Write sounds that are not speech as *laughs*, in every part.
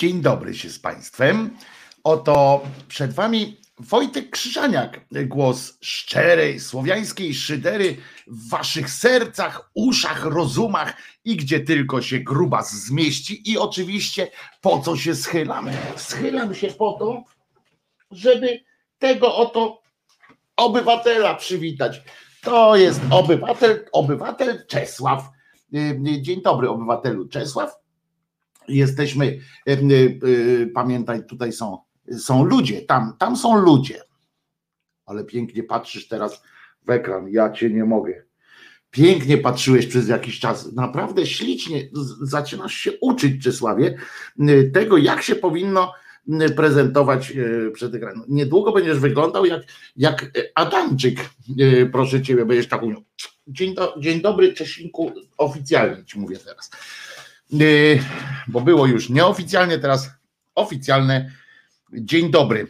Dzień dobry się z Państwem. Oto przed Wami Wojtek Krzyżaniak, głos szczerej, słowiańskiej szydery w Waszych sercach, uszach, rozumach i gdzie tylko się grubas zmieści. I oczywiście po co się schylam? Schylam się po to, żeby tego oto obywatela przywitać. To jest obywatel, obywatel Czesław. Dzień dobry, obywatelu Czesław jesteśmy, e, e, pamiętaj, tutaj są, są ludzie, tam, tam są ludzie. Ale pięknie patrzysz teraz w ekran, ja cię nie mogę. Pięknie patrzyłeś przez jakiś czas, naprawdę ślicznie zaczynasz się uczyć, Czesławie, tego, jak się powinno prezentować przed ekranem. Niedługo będziesz wyglądał jak, jak Adamczyk, proszę ciebie, będziesz tak mówił. Dzień, do, dzień dobry, Czesinku, oficjalnie ci mówię teraz. Y, bo było już nieoficjalnie, teraz oficjalne. Dzień dobry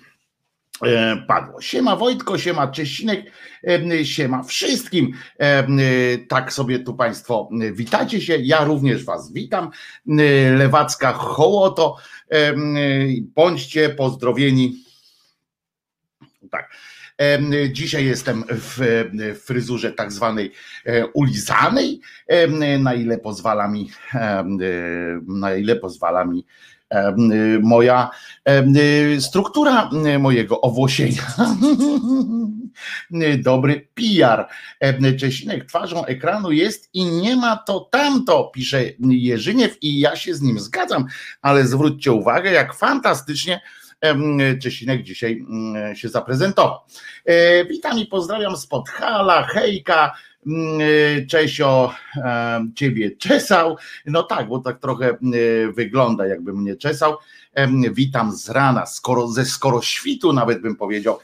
e, padło. Siema Wojtko, siema Czesinek, e, siema wszystkim. E, tak sobie tu Państwo witacie się. Ja również Was witam. Lewacka Hołoto. Bądźcie pozdrowieni. Tak. Dzisiaj jestem w fryzurze tak zwanej e, ulizanej, na ile pozwala mi, e, na ile pozwala mi moja struktura mojego owłosienia. *laughs* Dobry PR. Czesinek twarzą ekranu jest i nie ma to tamto, pisze Jerzyniew i ja się z nim zgadzam, ale zwróćcie uwagę, jak fantastycznie Czesinek dzisiaj mm, się zaprezentował. E, witam i pozdrawiam z Podhala, hejka, mm, Czesio ciebie czesał. No tak, bo tak trochę wygląda, jakby mnie czesał. Witam z rana, skoro, ze skoro świtu nawet bym powiedział,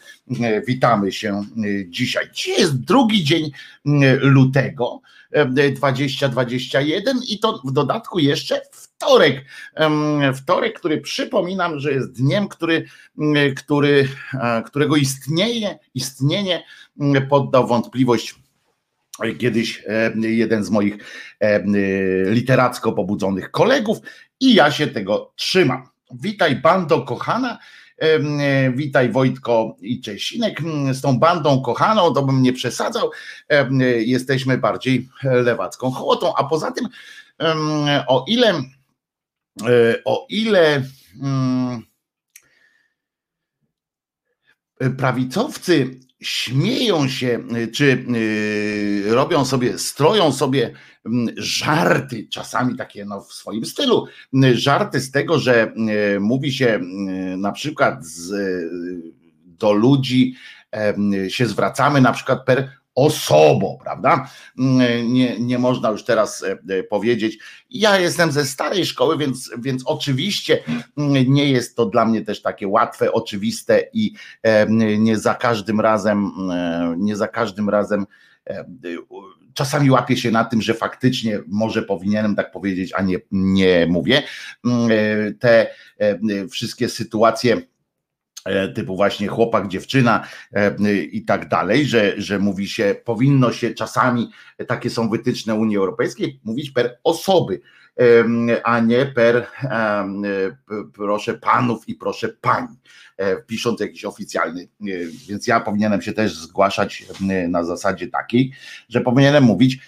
witamy się dzisiaj. Dzisiaj jest drugi dzień lutego 2021 i to w dodatku jeszcze wtorek. Wtorek, który przypominam, że jest dniem, który, który, e, którego istnieje, istnienie poddał wątpliwość kiedyś jeden z moich literacko pobudzonych kolegów i ja się tego trzymam. Witaj bando kochana, witaj Wojtko i Czesinek. Z tą bandą kochaną to bym nie przesadzał, jesteśmy bardziej lewacką chłotą, a poza tym o ile E, o ile mm, prawicowcy śmieją się, czy e, robią sobie, stroją sobie mm, żarty, czasami takie no, w swoim stylu, żarty z tego, że e, mówi się na przykład z, do ludzi, się zwracamy na przykład per osobą, prawda? Mm, nie, nie można już teraz e, e, powiedzieć. Ja jestem ze starej szkoły, więc, więc oczywiście mm, nie jest to dla mnie też takie łatwe, oczywiste i e, nie za każdym razem, nie za każdym razem czasami łapię się na tym, że faktycznie może powinienem tak powiedzieć, a nie, nie mówię. Mm, te wszystkie sytuacje typu właśnie chłopak, dziewczyna e, i tak dalej, że, że mówi się, powinno się czasami, takie są wytyczne Unii Europejskiej, mówić per osoby, a nie per proszę panów i proszę e, pisząc jakiś oficjalny. Więc ja powinienem się też zgłaszać na zasadzie takiej, że powinienem mówić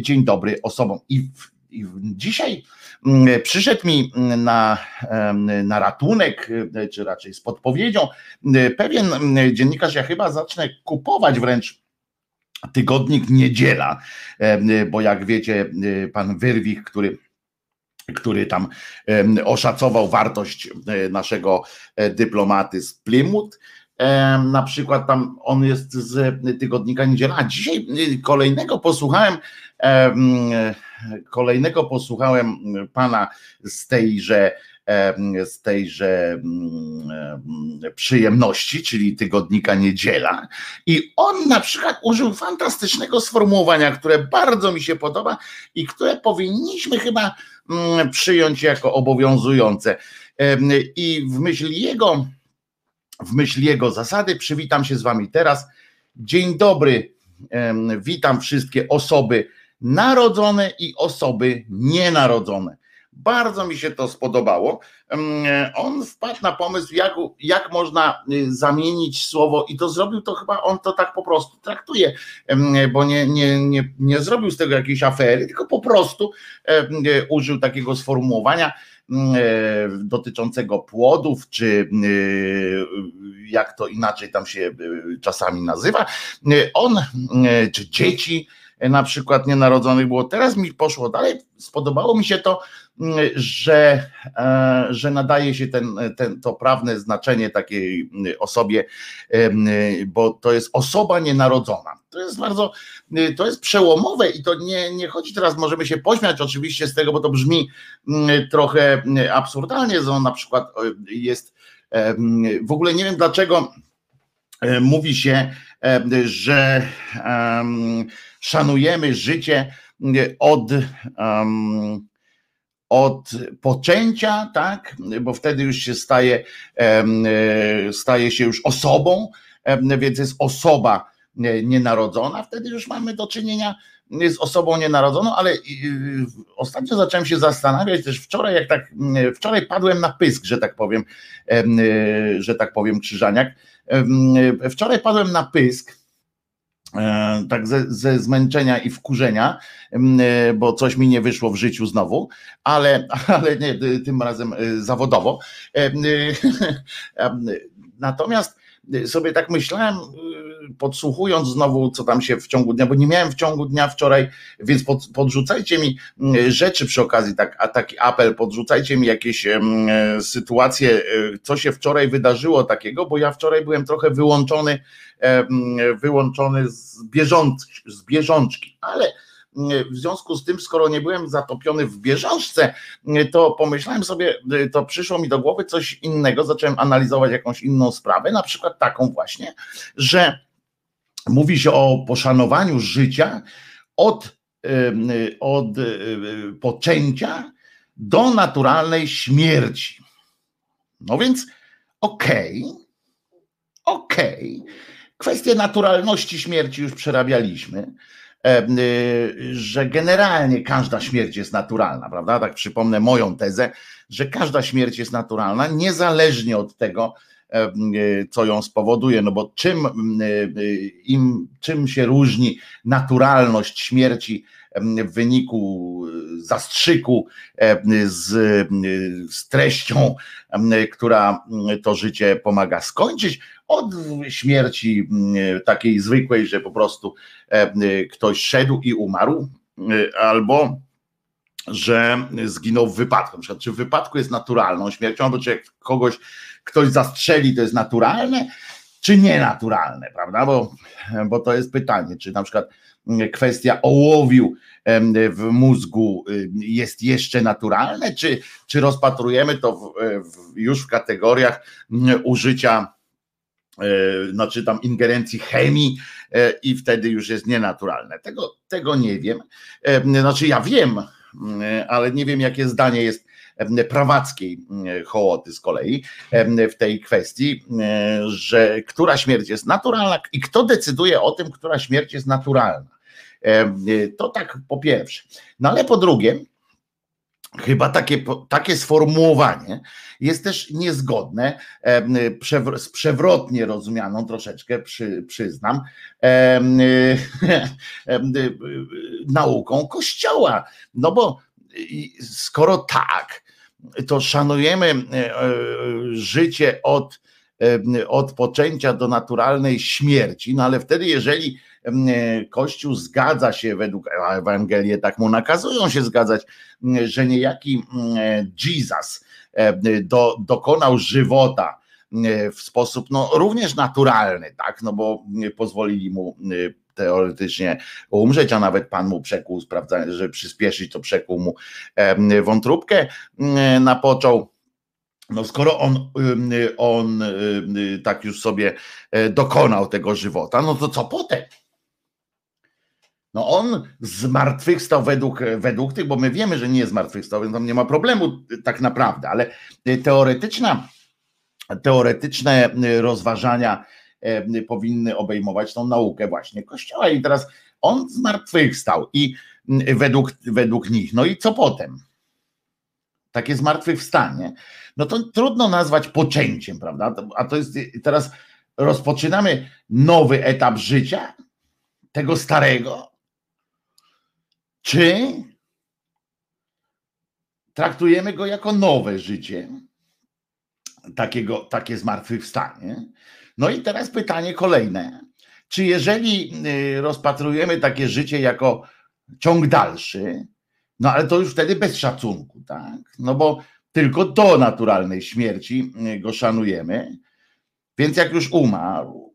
dzień dobry osobom. I, i dzisiaj przyszedł mi mm, na, na ratunek, e, czy raczej z podpowiedzią, e, pewien dziennikarz, ja chyba zacznę kupować wręcz tygodnik Niedziela, bo jak wiecie, e, pan Wyrwich, który który tam oszacował wartość naszego dyplomaty z Plymouth, na przykład tam on jest z tygodnika Niedziela, a dzisiaj kolejnego posłuchałem kolejnego posłuchałem pana z tejże z tejże przyjemności, czyli tygodnika Niedziela. I on na przykład użył fantastycznego sformułowania, które bardzo mi się podoba i które powinniśmy chyba przyjąć jako obowiązujące. I w myśl jego, w myśl jego zasady przywitam się z wami teraz. Dzień dobry, witam wszystkie osoby narodzone i osoby nienarodzone. Bardzo mi się to spodobało. On wpadł na pomysł, jak, jak można y, zamienić słowo, i to zrobił to chyba on to tak po prostu traktuje, bo nie, nie, nie, nie zrobił z tego jakiejś afery, tylko po prostu użył takiego sformułowania dotyczącego płodów, czy jak to inaczej tam się czasami nazywa. On, czy dzieci, na przykład nienarodzonych było. Teraz mi poszło dalej, spodobało mi się to, mm, że, e, że nadaje się ten, ten, to prawne znaczenie takiej osobie, bo to jest osoba nienarodzona. To jest bardzo, to jest przełomowe i to nie, nie chodzi teraz, możemy się pośmiać oczywiście z tego, bo to brzmi trochę absurdalnie, że on na przykład jest, w ogóle nie wiem dlaczego e, mówi się, że szanujemy życie od, um, od poczęcia, tak? Bo wtedy już się staje, um, staje się już osobą, więc jest osoba nienarodzona, wtedy już mamy do czynienia z osobą nienarodzoną, ale ostatnio zacząłem się zastanawiać też wczoraj, jak tak, wczoraj padłem na pysk, że tak powiem, że tak powiem, Krzyżaniak. Wczoraj padłem na pysk, E, tak ze, ze, zmęczenia i wkurzenia, e, bo coś mi nie wyszło w życiu znowu, ale, *laughs* ale nie, tym razem e, zawodowo. *laughs* Natomiast sobie tak myślałem, podsłuchując znowu, co tam się w ciągu dnia, bo nie miałem w ciągu dnia wczoraj, więc pod, podrzucajcie mi rzeczy przy okazji, tak, a taki apel, podrzucajcie mi jakieś sytuacje, co się wczoraj wydarzyło takiego, bo ja wczoraj byłem trochę wyłączony wyłączony z, bieżąc, z bieżączki, ale w związku z tym, skoro nie byłem zatopiony w bieżączce, to pomyślałem sobie, to przyszło mi do głowy coś innego, zacząłem analizować jakąś inną sprawę, na przykład taką właśnie, że mówi się o poszanowaniu życia od, od poczęcia do naturalnej śmierci. No więc okej, okay, okej. Okay Kwestię naturalności śmierci już przerabialiśmy, e, że generalnie każda śmierć jest naturalna, prawda? Tak przypomnę moją tezę, że każda śmierć jest naturalna, niezależnie od tego, e, co ją spowoduje, no bo czym, im, czym się różni naturalność śmierci w wyniku zastrzyku z, z treścią, która to życie pomaga skończyć, od śmierci takiej zwykłej, że po prostu ktoś szedł i umarł, albo że zginął w wypadku. Na przykład, czy w wypadku jest naturalną śmiercią, albo czy jak kogoś ktoś zastrzeli, to jest naturalne, czy nienaturalne, prawda? Bo, bo to jest pytanie, czy na przykład kwestia ołowiu w mózgu y, jest jeszcze naturalne, czy, czy rozpatrujemy to w, w, już w kategoriach użycia, e, znaczy tam ingerencji chemii e, i wtedy już jest nienaturalne. Tego, tego nie wiem. Znaczy ja wiem, ale nie wiem jakie zdanie jest prawackiej hołoty z kolei w tej kwestii, że która śmierć jest naturalna i kto decyduje o tym, która śmierć jest naturalna. To tak po pierwsze. No ale po drugie, chyba takie, takie sformułowanie jest też niezgodne z przewrotnie rozumianą troszeczkę, przy, przyznam, *laughs* nauką Kościoła. No bo skoro tak, to szanujemy e, e, życie od, od poczęcia do naturalnej śmierci, no ale wtedy, jeżeli Kościół zgadza się według Ewangelii, tak mu nakazują się zgadzać, że niejaki Jesus do, dokonał żywota w sposób no, również naturalny, tak, no bo pozwolili mu teoretycznie umrzeć, a nawet pan mu przekuł, sprawdzając, żeby przyspieszyć, to przekuł mu wątróbkę na począł. No skoro on, on tak już sobie e, dokonał tego żywota, no to co potem? No on zmartwychwstał według, według tych, bo my wiemy, że nie zmartwychwstał, więc tam nie ma problemu tak naprawdę, ale teoretyczna, teoretyczne rozważania e, powinny obejmować tą naukę właśnie Kościoła i teraz on zmartwychwstał i według, według nich, no i co potem? takie zmartwychwstanie, no to trudno nazwać poczęciem, prawda? A to jest teraz rozpoczynamy nowy etap życia, tego starego, czy traktujemy go jako nowe życie, takiego, takie zmartwychwstanie. No i teraz pytanie kolejne. Czy jeżeli y, rozpatrujemy takie życie jako ciąg dalszy, no ale to już wtedy bez szacunku, tak? No bo tylko do naturalnej śmierci y, go szanujemy. Więc jak już umarł,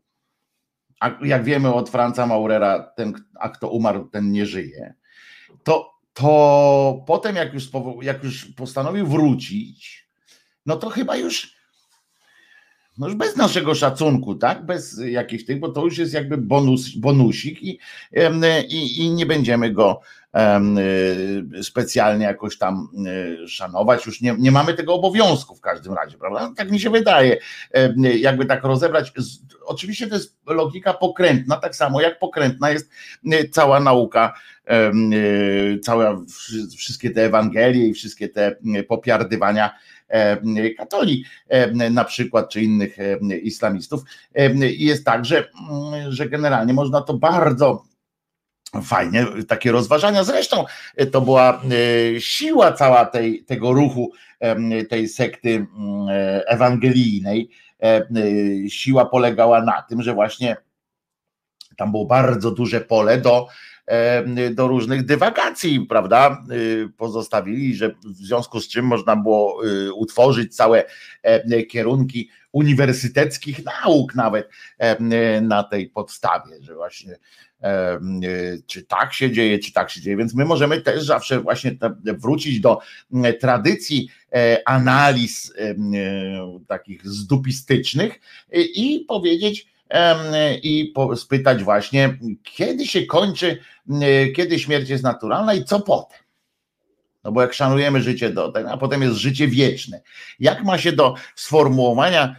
a jak wiemy od Franca Maurera, ten, a kto umarł, ten nie żyje, to, to potem jak już, jak już postanowił wrócić, no to chyba już no już bez naszego szacunku, tak? Bez jakichś tych, bo to już jest jakby bonus, bonusik i, i, i nie będziemy go Y, specjalnie jakoś tam y, szanować. Już nie, nie mamy tego obowiązku w każdym razie, prawda? Tak mi się wydaje. Jakby tak rozebrać. Oczywiście to jest logika pokrętna, tak samo jak pokrętna jest y, cała nauka, całe, wszystkie te Ewangelie i wszystkie te popiardywania katoli na przykład, czy innych islamistów. I jest tak, że, mm, że generalnie można to bardzo Fajnie, takie rozważania. Zresztą e, to była e, siła cała tej, tego ruchu, tej sekty mm, e, ewangelijnej. Siła polegała na tym, że właśnie tam było bardzo duże pole do, do różnych dywagacji, prawda? Pozostawili, że w związku z czym można było utworzyć całe kierunki uniwersyteckich nauk nawet na tej podstawie, że właśnie Y, czy tak się dzieje, czy tak się dzieje. Więc my możemy też zawsze właśnie wrócić do tradycji e, analiz e, takich zdupistycznych i powiedzieć, i spytać właśnie, kiedy się kończy, kiedy śmierć jest naturalna i co potem. No bo jak szanujemy życie do tego, a potem jest życie wieczne. Jak ma się do sformułowania,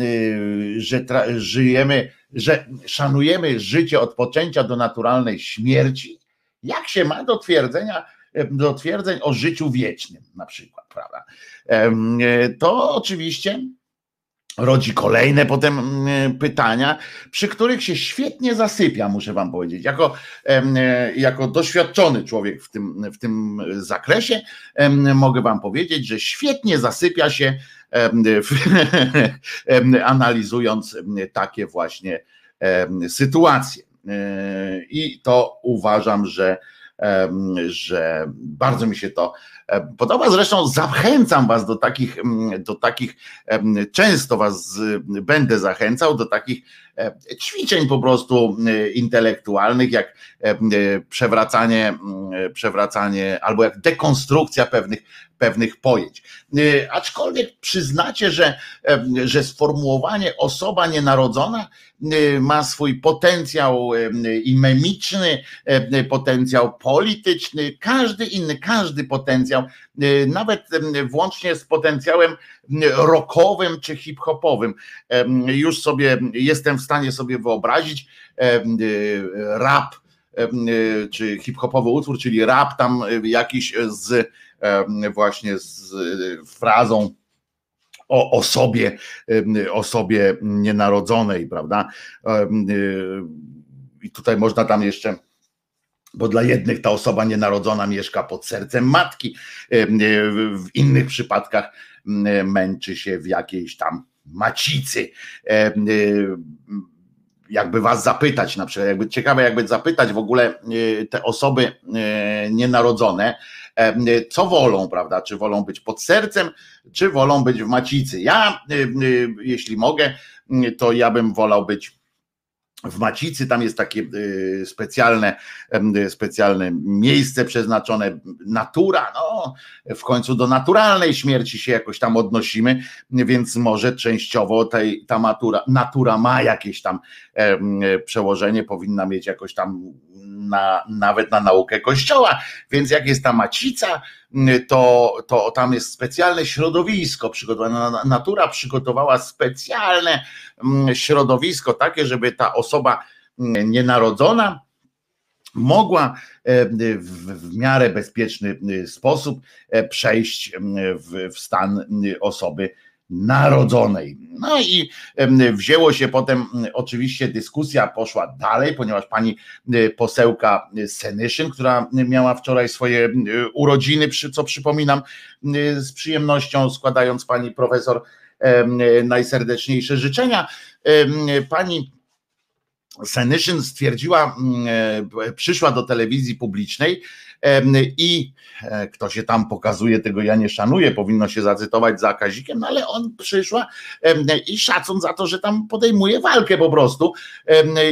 y, że żyjemy że szanujemy życie od poczęcia do naturalnej śmierci, jak się ma do twierdzenia, do twierdzeń o życiu wiecznym, na przykład, prawda? To oczywiście rodzi kolejne potem pytania, przy których się świetnie zasypia, muszę wam powiedzieć. Jako, jako doświadczony człowiek w tym, w tym zakresie mogę wam powiedzieć, że świetnie zasypia się *laughs* analizując takie właśnie sytuacje. E, I to uważam, że, że bardzo mi się to podoba. Zresztą zachęcam Was do takich, do takich, często Was będę zachęcał do takich ćwiczeń po prostu intelektualnych, jak przewracanie, przewracanie albo jak dekonstrukcja pewnych pewnych pojęć. Aczkolwiek przyznacie, że, że sformułowanie osoba nienarodzona ma swój potencjał i memiczny, potencjał polityczny, każdy inny, każdy potencjał, nawet włącznie z potencjałem rockowym czy hip-hopowym. Już sobie jestem w stanie sobie wyobrazić rap czy hip-hopowy utwór, czyli rap tam jakiś z właśnie z frazą o osobie, osobie nienarodzonej, prawda? I tutaj można tam jeszcze bo dla jednych ta osoba nienarodzona mieszka pod sercem matki, w innych przypadkach męczy się w jakiejś tam macicy. Jakby was zapytać, na przykład, jakby ciekawe, jakby zapytać w ogóle te osoby nienarodzone, co wolą, prawda? Czy wolą być pod sercem, czy wolą być w macicy. Ja, jeśli mogę, to ja bym wolał być w Macicy, tam jest takie specjalne, specjalne miejsce przeznaczone, natura, no w końcu do naturalnej śmierci się jakoś tam odnosimy, więc może częściowo tej, ta natura, natura ma jakieś tam przełożenie, powinna mieć jakoś tam na, nawet na naukę kościoła. Więc jak jest ta macica, to, to tam jest specjalne środowisko przygotowane. Natura przygotowała specjalne mm, środowisko takie, żeby ta osoba mm, nienarodzona mogła w, w miarę bezpieczny sposób przejść w, w stan osoby narodzonej. No i wzięło się potem, oczywiście dyskusja poszła dalej, ponieważ pani posełka Senyszyn, która miała wczoraj swoje urodziny, co przypominam z przyjemnością, składając pani profesor najserdeczniejsze życzenia. Pani Senyszyn stwierdziła, przyszła do telewizji publicznej i e, kto się tam pokazuje, tego ja nie szanuję, powinno się zacytować za Kazikiem, no ale on przyszła i szacun za to, że tam podejmuje walkę po prostu.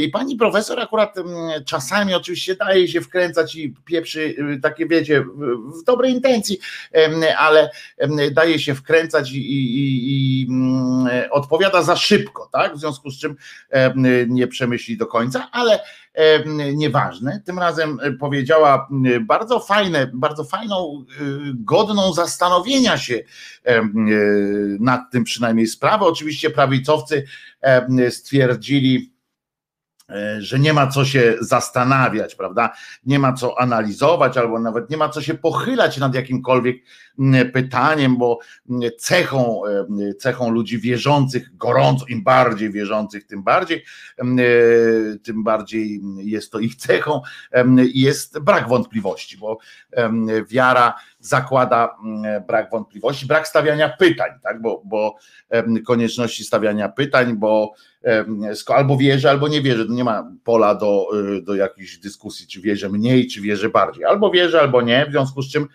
I pani profesor akurat czasami oczywiście daje się wkręcać i pieprzy y, takie, wiecie, w dobrej intencji, ale daje się wkręcać i, i, i mm, odpowiada za szybko, tak? W związku z czym nie przemyśli do końca, ale nieważne. Tym razem e, powiedziała bardzo fajne, bardzo fajną, e, godną zastanowienia się e, nad tym przynajmniej sprawę. Oczywiście prawicowcy stwierdzili, że nie ma co się zastanawiać, prawda? Nie ma co analizować, albo nawet nie ma co się pochylać nad jakimkolwiek pytaniem, bo cechą, e, cechą ludzi wierzących, gorąco, im bardziej wierzących, tym bardziej, e, tym bardziej jest to ich cechą, jest brak wątpliwości, bo wiara zakłada brak wątpliwości, brak stawiania pytań, tak? bo, bo konieczności stawiania pytań, bo albo wierzę, albo nie wierzę. Nie ma pola do, y, do jakichś dyskusji, czy wierzę mniej, czy wierzę bardziej. Albo wierzę, albo nie, w związku z czym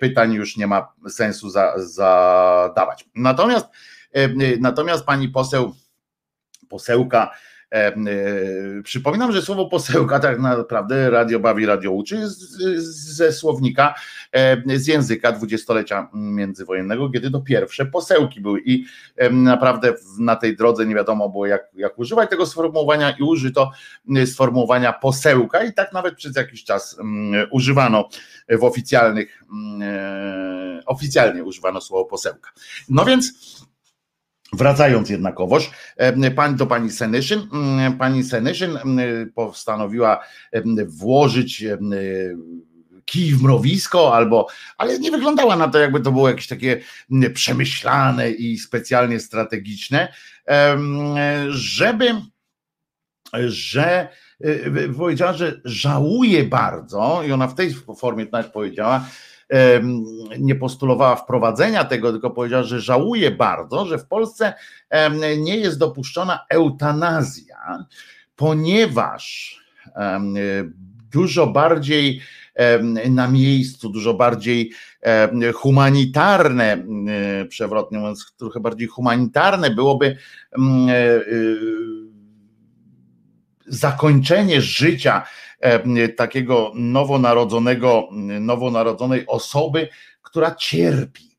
pytań już nie ma sensu za, zadawać. Natomiast, natomiast pani poseł, posełka przypominam, że słowo posełka tak naprawdę radio bawi, radio uczy ze słownika, z języka dwudziestolecia międzywojennego, kiedy to pierwsze posełki były i naprawdę na tej drodze nie wiadomo było jak, jak używać tego sformułowania i użyto sformułowania posełka i tak nawet przez jakiś czas używano w oficjalnych, e, oficjalnie używano słowo posełka. No więc Wracając jednakowoż, pani do pani Senyszyn, pani Senyszyn postanowiła włożyć kij w mrowisko, albo, ale nie wyglądała na to, jakby to było jakieś takie przemyślane i specjalnie strategiczne, żeby, że e, powiedziała, że żałuje bardzo, i ona w tej formie nawet powiedziała, nie postulowała wprowadzenia tego, tylko powiedziała, że żałuje bardzo, że w Polsce nie jest dopuszczona eutanazja, ponieważ dużo bardziej na miejscu, dużo bardziej humanitarne, przewrotnie mówiąc, trochę bardziej humanitarne byłoby e, e, zakończenie życia takiego nowonarodzonego, nowonarodzonej osoby, która cierpi,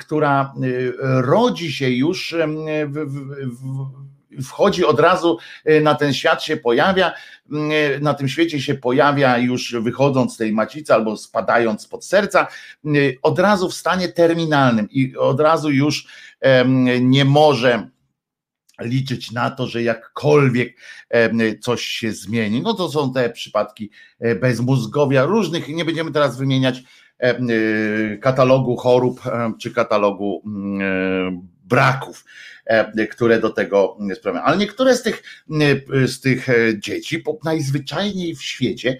która rodzi się już, wchodzi od razu na ten świat, się pojawia, na tym świecie się pojawia już wychodząc z tej macicy albo spadając pod serca, od razu w stanie terminalnym i od razu już nie może liczyć na to, że jakkolwiek coś się zmieni. No to są te przypadki e, bezmózgowia, różnych, nie będziemy teraz wymieniać e, katalogu chorób czy katalogu mm, e, braków, które do tego sprawiają. Ale niektóre z tych, z tych dzieci najzwyczajniej w świecie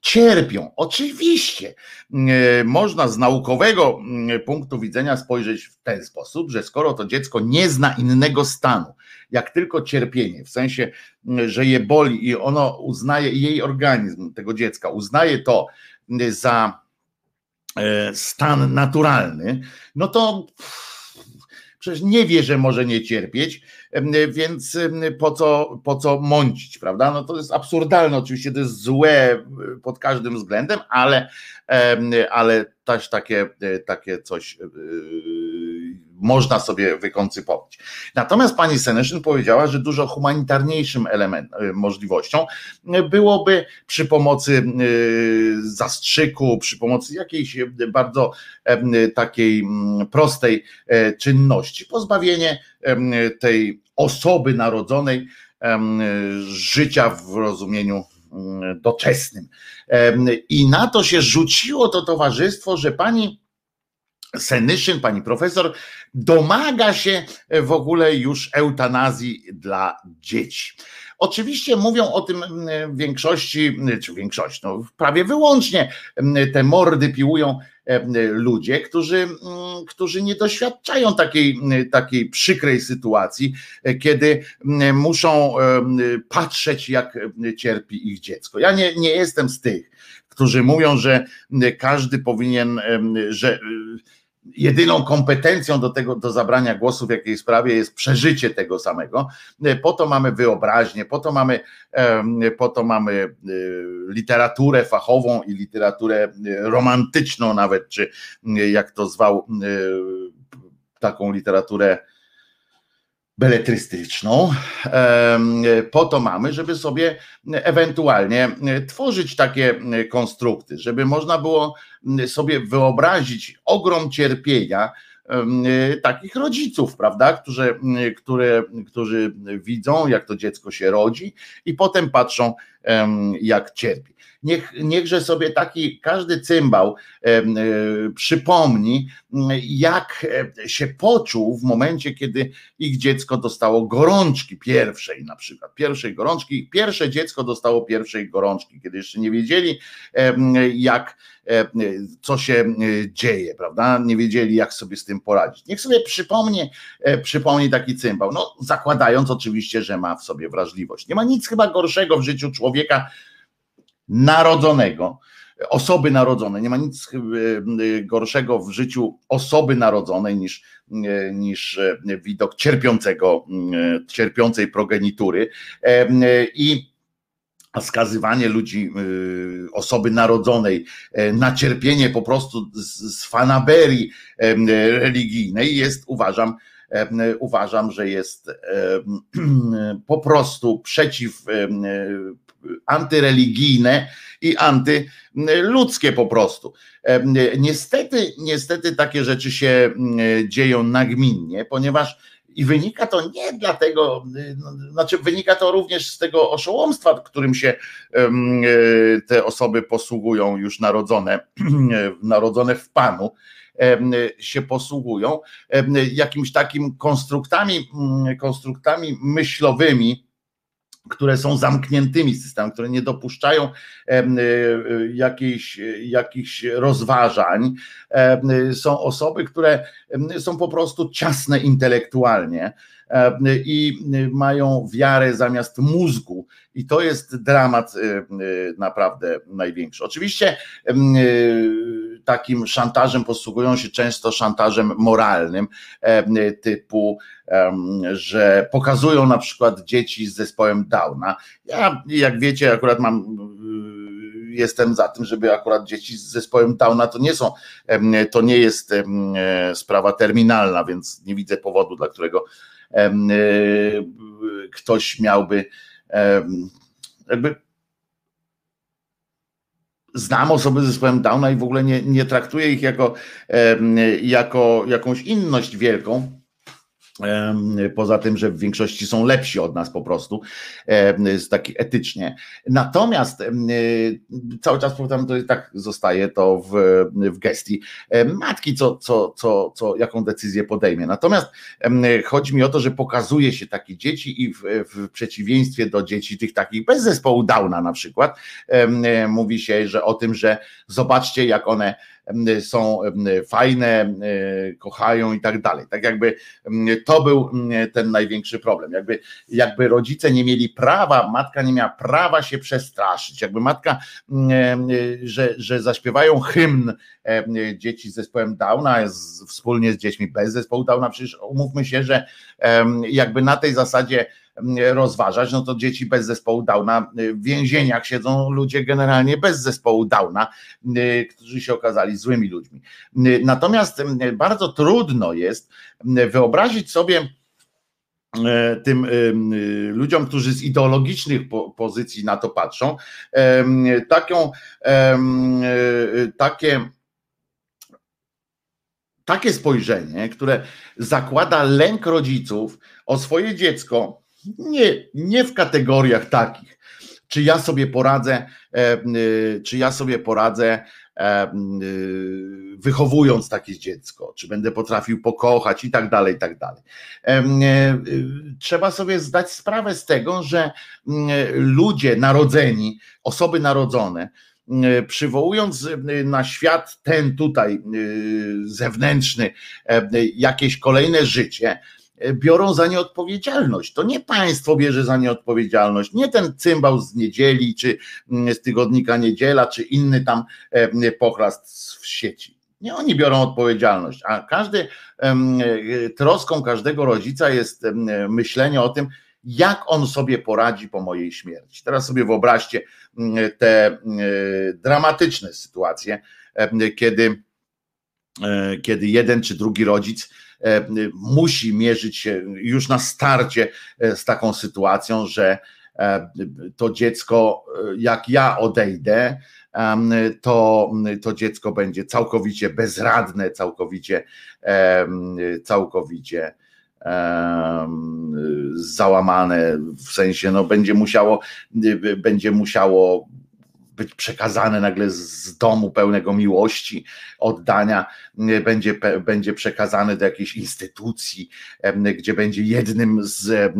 cierpią. Oczywiście można z naukowego punktu widzenia spojrzeć w ten sposób, że skoro to dziecko nie zna innego stanu, jak tylko cierpienie, w sensie, że je boli i ono uznaje, jej organizm tego dziecka uznaje to za e, stan naturalny, no to przecież nie wie, że może nie cierpieć, więc po co, po co mącić, prawda? No to jest absurdalne, oczywiście to jest złe pod każdym względem, ale, ale też takie, takie coś można sobie wykoncypować. Natomiast pani Seneszyn powiedziała, że dużo humanitarniejszym elementem, możliwością byłoby przy pomocy zastrzyku, przy pomocy jakiejś bardzo takiej prostej e, czynności, pozbawienie tej osoby narodzonej życia w rozumieniu doczesnym. I na to się rzuciło to towarzystwo, że pani Senyszyn, pani profesor, domaga się w ogóle już eutanazji dla dzieci. Oczywiście mówią o tym w większości, czy większość, no prawie wyłącznie te mordy piłują ludzie, którzy, którzy nie doświadczają takiej, takiej przykrej sytuacji, kiedy muszą patrzeć, jak cierpi ich dziecko. Ja nie, nie jestem z tych, którzy mówią, że każdy powinien, że jedyną kompetencją do tego, do zabrania głosu w jakiejś sprawie jest przeżycie tego samego. Po to mamy wyobraźnię, po to mamy, po to mamy e, literaturę fachową i literaturę romantyczną nawet, czy jak to zwał, taką literaturę beletrystyczną. Po to mamy, żeby sobie ewentualnie tworzyć takie konstrukty, żeby można było sobie wyobrazić ogrom cierpienia takich rodziców, prawda, którzy, które, którzy widzą, jak to dziecko się rodzi i potem patrzą, jak cierpi. Niech, niechże sobie taki każdy cymbał e, przypomni, jak e, się poczuł w momencie, kiedy ich dziecko dostało gorączki pierwszej, na przykład pierwszej gorączki. Pierwsze dziecko dostało pierwszej gorączki, kiedy jeszcze nie wiedzieli, jak e, co się dzieje, prawda? Nie wiedzieli, jak sobie z tym poradzić. Niech sobie przypomni, przypomni taki cymbał. No, zakładając oczywiście, że ma w sobie wrażliwość. Nie ma nic chyba gorszego w życiu człowieka narodzonego, osoby narodzonej. Nie ma nic e, gorszego w życiu osoby narodzonej niż, e, niż e, widok cierpiącego, cierpiącej progenitury. I skazywanie ludzi, osoby narodzonej na cierpienie po prostu z, fanaberii religijnej jest, uważam, uważam, że jest *clears throat* po prostu przeciw antyreligijne i antyludzkie po prostu. Niestety, niestety takie rzeczy się dzieją nagminnie, ponieważ i wynika to nie dlatego, no, znaczy wynika to również z tego oszołomstwa, którym się te osoby posługują już narodzone, *clears throat* narodzone w Panu, się posługują jakimś takim konstruktami, konstruktami myślowymi, które są zamkniętymi systemami, które nie dopuszczają e, jakichś, jakichś rozważań. Są osoby, które są po prostu ciasne intelektualnie i mają wiarę zamiast mózgu. I to jest dramat e, naprawdę największy. Oczywiście takim szantażem posługują się często szantażem moralnym, typu, że pokazują na przykład dzieci z zespołem Downa. Ja, jak wiecie, akurat mam jestem za tym, żeby akurat dzieci z zespołem Downa to nie są, to nie jest sprawa terminalna, więc nie widzę powodu, dla którego ktoś miałby jakby znam osoby z zespołem Downa i w ogóle nie, nie traktuję ich jako, jako jakąś inność wielką, Poza tym, że w większości są lepsi od nas po prostu, taki etycznie. Natomiast cały czas powtarzam, to tak zostaje to w, w gestii matki, co, co, co, co, jaką decyzję podejmie. Natomiast chodzi mi o to, że pokazuje się takie dzieci i w, w przeciwieństwie do dzieci tych takich bez zespołu Downa na przykład, mówi się, że o tym, że zobaczcie, jak one są fajne, kochają i tak dalej. Tak jakby to był ten największy problem. Jakby, jakby rodzice nie mieli prawa, matka nie miała prawa się przestraszyć. Jakby matka, że, że zaśpiewają hymn dzieci z zespołem Downa wspólnie z dziećmi bez zespołu Downa, przecież umówmy się, że jakby na tej zasadzie rozważać, no to dzieci bez zespołu Downa w więzieniach siedzą ludzie generalnie bez zespołu Downa, którzy się okazali złymi ludźmi. Natomiast bardzo trudno jest wyobrazić sobie tym ludziom, którzy z ideologicznych pozycji na to patrzą, taką, takie takie spojrzenie, które zakłada lęk rodziców o swoje dziecko, nie, nie w kategoriach takich, czy ja sobie poradzę, czy ja sobie poradzę wychowując takie dziecko, czy będę potrafił pokochać i tak dalej, i tak dalej. Trzeba sobie zdać sprawę z tego, że ludzie narodzeni, osoby narodzone, E, przywołując e, na świat ten tutaj e, zewnętrzny jakieś kolejne życie, biorą za nie odpowiedzialność. To nie państwo bierze za nie odpowiedzialność, nie ten cymbał z niedzieli, czy mm, z tygodnika niedziela, czy inny tam pochlast w sieci. Nie oni biorą odpowiedzialność, a każdy troską każdego rodzica jest myślenie o tym, jak on sobie poradzi po mojej śmierci. Teraz sobie wyobraźcie mm, te mm, dramatyczne sytuacje, e, kiedy, e, kiedy jeden czy drugi rodzic e, musi mierzyć się już na starcie z taką sytuacją, że to dziecko, jak ja odejdę, to, to dziecko będzie całkowicie bezradne, całkowicie, całkowicie załamane, w sensie no będzie musiało, będzie musiało być przekazane nagle z domu pełnego miłości, oddania, będzie, będzie przekazane do jakiejś instytucji, gdzie będzie jednym z,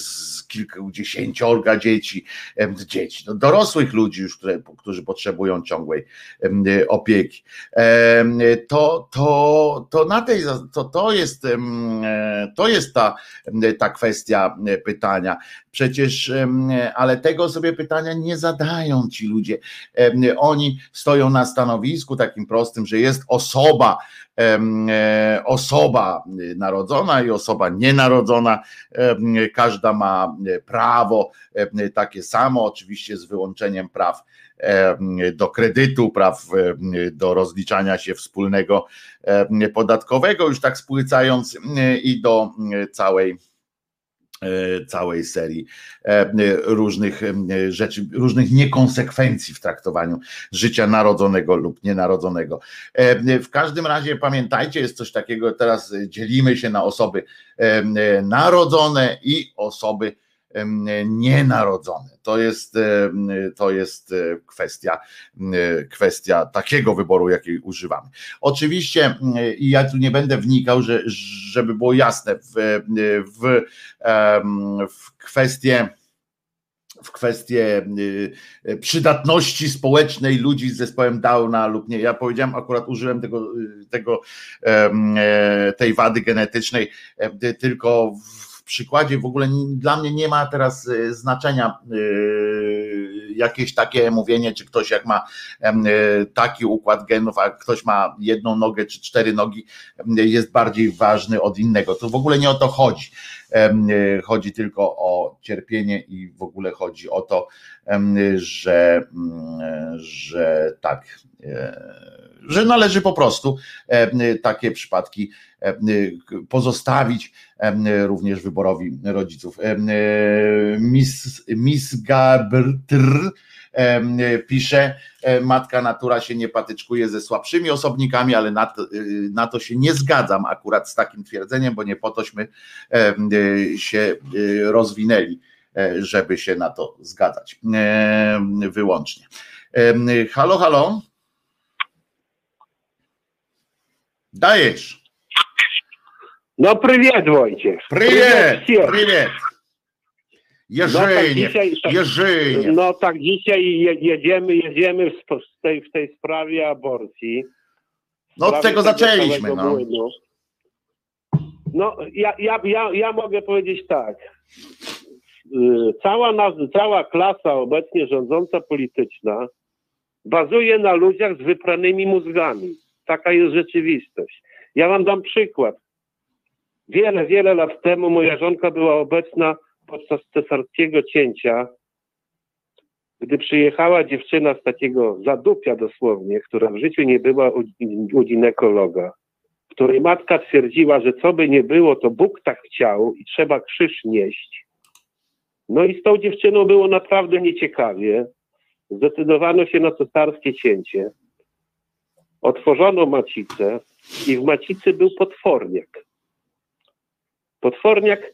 z kilkudziesięciorga dzieci, dzieci, no dorosłych ludzi już, które, którzy potrzebują ciągłej opieki. To, to, to na tej, to, to jest, to jest ta, ta kwestia pytania. Przecież, ale tego sobie pytania nie zadają ci ludzie. Oni stoją na stanowisku takim prostym, że jest osoba, osoba narodzona i osoba nienarodzona. Każda ma prawo takie samo, oczywiście z wyłączeniem praw do kredytu, praw do rozliczania się wspólnego podatkowego, już tak spłycając, i do całej E, całej serii e, różnych e, rzeczy, różnych niekonsekwencji w traktowaniu życia narodzonego lub nienarodzonego. W każdym razie pamiętajcie, jest coś takiego, teraz dzielimy się na osoby narodzone i osoby nienarodzone. To jest, to jest kwestia, kwestia takiego wyboru, jakiej używamy. Oczywiście, i ja tu nie będę wnikał, że, żeby było jasne, w, w, w kwestię w kwestię przydatności społecznej ludzi z zespołem Downa lub nie. Ja powiedziałem, akurat użyłem tego, tego tej wady genetycznej tylko w przykładzie w ogóle dla mnie nie ma teraz e, znaczenia e, jakieś takie mówienie, czy ktoś jak ma e, taki układ genów, a ktoś ma jedną nogę czy cztery nogi, jest bardziej ważny od innego. To w ogóle nie o to chodzi. Chodzi tylko o cierpienie i w ogóle chodzi o to, że, że tak że należy po prostu takie przypadki pozostawić również wyborowi rodziców. Miss, Miss pisze, matka natura się nie patyczkuje ze słabszymi osobnikami, ale na to, na to się nie zgadzam akurat z takim twierdzeniem, bo nie po tośmy się rozwinęli, żeby się na to zgadzać wyłącznie. Halo, halo. Dajesz. No привет, Wojciech. Привет, привет. привет. Jerzynie, no tak No tak, dzisiaj jedziemy, jedziemy w tej, w tej sprawie aborcji. No od tego zaczęliśmy. No, no ja, ja, ja, ja mogę powiedzieć tak. Y, cała, cała klasa obecnie rządząca polityczna bazuje na ludziach z wypranymi mózgami. Taka jest rzeczywistość. Ja wam dam przykład. Wiele, wiele lat temu moja żonka była obecna podczas cesarskiego cięcia, gdy przyjechała dziewczyna z takiego zadupia dosłownie, która w życiu nie była u, u ginekologa, której matka twierdziła, że co by nie było, to Bóg tak chciał i trzeba krzyż nieść. No i z tą dziewczyną było naprawdę nieciekawie. Zdecydowano się na cesarskie cięcie. Otworzono macicę i w macicy był potworniak. Potworniak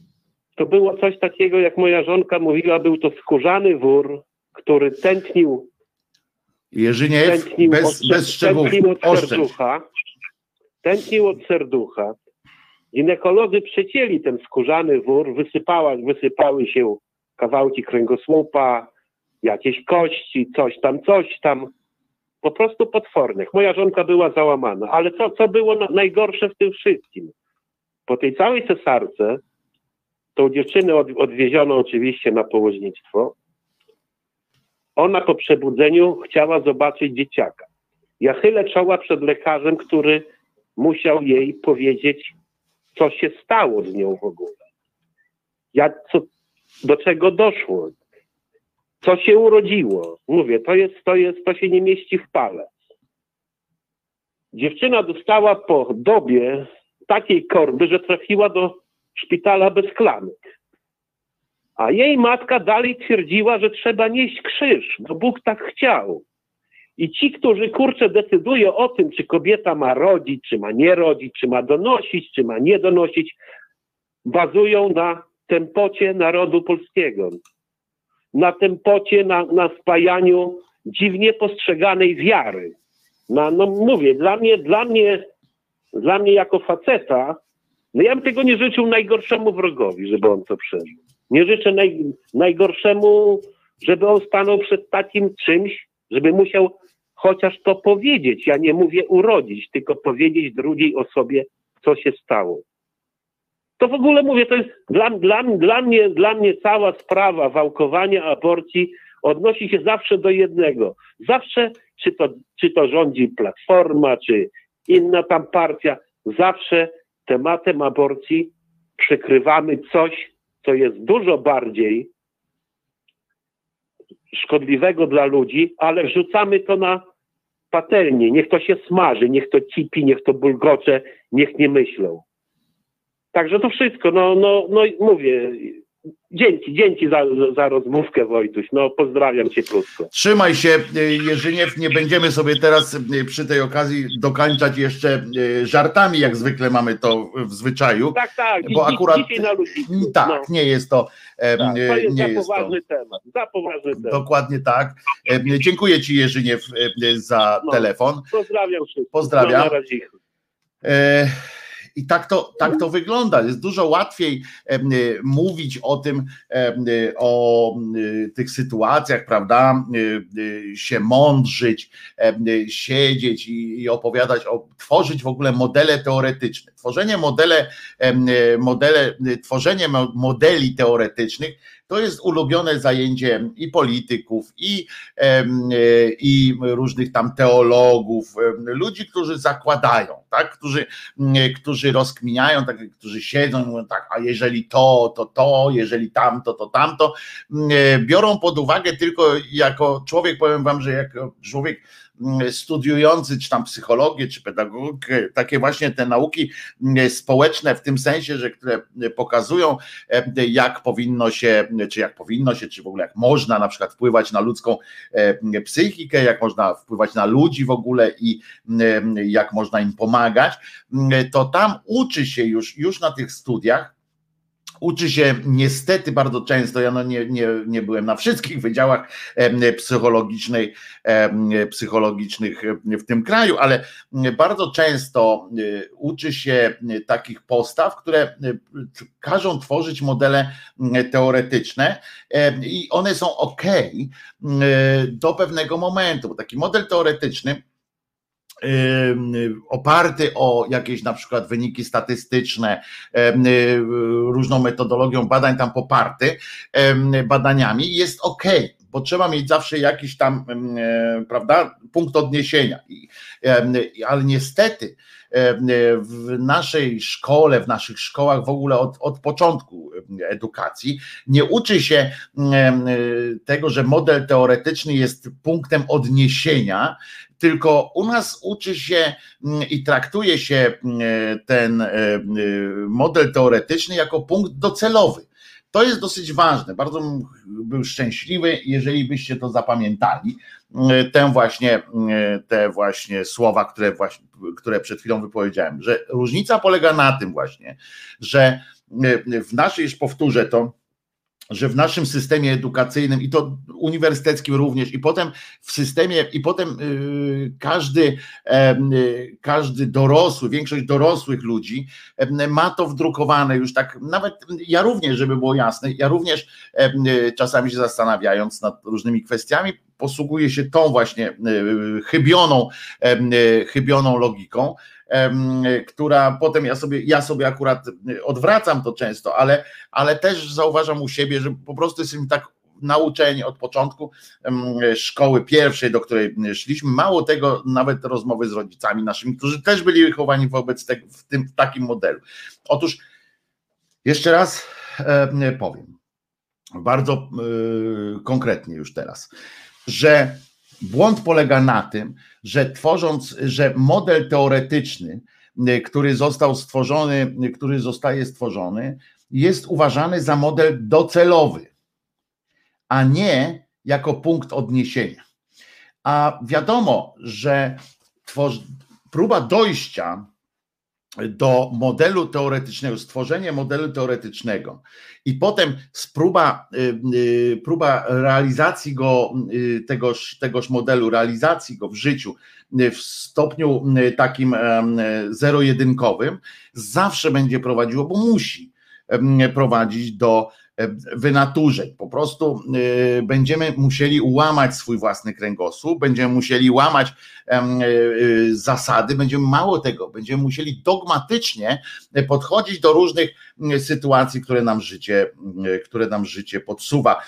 to było coś takiego, jak moja żonka mówiła, był to skórzany wór, który tętnił. Jerzyniew, tętnił bez, od, bez szczegółów. Tętnił od serducha. Tętnił od serducha. Ginekolodzy przecięli ten skórzany wór, wysypała, wysypały się kawałki kręgosłupa, jakieś kości, coś tam, coś tam. Po prostu potwornych. Moja żonka była załamana. Ale co, co było najgorsze w tym wszystkim? Po tej całej cesarce tą dziewczynę od, odwieziono oczywiście na położnictwo. Ona po przebudzeniu chciała zobaczyć dzieciaka. Ja chylę czoła przed lekarzem, który musiał jej powiedzieć, co się stało z nią w ogóle. Jak, co, do czego doszło. Co się urodziło. Mówię, to jest, to jest, to się nie mieści w pale. Dziewczyna dostała po dobie takiej korby, że trafiła do szpitala bez klamek. A jej matka dalej twierdziła, że trzeba nieść krzyż, bo Bóg tak chciał. I ci, którzy kurczę decydują o tym, czy kobieta ma rodzić, czy ma nie rodzić, czy ma donosić, czy ma nie donosić, bazują na tempocie narodu polskiego. Na tempocie, na, na spajaniu dziwnie postrzeganej wiary. Na, no mówię, dla mnie, dla mnie, dla mnie jako faceta, no ja bym tego nie życzył najgorszemu wrogowi, żeby on to przeżył. Nie życzę naj, najgorszemu, żeby on stanął przed takim czymś, żeby musiał chociaż to powiedzieć. Ja nie mówię urodzić, tylko powiedzieć drugiej osobie, co się stało. To w ogóle mówię, to jest dla, dla, dla, mnie, dla mnie cała sprawa wałkowania aborcji odnosi się zawsze do jednego. Zawsze, czy to, czy to rządzi Platforma, czy inna tam partia, zawsze tematem aborcji przykrywamy coś, co jest dużo bardziej szkodliwego dla ludzi, ale wrzucamy to na patelnię. Niech to się smaży, niech to cipi, niech to bulgocze, niech nie myślą. Także to wszystko, no, no, no mówię, Dzięki, dzięki za, za rozmówkę Wojtuś. No pozdrawiam cię krótko. Trzymaj się Jerzyniew, nie będziemy sobie teraz przy tej okazji dokańczać jeszcze żartami, jak zwykle mamy to w zwyczaju. Tak, tak, bo akurat dzisiaj na ludzi. Tak, no. nie jest to. Tak, to jest nie za jest poważny to. temat. Za poważny temat. Dokładnie tak. Dziękuję Ci Jerzyniew za no. telefon. Pozdrawiam wszystkich. Pozdrawiam. No, i tak to, tak to wygląda. Jest dużo łatwiej y, mówić o tym, y, o y, tych sytuacjach, prawda? Się mądrzyć, siedzieć i opowiadać, o, tworzyć w ogóle modele teoretyczne. Tworzenie modele, modele, tworzenie modeli teoretycznych to jest ulubione zajęcie i polityków, i, i różnych tam teologów, ludzi, którzy zakładają, tak? którzy, którzy rozkminiają, tak, którzy siedzą i mówią tak, a jeżeli to, to to, jeżeli tamto, to tamto, biorą pod uwagę tylko jako człowiek, powiem wam, że jako człowiek studiujący, czy tam psychologię, czy pedagogikę, takie właśnie te nauki mm, społeczne w tym sensie, że które pokazują, e, jak powinno się, czy jak powinno się, czy w ogóle jak można na przykład wpływać na ludzką e, psychikę, jak można wpływać na ludzi w ogóle i mm, jak można im pomagać, to tam uczy się już, już na tych studiach uczy się niestety bardzo często, ja no nie, nie, nie byłem na wszystkich wydziałach psychologicznej, psychologicznych w tym kraju, ale bardzo często e, uczy się takich postaw, które każą tworzyć modele teoretyczne i one są ok do pewnego momentu, bo taki model teoretyczny oparty o jakieś na przykład wyniki statystyczne, różną metodologią badań tam poparty, badaniami, jest ok, bo trzeba mieć zawsze jakiś tam, prawda, punkt odniesienia. Ale niestety w naszej szkole, w naszych szkołach w ogóle od, od początku edukacji nie uczy się tego, że model teoretyczny jest punktem odniesienia, tylko u nas uczy się mm, i traktuje się mm, ten e, e, model teoretyczny jako punkt docelowy. To jest dosyć ważne. Bardzo był szczęśliwy, jeżeli byście to zapamiętali. Mm, tę właśnie, te właśnie słowa, które, właśnie, które przed chwilą wypowiedziałem, że różnica polega na tym właśnie, że w naszej, już powtórzę to, że w naszym systemie edukacyjnym i to uniwersyteckim również i potem w systemie i potem y, każdy y, każdy dorosły, większość dorosłych ludzi ma to wdrukowane już tak nawet ja również, żeby było jasne, ja również y, czasami się zastanawiając nad różnymi kwestiami posługuję się tą właśnie chybioną chybioną logiką która potem ja sobie, ja sobie akurat odwracam to często, ale, ale też zauważam u siebie, że po prostu jesteśmy tak nauczeni od początku szkoły pierwszej, do której szliśmy. Mało tego, nawet rozmowy z rodzicami naszymi, którzy też byli wychowani wobec tego, w, tym, w takim modelu. Otóż jeszcze raz powiem, bardzo e, konkretnie już teraz, że Błąd polega na tym, że tworząc, że model teoretyczny, y, który został stworzony, y, który zostaje stworzony, jest uważany za model docelowy, a nie jako punkt odniesienia. A wiadomo, że próba dojścia do modelu teoretycznego, stworzenie modelu teoretycznego. I potem próba, y, y, próba realizacji go, y, tegoż, tegoż modelu, realizacji go w życiu w stopniu takim zero-jedynkowym zawsze będzie prowadziło, bo musi prowadzić do wynaturzeń. Po prostu y, będziemy musieli łamać swój własny kręgosłup, będziemy musieli łamać y, zasady, będziemy mało tego, będziemy musieli dogmatycznie podchodzić do różnych sytuacji, które nam życie, które nam życie podsuwa,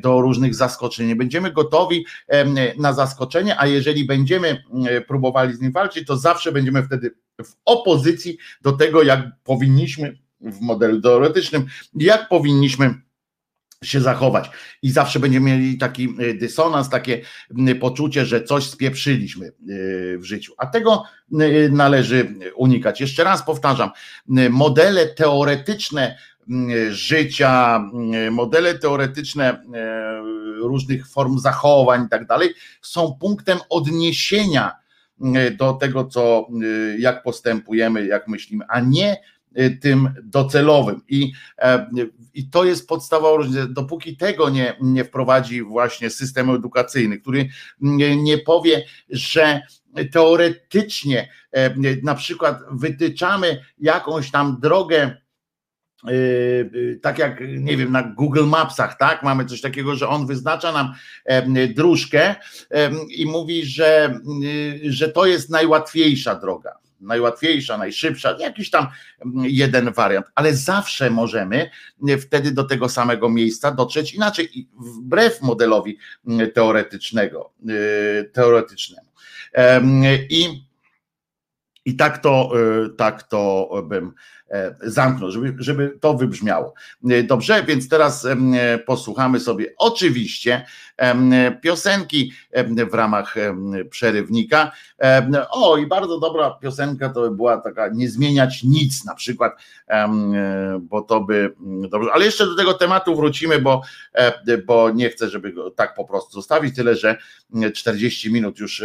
do różnych zaskoczeń. Będziemy gotowi na zaskoczenie, a jeżeli będziemy próbowali z nim walczyć, to zawsze będziemy wtedy w opozycji do tego, jak powinniśmy w modelu teoretycznym, jak powinniśmy się zachować. I zawsze będziemy mieli taki y, dysonans, takie y, poczucie, że coś spieprzyliśmy y, w życiu. A tego należy unikać. Jeszcze raz powtarzam, modele teoretyczne życia, modele teoretyczne różnych form zachowań i tak dalej są punktem odniesienia do tego, co, jak postępujemy, jak myślimy, a nie tym docelowym. I, e, i to jest podstawa różnica. Dopóki tego nie, nie wprowadzi właśnie system edukacyjny, który nie, nie powie, że teoretycznie e, na przykład wytyczamy jakąś tam drogę, y, tak jak nie wiem, na Google Mapsach, tak? Mamy coś takiego, że on wyznacza nam dróżkę i mówi, że, y, że to jest najłatwiejsza droga najłatwiejsza, najszybsza, jakiś tam jeden wariant, ale zawsze możemy wtedy do tego samego miejsca dotrzeć inaczej, wbrew modelowi teoretycznego, y, teoretycznemu. I, i tak to, y, tak to bym zamknął, żeby, żeby to wybrzmiało. E, dobrze, więc teraz e, posłuchamy sobie oczywiście piosenki w ramach przerywnika. O, i bardzo dobra piosenka to by była taka nie zmieniać nic na przykład, bo to by dobrze, ale jeszcze do tego tematu wrócimy, bo, bo nie chcę, żeby go tak po prostu zostawić, tyle że 40 minut już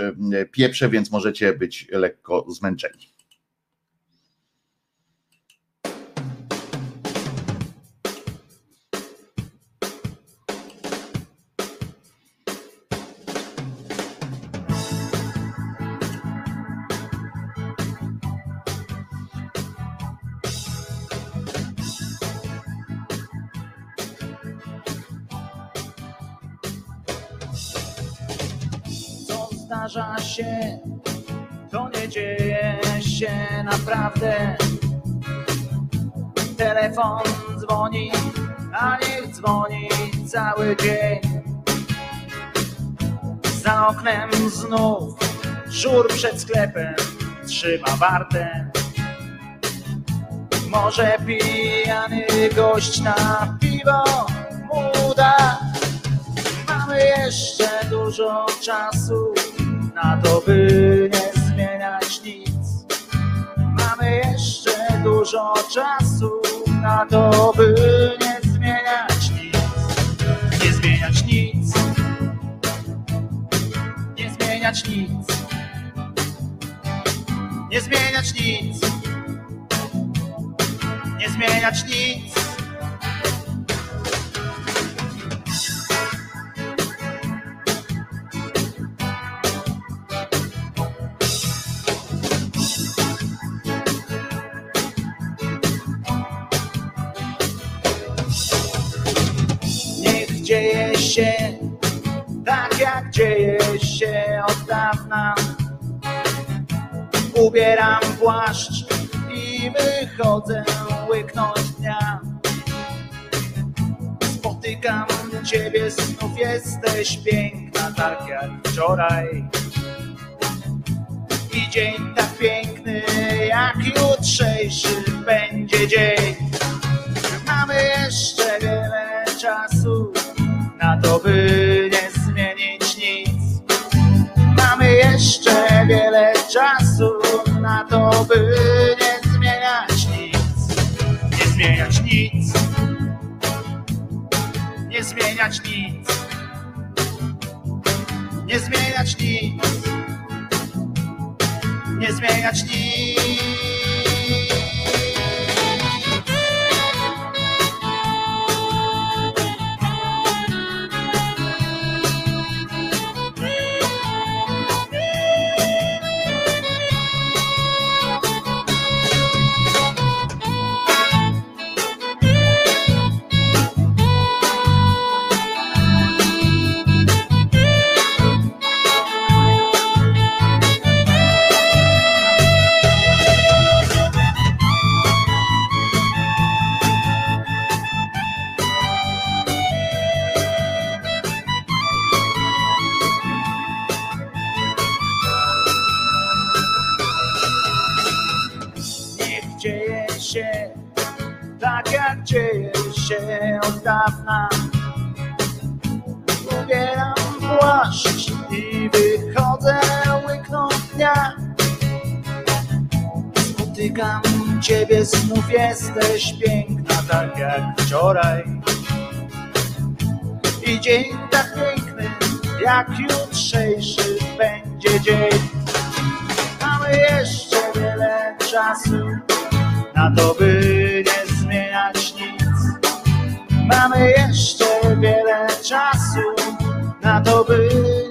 pieprzę, więc możecie być lekko zmęczeni. Zdarza się, to nie dzieje się naprawdę. Telefon dzwoni, a niech dzwoni cały dzień. Za oknem znów żur przed sklepem trzyma wartę. Może pijany gość na piwo mu da. Mamy jeszcze dużo czasu na to, by nie zmieniać nic. Mamy jeszcze dużo czasu na to, by nie zmieniać nic. Nie zmieniać nic. Nie zmieniać nic. Nie zmieniać nic. Nie zmieniać nic. Dawna. Ubieram płaszcz i wychodzę łyknąć dnia. Spotykam ciebie, znów jesteś piękna, tak jak wczoraj. I dzień tak piękny jak jutrzejszy będzie dzień. Mamy jeszcze wiele czasu na to, by jeszcze wiele czasu na to, by nie zmieniać nic. Nie zmieniać nic. Nie zmieniać nic. Nie zmieniać nic. Nie zmieniać nic. Się od dawna. Ubieram płaszcz i wychodzę łyknąć dnia. Spotykam ciebie, znów jesteś piękna, tak jak wczoraj. I dzień tak piękny, jak jutrzejszy będzie dzień. Mamy jeszcze wiele czasu na to, by. Mamy jeszcze wiele czasu na to, by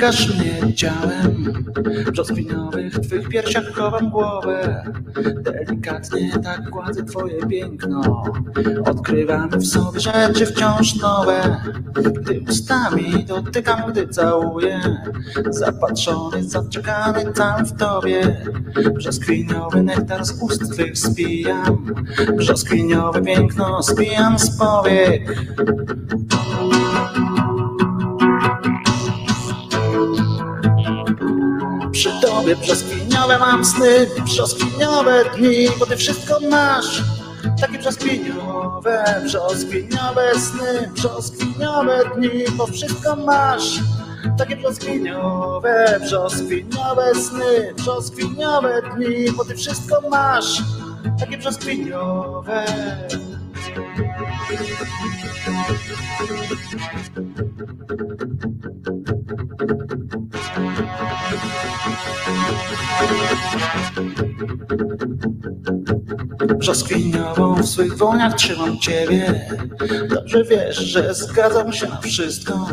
dotykasz mnie ciałem W brzoskwiniowych twych piersiach chowam głowę. Delikatnie tak gładzę twoje piękno. Odkrywamy w sobie rzeczy wciąż nowe. Gdy ustami dotykam, gdy całuję. Zapatrzony, zaczekany tam w tobie. Brzoskwiniowy nektar z ust twych spijam. Brzoskwiniowe piękno spijam z powiek Tobie brzoskwiniowe mam sny, brzoskwiniowe dni, bo ty wszystko masz. Takie brzoskwiniowe, brzoskwiniowe sny, brzoskwiniowe dni, bo wszystko masz. Takie brzoskwiniowe, brzoskwiniowe sny, brzoskwiniowe dni, bo ty wszystko masz. Takie brzoskwiniowe. Thank you. Brzoskwiniową w swych dłoniach trzymam ciebie. Dobrze wiesz, że zgadzam się na wszystko.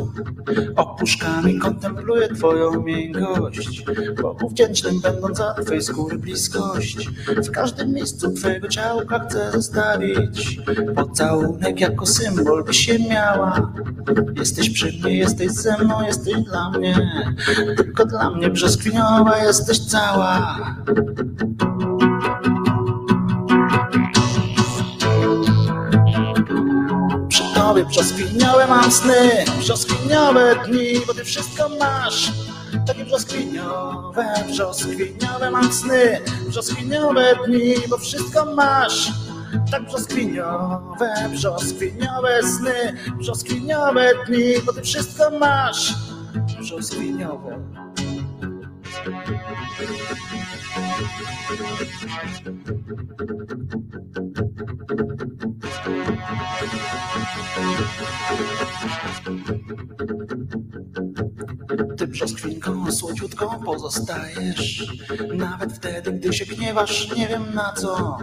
Opuszkami kontempluję twoją miękkość Bogu wdzięcznym będąc za twej skóry bliskość. W każdym miejscu twojego ciałka chcę zostawić. Pocałunek jako symbol by się miała. Jesteś przy mnie, jesteś ze mną, jesteś dla mnie. Tylko dla mnie brzoskwiniowa jesteś cała Brzoskwiniowe, brzoskwiniowe mam sny, dni, bo ty wszystko masz. Takie brzoskwiniowe, brzoskwiniowe mam sny, brzoskwiniowe dni, bo wszystko masz. Tak brzoskwiniowe, brzoskwiniowe sny, brzoskwiniowe dni, bo ty wszystko masz. Brzoskwiniowe. Ty brzoskwinką słodziutką pozostajesz. Nawet wtedy, gdy się gniewasz, nie wiem na co.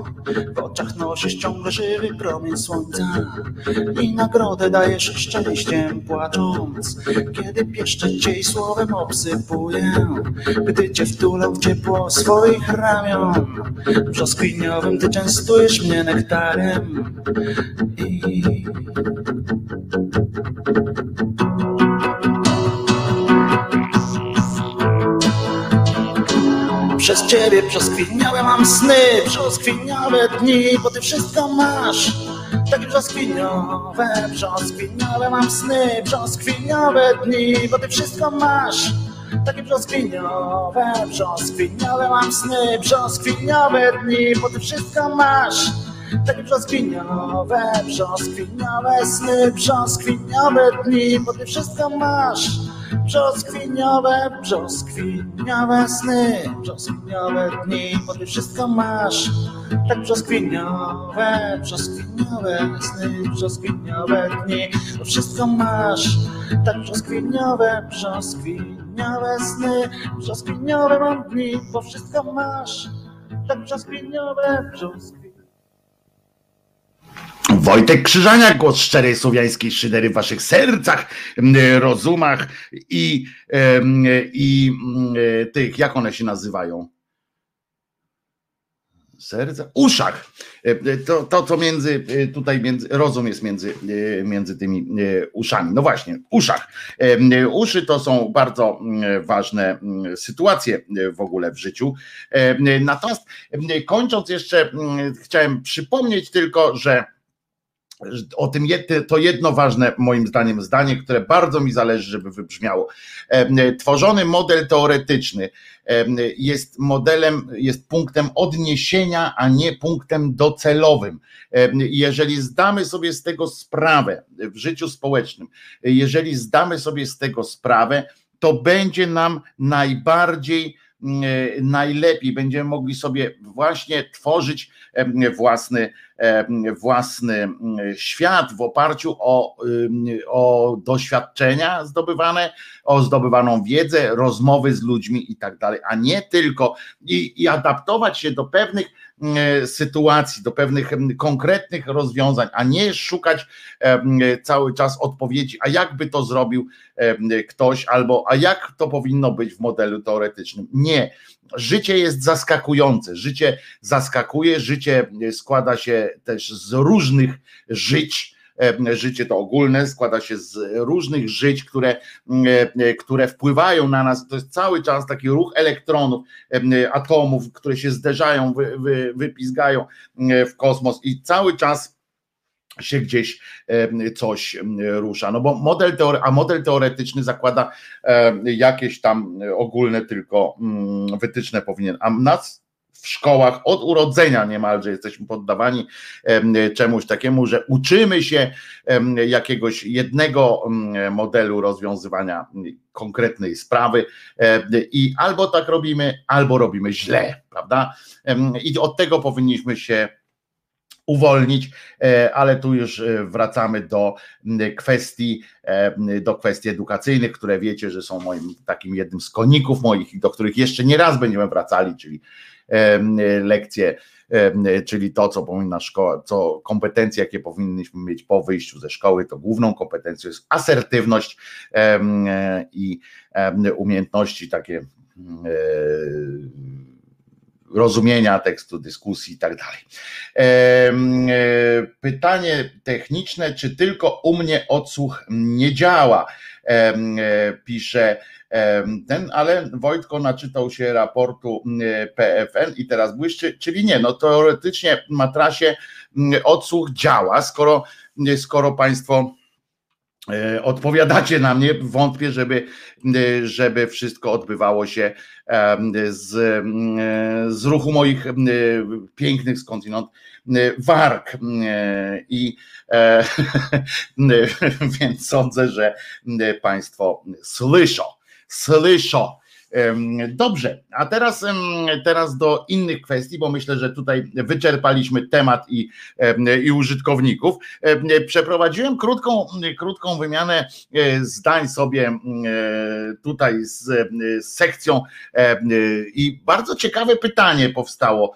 W oczach nosisz ciągle żywy promień słońca I nagrodę dajesz szczęściem płacząc. Kiedy pieszczę cię i słowem obsypuję Gdy cię wtulę w ciepło swoich ramion. Brzoskwiniowym ty częstujesz mnie nektarem I Przez ciebie brzoskwiniowe mam sny, brzoskwiniowe dni, bo ty wszystko masz. Takie brzoskwiniowe, brzoskwiniowe mam sny, brzoskwiniowe dni, bo ty wszystko masz. Takie brzoskwiniowe, brzoskwiniowe mam sny, brzoskwiniowe dni, bo ty wszystko masz. Takie brzoskwiniowe, brzoskwiniowe sny, brzoskwiniowe dni, bo ty wszystko masz. Brzoskwiniowe, brzoskwiniowe sny, brzoskwiniowe dni, bo ty wszystko masz. Tak brzoskwiniowe, brzoskwiniowe sny, brzoskwiniowe dni, bo wszystko masz. Tak brzoskwiniowe, brzoskwiniowe sny, brzoskwiniowe mam dni, bo wszystko masz. Tak brzoskwiniowe, brzoskwiniowe. Wojtek Krzyżaniak, głos szczerej słowiańskiej szydery w waszych sercach, rozumach i, i tych, jak one się nazywają? Serca? Uszach. E, To, to co między, e, tutaj między, rozum jest między, e, między tymi uszami. No właśnie, uszach. Uszy to są bardzo ważne sytuacje w ogóle w życiu. Natomiast kończąc jeszcze, chciałem przypomnieć tylko, że o tym to jedno ważne moim zdaniem zdanie, które bardzo mi zależy, żeby wybrzmiało. Tworzony model teoretyczny jest modelem, jest punktem odniesienia, a nie punktem docelowym. Jeżeli zdamy sobie z tego sprawę w życiu społecznym, jeżeli zdamy sobie z tego sprawę, to będzie nam najbardziej mm, najlepiej będziemy mogli sobie właśnie tworzyć własny, własny mm, świat w oparciu o, o doświadczenia zdobywane, o zdobywaną wiedzę, rozmowy z ludźmi i tak dalej, a nie tylko i, i adaptować się do pewnych sytuacji, do pewnych konkretnych rozwiązań, a nie szukać cały czas odpowiedzi, a jakby to zrobił ktoś, albo a jak to powinno być w modelu teoretycznym. Nie. Życie jest zaskakujące, życie zaskakuje, życie składa się też z różnych żyć. Życie to ogólne, składa się z różnych żyć, które, e, które wpływają na nas. To jest cały czas taki ruch elektronów, atomów, które się zderzają, wy, wy, wypizgają w kosmos i cały czas się gdzieś e, coś rusza. No bo model teore, a model teoretyczny zakłada e, jakieś tam ogólne tylko mm, wytyczne powinien, a nas w szkołach od urodzenia niemalże jesteśmy poddawani em, czemuś takiemu, że uczymy się jakiegoś jednego mm, modelu rozwiązywania konkretnej sprawy e, i albo tak robimy, albo robimy źle, prawda? I od tego powinniśmy się uwolnić, e, ale tu już e, wracamy do kwestii, e, do kwestii edukacyjnych, które wiecie, że są moim takim jednym z koników moich i do których jeszcze nie raz będziemy wracali, czyli lekcje, czyli to, co powinna szkoła, co kompetencje, jakie powinniśmy mieć po wyjściu ze szkoły, to główną kompetencją jest asertywność i umiejętności takie rozumienia tekstu, dyskusji i tak dalej. Pytanie techniczne, czy tylko u mnie odsłuch nie działa? Pisze ten, ale Wojtko naczytał się raportu PFN i teraz błyszczy, czyli nie, no teoretycznie matrasie odsłuch działa, skoro, skoro Państwo e, odpowiadacie na mnie, wątpię, żeby, żeby wszystko odbywało się z, z ruchu moich pięknych skądinąd warg i *laughs* e, więc sądzę, że Państwo słyszą słyszą. Dobrze, a teraz, teraz do innych kwestii, bo myślę, że tutaj wyczerpaliśmy temat i, i użytkowników. Przeprowadziłem krótką, krótką wymianę e, zdań sobie tutaj z, z sekcją i bardzo ciekawe pytanie powstało.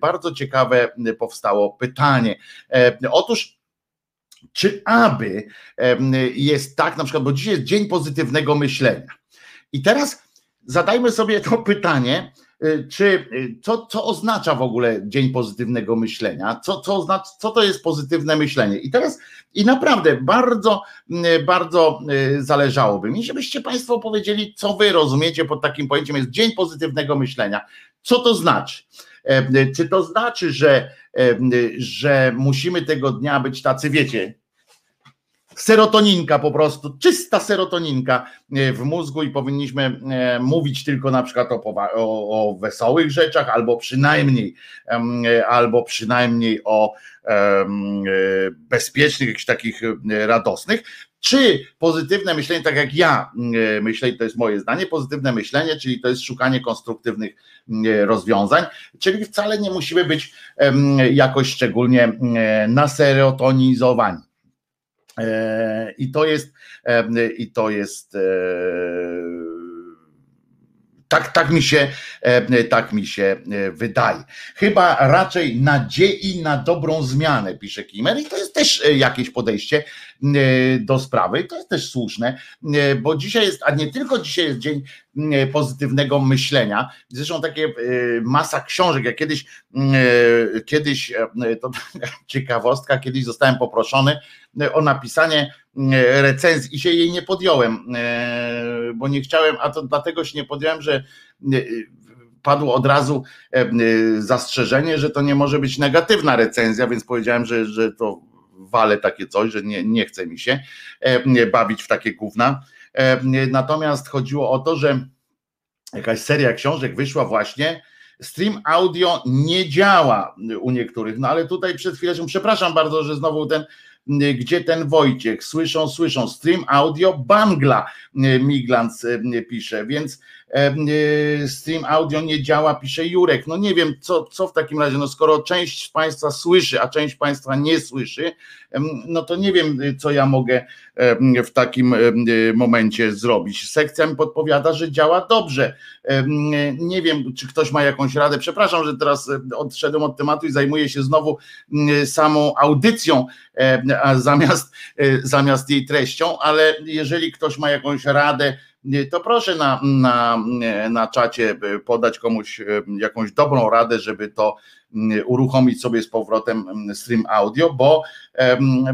Bardzo ciekawe powstało pytanie. Otóż czy aby jest tak, na przykład, bo dzisiaj jest dzień pozytywnego myślenia. I teraz zadajmy sobie to *laughs* pytanie, y, czy y, co, co oznacza w ogóle dzień pozytywnego myślenia? Co, co, oznacza, co to jest pozytywne myślenie? I teraz i naprawdę bardzo, y, bardzo zależałoby mi, żebyście Państwo powiedzieli, co wy rozumiecie pod takim pojęciem jest dzień pozytywnego myślenia. Co to znaczy? Czy to znaczy, że, że musimy tego dnia być tacy, wiecie, serotoninka po prostu, czysta serotoninka w mózgu i powinniśmy mówić tylko na przykład o, o, o wesołych rzeczach, albo przynajmniej, albo przynajmniej o bezpiecznych, jakichś takich radosnych, czy pozytywne myślenie, tak jak ja myślę, to jest moje zdanie, pozytywne myślenie, czyli to jest szukanie konstruktywnych rozwiązań, czyli wcale nie musimy być jakoś szczególnie naserotonizowani. E, I to jest, e, i to jest e, tak, tak, mi się, tak mi się wydaje. Chyba raczej nadziei na dobrą zmianę, pisze Kimer, i to jest też jakieś podejście do sprawy, i to jest też słuszne, bo dzisiaj jest, a nie tylko dzisiaj jest dzień pozytywnego myślenia. Zresztą takie masa książek. Ja kiedyś, kiedyś, to *laughs* ciekawostka, kiedyś zostałem poproszony o napisanie recenzji i się jej nie podjąłem, bo nie chciałem, a to dlatego się nie podjąłem, że padło od razu zastrzeżenie, że to nie może być negatywna recenzja, więc powiedziałem, że, że to wale takie coś, że nie, nie chce mi się bawić w takie gówna. Natomiast chodziło o to, że jakaś seria książek wyszła właśnie. Stream audio nie działa u niektórych, no ale tutaj przed chwilą, przepraszam bardzo, że znowu ten gdzie ten Wojciech? Słyszą, słyszą. Stream audio Bangla, Miglans pisze, więc stream audio nie działa, pisze Jurek. No nie wiem, co, co w takim razie, no skoro część Państwa słyszy, a część Państwa nie słyszy, no to nie wiem, co ja mogę w takim momencie zrobić. Sekcja mi podpowiada, że działa dobrze. Nie wiem, czy ktoś ma jakąś radę. Przepraszam, że teraz odszedłem od tematu i zajmuję się znowu samą audycją, zamiast, zamiast jej treścią, ale jeżeli ktoś ma jakąś radę, to proszę na, na, na czacie podać komuś e, jakąś dobrą radę, żeby to uruchomić sobie z powrotem stream audio, bo,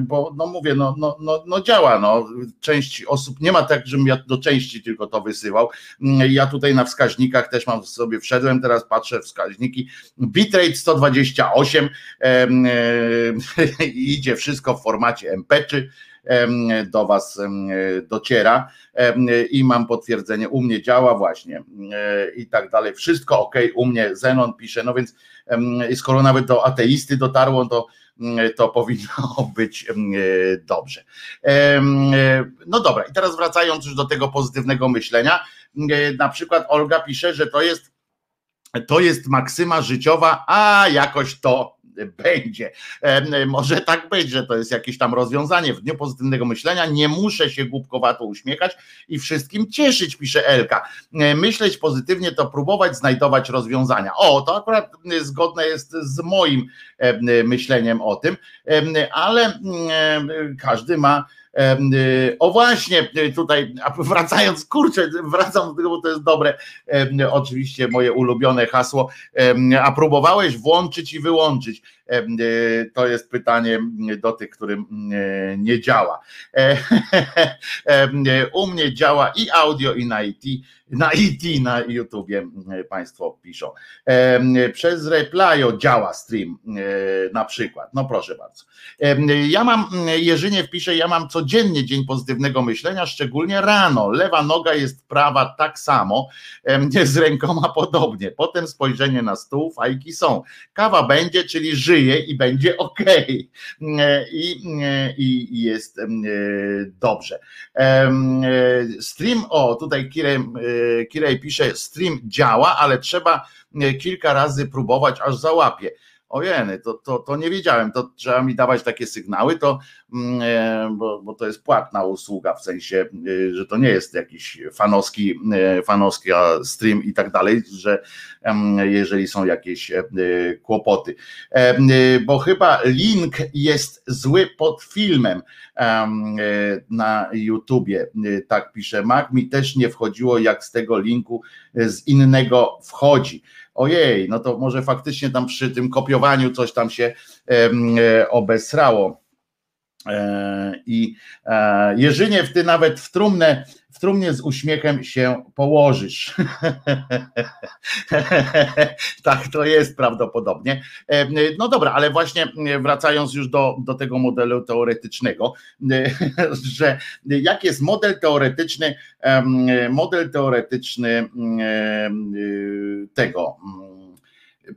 bo no mówię, no, no, no, no działa, no. część osób, nie ma tak, żebym ja do części tylko to wysyłał, ja tutaj na wskaźnikach też mam sobie, wszedłem, teraz patrzę wskaźniki, bitrate 128 e, *laughs* idzie wszystko w formacie MP3, do Was dociera i mam potwierdzenie, u mnie działa właśnie i tak dalej. Wszystko ok, u mnie Zenon pisze, no więc skoro nawet do ateisty dotarło, to to powinno *laughs* być dobrze. No dobra, i teraz wracając już do tego pozytywnego myślenia, na przykład Olga pisze, że to jest to jest maksyma życiowa, a jakoś to będzie. Może tak być, że to jest jakieś tam rozwiązanie w dniu pozytywnego myślenia. Nie muszę się głupkowato uśmiechać i wszystkim cieszyć, pisze Elka. Myśleć pozytywnie to próbować znajdować rozwiązania. O, to akurat zgodne jest z moim myśleniem o tym, ale każdy ma O właśnie, tutaj wracając, kurczę, wracam do tego, bo to jest dobre, oczywiście moje ulubione hasło, a próbowałeś włączyć i wyłączyć. To jest pytanie do tych, którym nie działa. *laughs* U mnie działa i audio, i na IT na IT na YouTubie e, Państwo piszą. E, przez Replyo działa stream e, na przykład. No proszę bardzo. Ja mam, Jerzynie wpiszę, ja mam codziennie dzień pozytywnego myślenia, szczególnie rano. Lewa noga jest prawa tak samo, *laughs* z rękoma podobnie. Potem spojrzenie na stół, fajki są. Kawa będzie, czyli żyje i będzie ok. I, i jest dobrze. Stream, o tutaj Kirem Kirej pisze, stream działa, ale trzeba e, kilka razy próbować, aż załapie. Ojeny, to, to, to nie wiedziałem, to trzeba mi dawać takie sygnały, to, mm, e, bo, bo to jest płatna usługa, w sensie, e, że to nie jest jakiś fanowski, fanowski stream i tak dalej, że jeżeli są jakieś kłopoty. Bo chyba link jest zły pod filmem na YouTubie, tak pisze Mac, mi też nie wchodziło jak z tego linku z innego wchodzi ojej, no to może faktycznie tam przy tym kopiowaniu coś tam się e, obesrało. E, I e, Jerzyniew, ty nawet w trumnę, w trumnie z uśmiechem się położysz. *laughs* tak to jest prawdopodobnie. No dobra, ale właśnie wracając już do, do tego modelu teoretycznego, *laughs* że jak jest model teoretyczny, model teoretyczny tego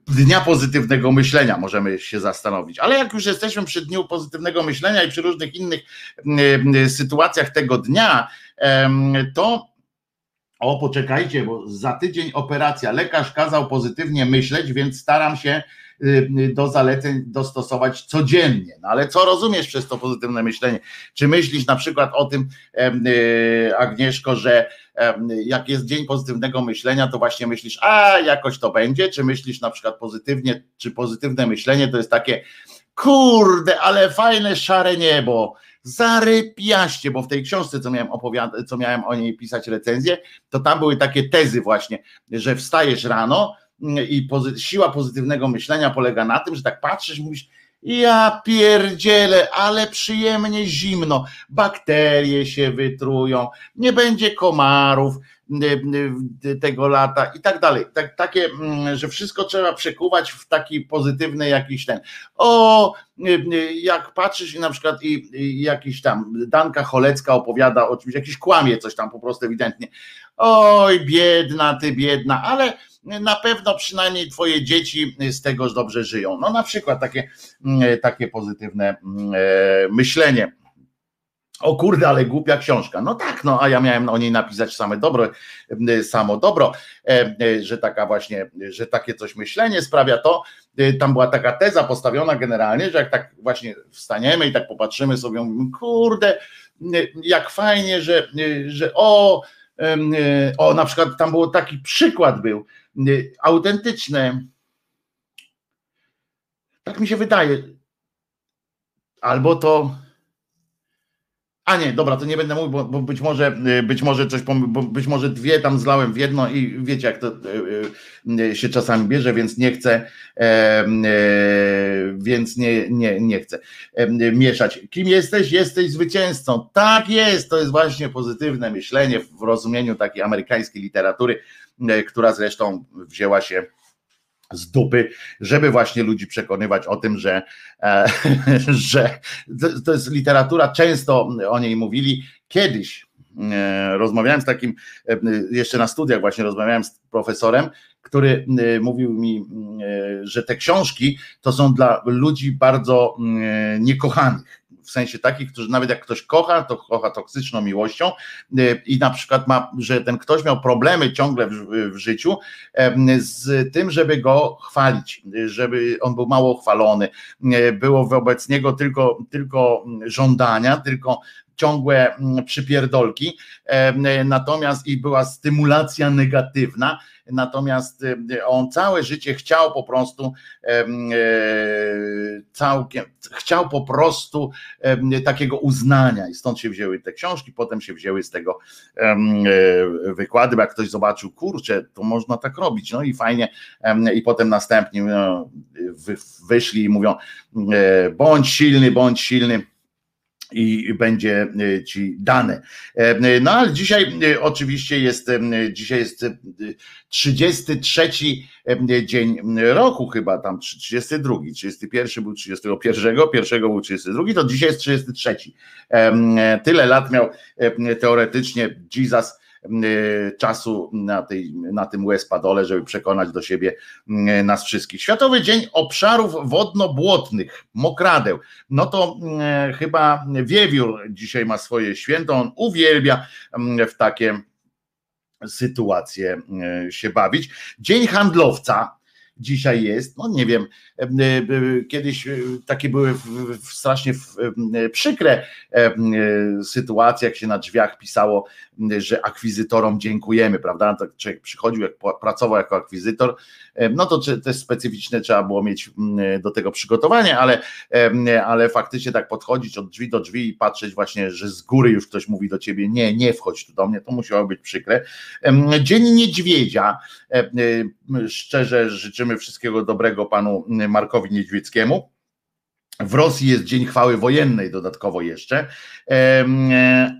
dnia pozytywnego myślenia możemy się zastanowić. Ale jak już jesteśmy przy dniu pozytywnego myślenia i przy różnych innych sytuacjach tego dnia, to o, poczekajcie, bo za tydzień operacja. Lekarz kazał pozytywnie myśleć, więc staram się do zaleceń dostosować codziennie. No ale co rozumiesz przez to pozytywne myślenie? Czy myślisz na przykład o tym, y, Agnieszko, że jak jest dzień pozytywnego myślenia, to właśnie myślisz, a jakoś to będzie, czy myślisz na przykład pozytywnie, czy pozytywne myślenie to jest takie, kurde, ale fajne szare niebo, zarypiaście, bo w tej książce, co miałem opowiadać, co miałem o niej pisać recenzję, to tam były takie tezy właśnie, że wstajesz rano mm, i pozy siła pozytywnego myślenia polega na tym, że tak patrzysz, mówisz, ja pierdzielę, ale przyjemnie zimno. Bakterie się wytrują, nie będzie komarów tego lata i tak dalej. Tak, takie, mm, że wszystko trzeba przekuwać w taki pozytywny jakiś ten. O, y, jak patrzysz i na przykład i, i jakiś tam Danka Cholecka opowiada o czymś, jakiś kłamie coś tam po prostu ewidentnie. Oj, biedna ty, biedna, ale na pewno przynajmniej twoje dzieci z tegoż dobrze żyją. No na przykład takie, mm, takie pozytywne mm, e, myślenie. O kurde, ale głupia książka. No tak, no a ja miałem o niej napisać same dobro, mm, samo dobro, e, e, że taka właśnie, że takie coś myślenie sprawia to. Tam była taka teza postawiona generalnie, że jak tak właśnie wstaniemy i tak popatrzymy sobie, kurde, jak fajnie, że, że o, o, na przykład tam było taki przykład był, Y, autentyczne. Tak mi się wydaje. Albo to. A nie, dobra, to nie będę mówił, bo, bo być może y, być może coś, być może dwie tam zlałem w jedno i wiecie, jak to y, się czasami bierze, więc nie chcę, e, więc nie, nie, nie chcę mieszać. Kim jesteś? Jesteś zwycięzcą. Tak jest, to jest właśnie pozytywne myślenie w rozumieniu takiej amerykańskiej literatury E, która zresztą wzięła się z dupy, żeby właśnie ludzi przekonywać o tym, że, e, *laughs* że to jest literatura, często o niej mówili kiedyś. E, rozmawiałem z takim, jeszcze na studiach właśnie rozmawiałem z profesorem, który mówił mi, że te książki to są dla ludzi bardzo niekochanych w sensie takich, którzy nawet jak ktoś kocha, to kocha toksyczną miłością. Y, i na przykład ma, że ten ktoś miał problemy ciągle w, w życiu z tym, żeby go chwalić, żeby on był mało chwalony, y, było wobec niego tylko, tylko żądania, tylko ciągłe przypierdolki, natomiast i była stymulacja negatywna, natomiast on całe życie chciał po prostu całkiem, chciał po prostu takiego uznania. I stąd się wzięły te książki, potem się wzięły z tego wykłady, bo jak ktoś zobaczył, kurczę, to można tak robić, no i fajnie i potem następnie no, wyszli i mówią bądź silny, bądź silny i będzie e, ci dane. E, no ale dzisiaj e, oczywiście jest, dzisiaj jest 33 dzień roku chyba, tam 32, 31 był 31, pierwszego był 32, to dzisiaj jest 33. Tyle lat miał teoretycznie Jesus czasu na, tej, na tym łez-padole, żeby przekonać do siebie y, nas wszystkich. Światowy Dzień Obszarów Wodno-Błotnych, mokradeł. No to y, chyba Wiewiór dzisiaj ma swoje święto, on uwielbia w takie sytuacje się bawić. Dzień Handlowca, dzisiaj jest. No nie wiem, e, e, kiedyś e, takie były strasznie przykre sytuacje, jak się na drzwiach pisało, że akwizytorom dziękujemy, prawda? Tak człowiek przychodził, jak pracował jako akwizytor, no to też specyficzne trzeba było mieć do tego przygotowanie, ale, ale faktycznie tak podchodzić od drzwi do drzwi i patrzeć właśnie, że z góry już ktoś mówi do ciebie, nie, nie wchodź tu do mnie, to musiało być przykre. Dzień Niedźwiedzia, szczerze życzymy wszystkiego dobrego panu Markowi Niedźwieckiemu. W Rosji jest Dzień Chwały Wojennej dodatkowo jeszcze,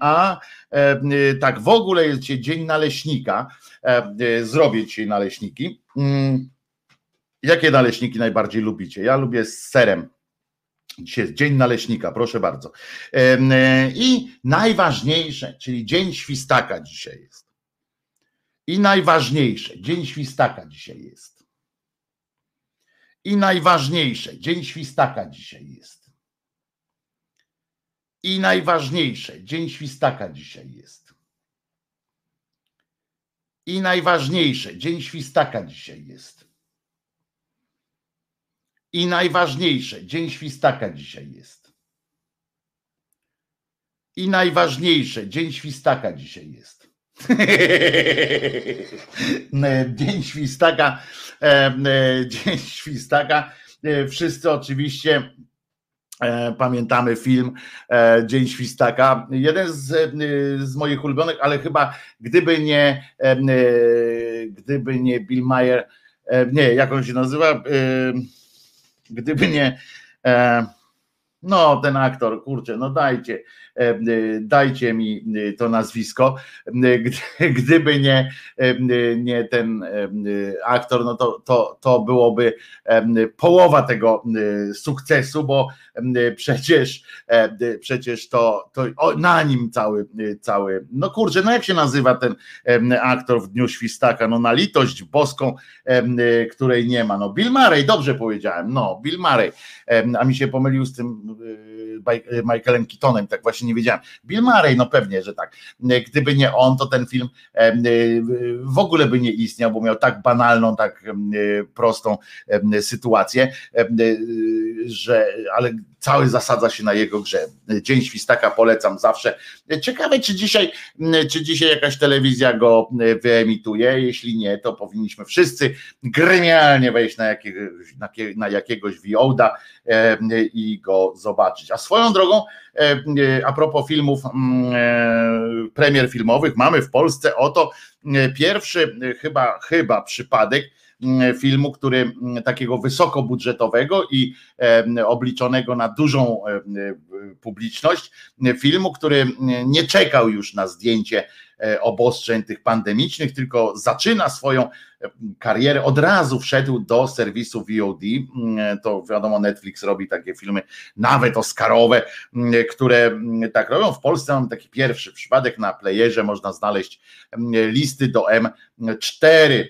a tak w ogóle jest Dzień Naleśnika. Zrobię dzisiaj naleśniki. Mm, jakie naleśniki najbardziej lubicie? Ja lubię z serem. Dzisiaj jest Dzień Naleśnika, proszę bardzo. I najważniejsze, czyli Dzień Świstaka dzisiaj jest. I najważniejsze, Dzień Świstaka dzisiaj jest. I najważniejsze, Dzień Świstaka dzisiaj jest. I najważniejsze, Dzień Świstaka dzisiaj jest. I najważniejsze, Dzień Świstaka dzisiaj jest. I najważniejsze, Dzień Świstaka dzisiaj jest. I najważniejsze, Dzień Świstaka dzisiaj jest. Dzień Świstaka E, e, Dzień Świstaka. E, wszyscy oczywiście Pamiętamy film Dzień Świstaka. Jeden z, z, moich ulubionych, ale chyba gdyby nie, gdyby nie Bill Mayer, nie, jak on się nazywa? Gdyby nie, no ten aktor, kurczę, no dajcie, E, e, dajcie mi e, to nazwisko. *laughs* Gdyby nie, nie ten aktor, no to, to, to byłoby połowa tego sukcesu, bo przecież, przecież to, to na nim cały, cały, no kurczę, no jak się nazywa ten aktor w Dniu Świstaka, no na litość boską, której nie ma, no Bill Murray, dobrze powiedziałem, no Bill Murray, a mi się pomylił z tym Michaelem Keatonem, tak właśnie nie wiedziałem. Bill Murray, no pewnie, że tak. Gdyby nie on, to ten film w ogóle by nie istniał, bo miał tak banalną, tak prostą sytuację, że ale cały zasadza się na jego grze. Dzień Świstaka polecam zawsze. Ciekawe, czy dzisiaj, czy dzisiaj jakaś telewizja go wyemituje. Jeśli nie, to powinniśmy wszyscy gremialnie wejść na jakiegoś, na jakiegoś i go zobaczyć. A swoją drogą, a propos filmów, premier filmowych, mamy w Polsce oto pierwszy chyba, chyba przypadek, Mm, filmu, który mm, takiego wysokobudżetowego i obliczonego na dużą publiczność, filmu, który nie czekał już na zdjęcie e, obostrzeń tych pandemicznych, tylko zaczyna swoją karierę, od razu wszedł do serwisu VOD, mm, to wiadomo Netflix robi takie filmy, nawet oscarowe, które tak robią, w Polsce mam taki pierwszy przypadek na playerze, można znaleźć listy do M4,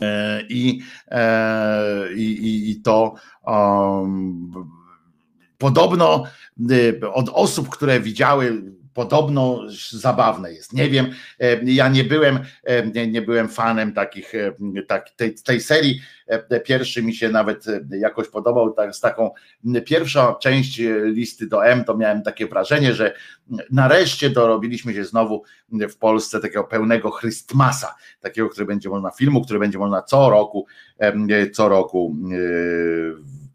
E, I, e, i, i, to um, podobno od osób, które widziały podobno zabawne jest. Nie wiem, ja nie byłem, nie, nie byłem fanem takich, tak, tej, tej serii. Pierwszy mi się nawet jakoś podobał, tak, z taką pierwsza część listy do M, to miałem takie wrażenie, że nareszcie dorobiliśmy się znowu w Polsce takiego pełnego Christmasa, takiego, który będzie można filmu, który będzie można co roku, co roku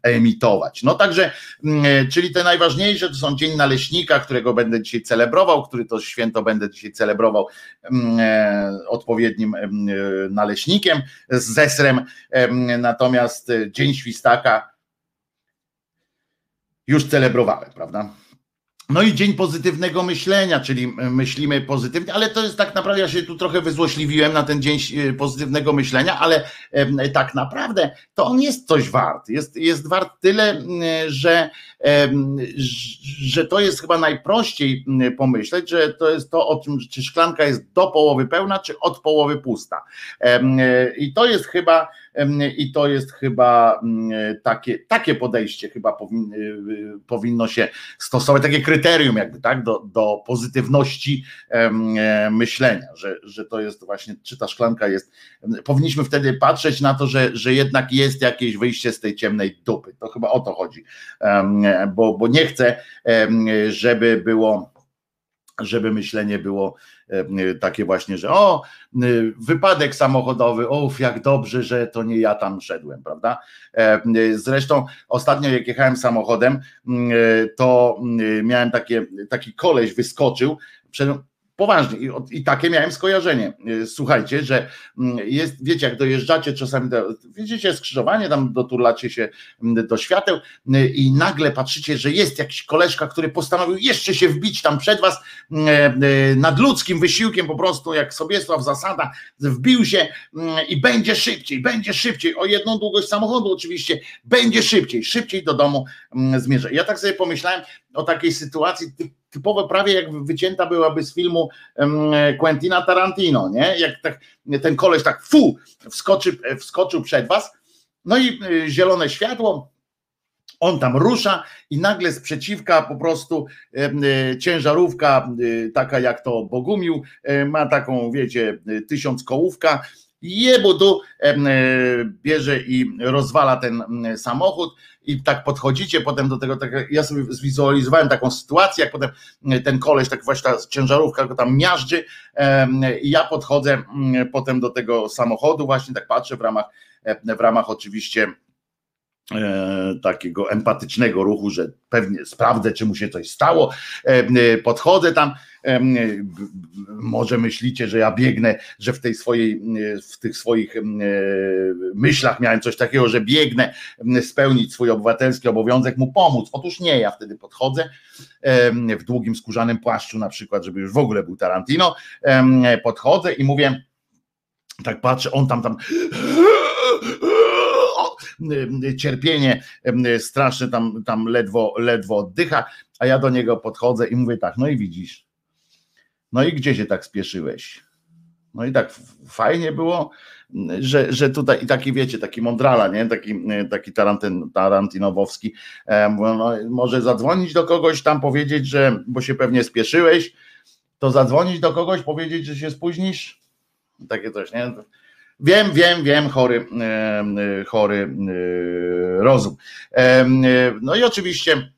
emitować. No także, mm, e, czyli te najważniejsze to są Dzień Naleśnika, którego będę dzisiaj celebrował, który to święto będę dzisiaj celebrował mm, e, odpowiednim mm, e, naleśnikiem z zesrem, natomiast Dzień Świstaka już celebrowałem, prawda? No i dzień pozytywnego myślenia, czyli myślimy pozytywnie, ale to jest tak naprawdę, ja się tu trochę wyzłośliwiłem na ten dzień e, pozytywnego myślenia, ale tak naprawdę to on jest coś wart. Jest, jest wart tyle, że, że to jest chyba najprościej pomyśleć, że to jest to, o tym, czy szklanka jest do połowy pełna, czy od połowy pusta. E, I to jest chyba i to jest chyba mm, takie, takie podejście chyba powinno, y, powinno się stosować, takie kryterium jakby, tak, do, do pozytywności e, myślenia, że, że to jest właśnie, czy ta szklanka jest, powinniśmy wtedy patrzeć na to, że, że jednak jest jakieś wyjście z tej ciemnej dupy, to chyba o to chodzi, bo, bo nie chcę, żeby było żeby myślenie było takie właśnie, że o, wypadek samochodowy, uff, jak dobrze, że to nie ja tam szedłem, prawda? E, zresztą ostatnio jak jechałem samochodem, to miałem takie, taki koleś wyskoczył, Poważnie I, i, takie miałem skojarzenie. Y, słuchajcie, że mm, jest, wiecie, jak dojeżdżacie czasami, do, widzicie skrzyżowanie, tam doturlacie się mm, do świateł y, i nagle patrzycie, że jest jakiś koleżka, który postanowił jeszcze się wbić tam przed was mm, y, nadludzkim wysiłkiem, po prostu jak Sobiesław Zasada, wbił się i będzie szybciej, będzie szybciej, o jedną długość samochodu oczywiście, będzie szybciej, szybciej do domu zmierza. Ja tak sobie pomyślałem o takiej sytuacji, typowo prawie jak wycięta byłaby z filmu Quentina Tarantino, nie? Jak tak, ten koleś tak fu, wskoczy, wskoczył przed was, no i y, zielone światło, on tam rusza i nagle z przeciwka po prostu y, ciężarówka, y, taka jak to Bogumił, ma taką, wiecie, tysiąc kołówka, jebudu bierze i rozwala ten samochód i tak podchodzicie potem do tego, tak, ja sobie zwizualizowałem taką sytuację, jak potem ten koleś, tak właśnie ta ciężarówka go tam miażdży i ja podchodzę potem do tego samochodu, właśnie tak patrzę w ramach, w ramach oczywiście E, takiego empatycznego ruchu, że pewnie sprawdzę, czy mu się coś stało. E, e, podchodzę tam, może myślicie, że ja biegnę, że w tej swojej, w tych swoich myślach miałem coś takiego, że biegnę spełnić swój obywatelski obowiązek, mu pomóc. Otóż nie, ja wtedy podchodzę w długim skórzanym płaszczu na przykład, żeby już w ogóle był Tarantino, podchodzę i mówię, tak patrzę, on tam tam cierpienie straszne, tam, tam ledwo, ledwo oddycha, a ja do niego podchodzę i mówię tak, no i widzisz, no i gdzie się tak spieszyłeś? No i tak fajnie było, że, że tutaj i taki wiecie, taki mądrala, nie? Taki, taki tarantin, tarantinowowski. No, może zadzwonić do kogoś tam, powiedzieć, że bo się pewnie spieszyłeś, to zadzwonić do kogoś, powiedzieć, że się spóźnisz. Takie coś, nie? Wiem, wiem, wiem, chory, chory rozum. No i oczywiście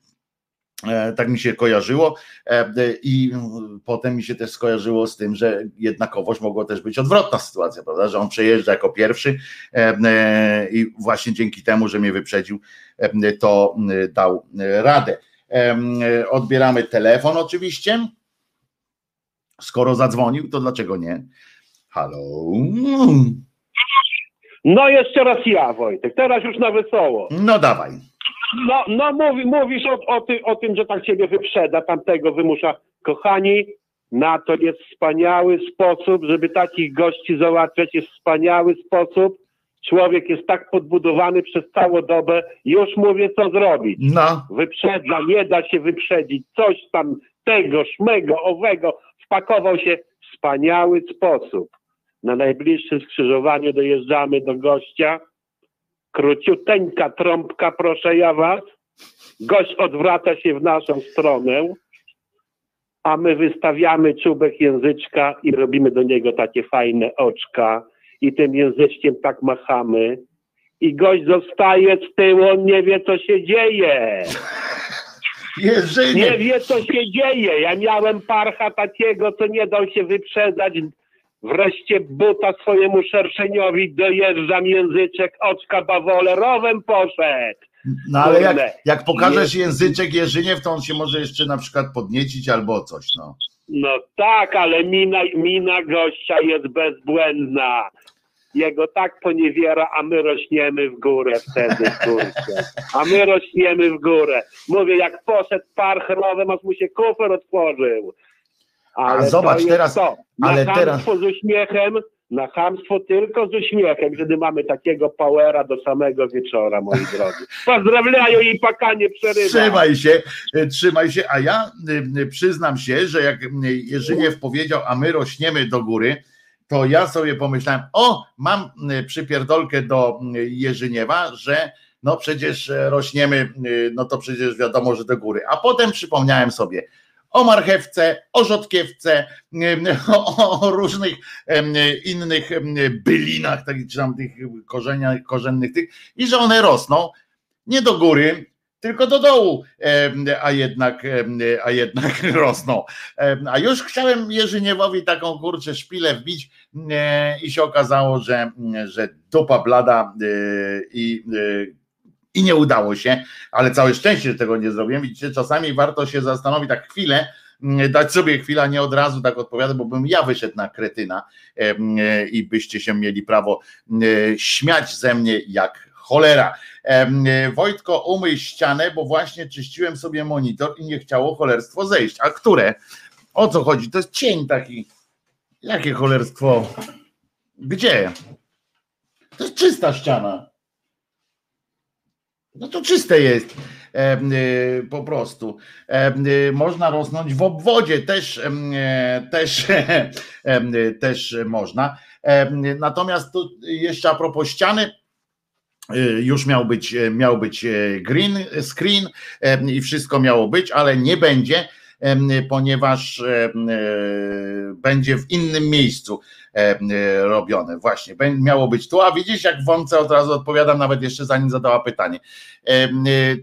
e, tak mi się kojarzyło i potem mi się też skojarzyło z tym, że jednakowoż mogła też być odwrotna sytuacja, prawda, że on przejeżdża jako pierwszy e, i właśnie dzięki temu, że mnie wyprzedził, to dał radę. Odbieramy telefon oczywiście. Skoro zadzwonił, to dlaczego nie? Halo. No jeszcze raz ja, Wojtek, teraz już na wesoło. No dawaj. No, no mówi, mówisz o, o, ty, o tym, że tak ciebie wyprzeda, tamtego wymusza. Kochani, na to jest wspaniały sposób, żeby takich gości załatwiać, jest wspaniały sposób. Człowiek jest tak podbudowany przez całą dobę, już mówię, co zrobić. No. Wyprzedza, nie da się wyprzedzić, coś tam tego, szmego, owego, wpakował się w wspaniały sposób. Na najbliższym skrzyżowaniu dojeżdżamy do gościa. Króciuteńka trąbka, proszę ja was. Gość odwraca się w naszą stronę, a my wystawiamy czubek języczka i robimy do niego takie fajne oczka i tym języczkiem tak machamy i gość zostaje z tyłu, on nie wie co się dzieje. Nie wie co się dzieje. Ja miałem parcha takiego, co nie dał się wyprzedzać. Wreszcie buta swojemu szerszeniowi dojeżdżam języczek, oczka bawolerowem poszedł. No ale jak, jak pokażesz języczek Jerzyniew, to on się może jeszcze na przykład podniecić albo coś, no. No tak, ale mina, mina gościa jest bezbłędna. Jego tak poniewiera, a my rośniemy w górę wtedy, kurczę. A my rośniemy w górę. Mówię, jak poszedł parch rowem, aż mu się kufer otworzył. Ale A zobacz teraz, to. Na ale teraz- z uśmiechem, na chamstwo tylko z uśmiechem, gdy mamy takiego powera do samego wieczora, moi *laughs* drodzy. Pozdrawiają i pakanie przerywa. Trzymaj się, e, trzymaj się, a ja y, y, przyznam się, że jak y, Jerzyniew powiedział, a my rośniemy do góry, to ja sobie pomyślałem, o, mam y, przypierdolkę do y, Jerzyniewa, że no przecież e, rośniemy, y, no to przecież wiadomo, że do góry. A potem przypomniałem sobie o marchewce, o rzodkiewce, *laughs* o, o różnych innych bylinach, takich, czy tam tych korzenia, korzennych tych, i że one rosną nie do góry, tylko do dołu, a jednak, a jednak *laughs* rosną. A już chciałem Jerzyniewowi taką kurczę szpilę wbić e, i się okazało, że, że dupa blada e, i, e, i nie udało się, ale całe szczęście, że tego nie zrobiłem. Widzicie, czasami warto się zastanowić tak chwilę, m, dać sobie chwilę, nie od razu tak odpowiadać, bo bym ja wyszedł na kretyna e, i byście się mieli prawo e, śmiać ze mnie jak cholera. E, Wojtko, umyj ścianę, bo właśnie czyściłem sobie monitor i nie chciało cholerstwo zejść. A które? O co chodzi? To jest cień taki. Jakie cholerstwo? Gdzie? To jest czysta ściana. No to czyste jest. E, po prostu. E, Można rosnąć w obwodzie, też, e, też, *laughs* e, też można. Natomiast tu jeszcze a propos ściany, y, już miał być, e, miał być e, green screen i wszystko miało być, ale nie będzie, ponieważ będzie w innym miejscu robione. Właśnie, miało być tu, a widzisz, jak wące od razu odpowiadam, nawet jeszcze zanim zadała pytanie. E,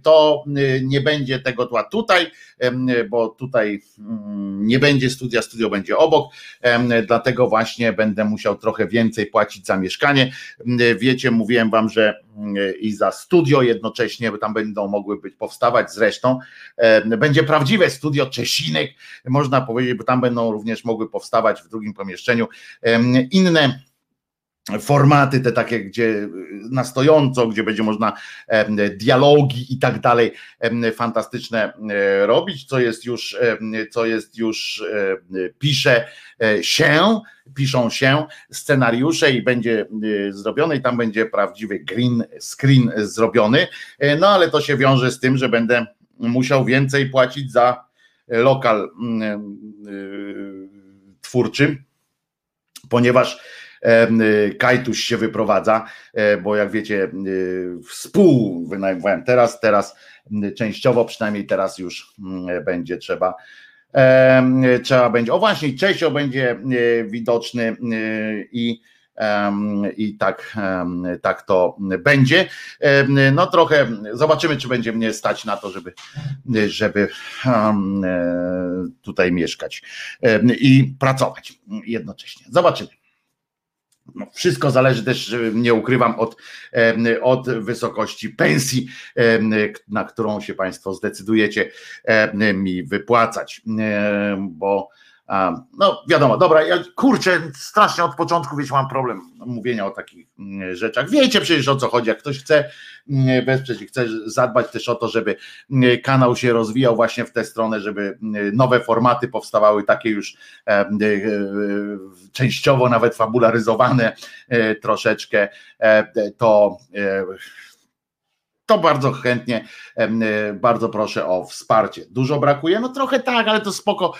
To e, nie będzie tego tła tutaj, e, bo tutaj mm, nie będzie studia, studio będzie obok, dlatego właśnie będę musiał trochę więcej płacić za mieszkanie. Wiecie, mówiłem wam, że i za studio jednocześnie, bo tam będą mogły być powstawać zresztą. e, Będzie prawdziwe studio Czesinek, można powiedzieć, bo tam będą również mogły powstawać w drugim pomieszczeniu inne formaty, te takie, gdzie na stojąco, gdzie będzie można dialogi i tak dalej fantastyczne e, robić, co jest już, co jest już pisze e, się, piszą się scenariusze i będzie e, zrobione i tam będzie prawdziwy green screen zrobiony, no ale to się wiąże z tym, że będę musiał więcej płacić za lokal mm, twórczy, ponieważ y, Kajtuś się wyprowadza, e, bo jak wiecie, y, współwynajmowałem teraz, teraz częściowo, przynajmniej teraz już będzie trzeba trzeba będzie, o właśnie, Czesio będzie y, widoczny y, i i tak, tak to będzie. No trochę zobaczymy, czy będzie mnie stać na to, żeby, żeby tutaj mieszkać i pracować jednocześnie. Zobaczymy. No, wszystko zależy też, nie ukrywam, od, od wysokości pensji, na którą się Państwo zdecydujecie mi wypłacać, bo no wiadomo, dobra, ja kurczę, strasznie od początku wiecie, mam problem mówienia o takich mm, rzeczach. Wiecie przecież o co chodzi, jak ktoś chce mm, wesprzeć i chce zadbać też o to, żeby mm, kanał się rozwijał właśnie w tę stronę, żeby nowe formaty powstawały, takie już e, e, częściowo nawet fabularyzowane e, troszeczkę, e, to e, to bardzo chętnie, e, bardzo proszę o wsparcie. Dużo brakuje? No trochę tak, ale to spoko.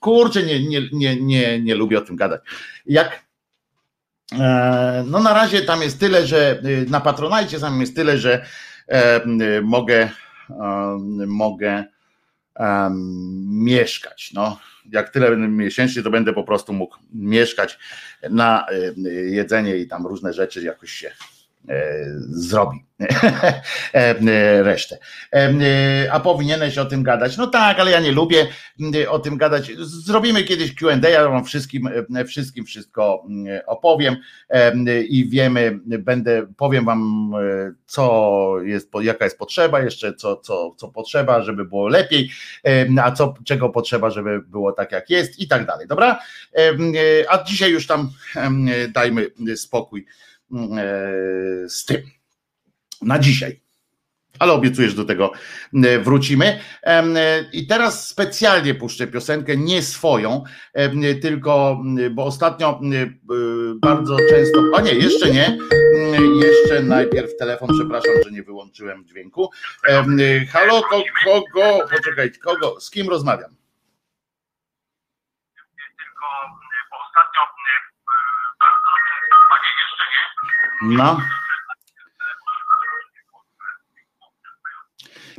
Kurczę, nie, nie, nie, nie, nie lubię o tym gadać. Jak e, no na razie tam jest tyle, że y, na Patronajcie tam jest tyle, że mogę, mogę mieszkać. No, jak tyle miesięcznie, to będę po prostu mógł mieszkać na jedzenie i tam różne rzeczy jakoś się E, zrobi *laughs* e, e, resztę. A powinieneś o tym gadać. No tak, ale ja nie lubię o tym gadać. Zrobimy kiedyś QA, ja wam wszystkim, wszystkim wszystko opowiem i wiemy, będę, powiem wam, co jest, jaka jest potrzeba jeszcze, co, co, co potrzeba, żeby było lepiej, a co, czego potrzeba, żeby było tak jak jest i tak dalej. Dobra? A dzisiaj już tam dajmy spokój e, z tym. Na dzisiaj. Ale obiecuję, że do tego e, wrócimy. E, I teraz specjalnie puszczę piosenkę, nie swoją, tylko, bo ostatnio bardzo często. A nie, jeszcze nie. Jeszcze najpierw telefon, przepraszam, że nie wyłączyłem dźwięku. Halo, kogo? Poczekajcie, kogo? Z kim rozmawiam? No.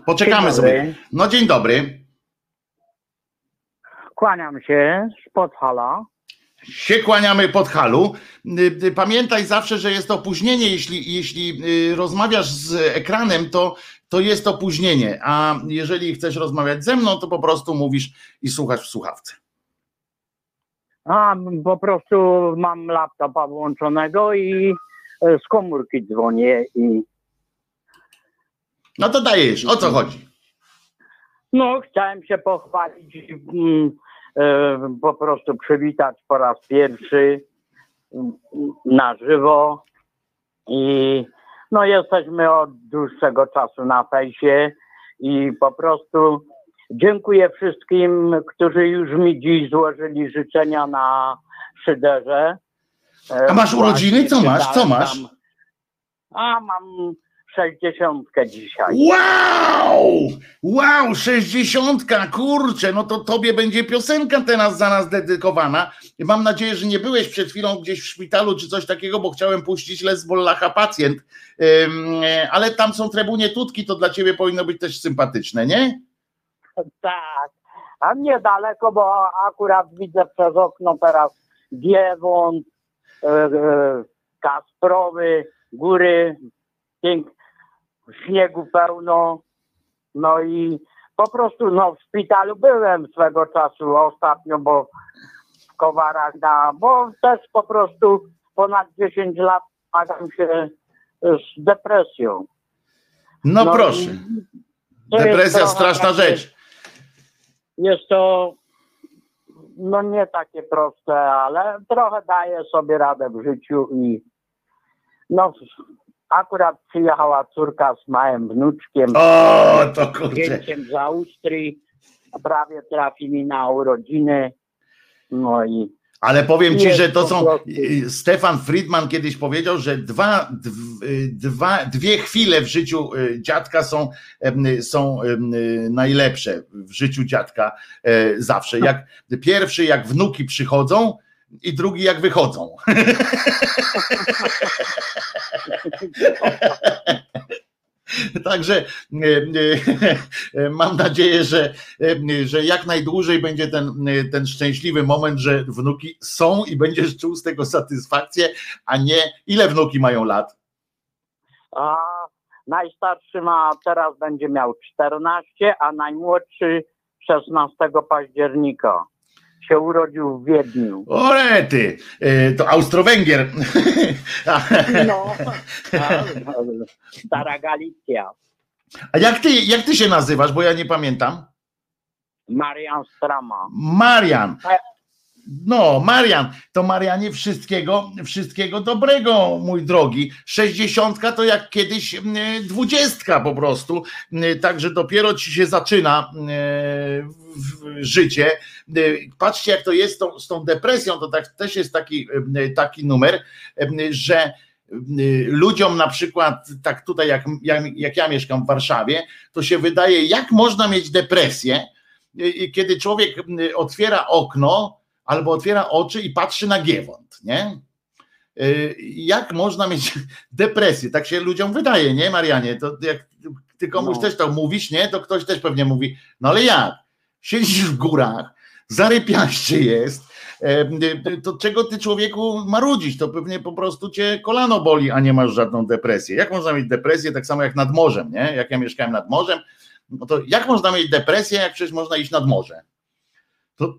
Poczekamy sobie. No dzień dobry. Kłaniam się z Podhala. Się kłaniamy pod halu. Y, y, pamiętaj zawsze, że jest opóźnienie. Jeśli, jeśli y, rozmawiasz z ekranem, to, to jest opóźnienie. A jeżeli chcesz rozmawiać ze mną, to po prostu mówisz i słuchasz w słuchawce. A po prostu mam laptopa włączonego i z komórki dzwonię i. No to dajesz, o co chodzi? No, chciałem się pochwalić, mm, e, po prostu przywitać po raz pierwszy mm, na żywo. I no, jesteśmy od dłuższego czasu na fejsie i po prostu dziękuję wszystkim, którzy już mi dziś złożyli życzenia na szyderze. A masz urodziny? Co masz? Co masz? A mam sześćdziesiątkę dzisiaj. Wow! Wow, sześćdziesiątka, kurczę, no to tobie będzie piosenka teraz za nas dedykowana. Mam nadzieję, że nie byłeś przed chwilą gdzieś w szpitalu czy coś takiego, bo chciałem puścić Lesbollacha pacjent, ale tam są trybunie tutki, to dla ciebie powinno być też sympatyczne, nie? Tak, a niedaleko, bo akurat widzę przez okno teraz Giewont, E, e, Kasprowy, góry, pięk, śniegu pełno. No i po prostu no, w szpitalu byłem swego czasu ostatnio, bo w Kowarach, na, bo też po prostu ponad 10 lat zmagam się z depresją. No, no proszę. Depresja straszna rzecz. Jest to no nie takie proste, ale trochę daję sobie radę w życiu i no akurat przyjechała córka z małym wnuczkiem. O, to kurczę. z Austrii. Prawie trafi mi na urodziny. No i ale powiem ci, że to są. Stefan Friedman kiedyś powiedział, że dwa, dwa, dwie chwile w życiu y, dziadka są, są najlepsze w życiu dziadka e, zawsze. Jak, pierwszy, jak wnuki przychodzą, i drugi, jak wychodzą. *laughs* *laughs* *laughs* Także e, e, *laughs* mam nadzieję, że, e, że jak najdłużej będzie ten, ten szczęśliwy moment, że wnuki są i będziesz czuł z tego satysfakcję, a nie ile wnuki mają lat. A najstarszy ma teraz będzie miał 14, a najmłodszy 16 października się urodził w Wiedniu. Orety, to Austro-Węgier. *laughs* No, *laughs* stara Galicja. A jak ty, jak ty się nazywasz, bo ja nie pamiętam? Marian Strama. Marian. No, Marian, to Marianie wszystkiego, wszystkiego dobrego, mój drogi. Sześćdziesiątka to jak kiedyś dwudziestka po prostu, także dopiero ci się zaczyna życie. Patrzcie, jak to jest z tą, z tą depresją, to tak, też jest taki, taki numer, że ludziom na przykład, tak tutaj jak, jak, jak ja mieszkam w Warszawie, to się wydaje, jak można mieć depresję, kiedy człowiek otwiera okno, albo otwiera oczy i patrzy na Giewont, nie? Y, jak można mieć *laughs* depresję? Tak się ludziom wydaje, nie, Marianie? To jak ty komuś No. też to mówisz, nie? To ktoś też pewnie mówi, no ale jak? Siedzisz w górach, zarypiaście jest, e, to czego ty człowieku marudzić? To pewnie po prostu cię kolano boli, a nie masz żadną depresję. Jak można mieć depresję tak samo jak nad morzem, nie? Jak ja mieszkałem nad morzem, no to jak można mieć depresję, jak przecież można iść nad morze? To,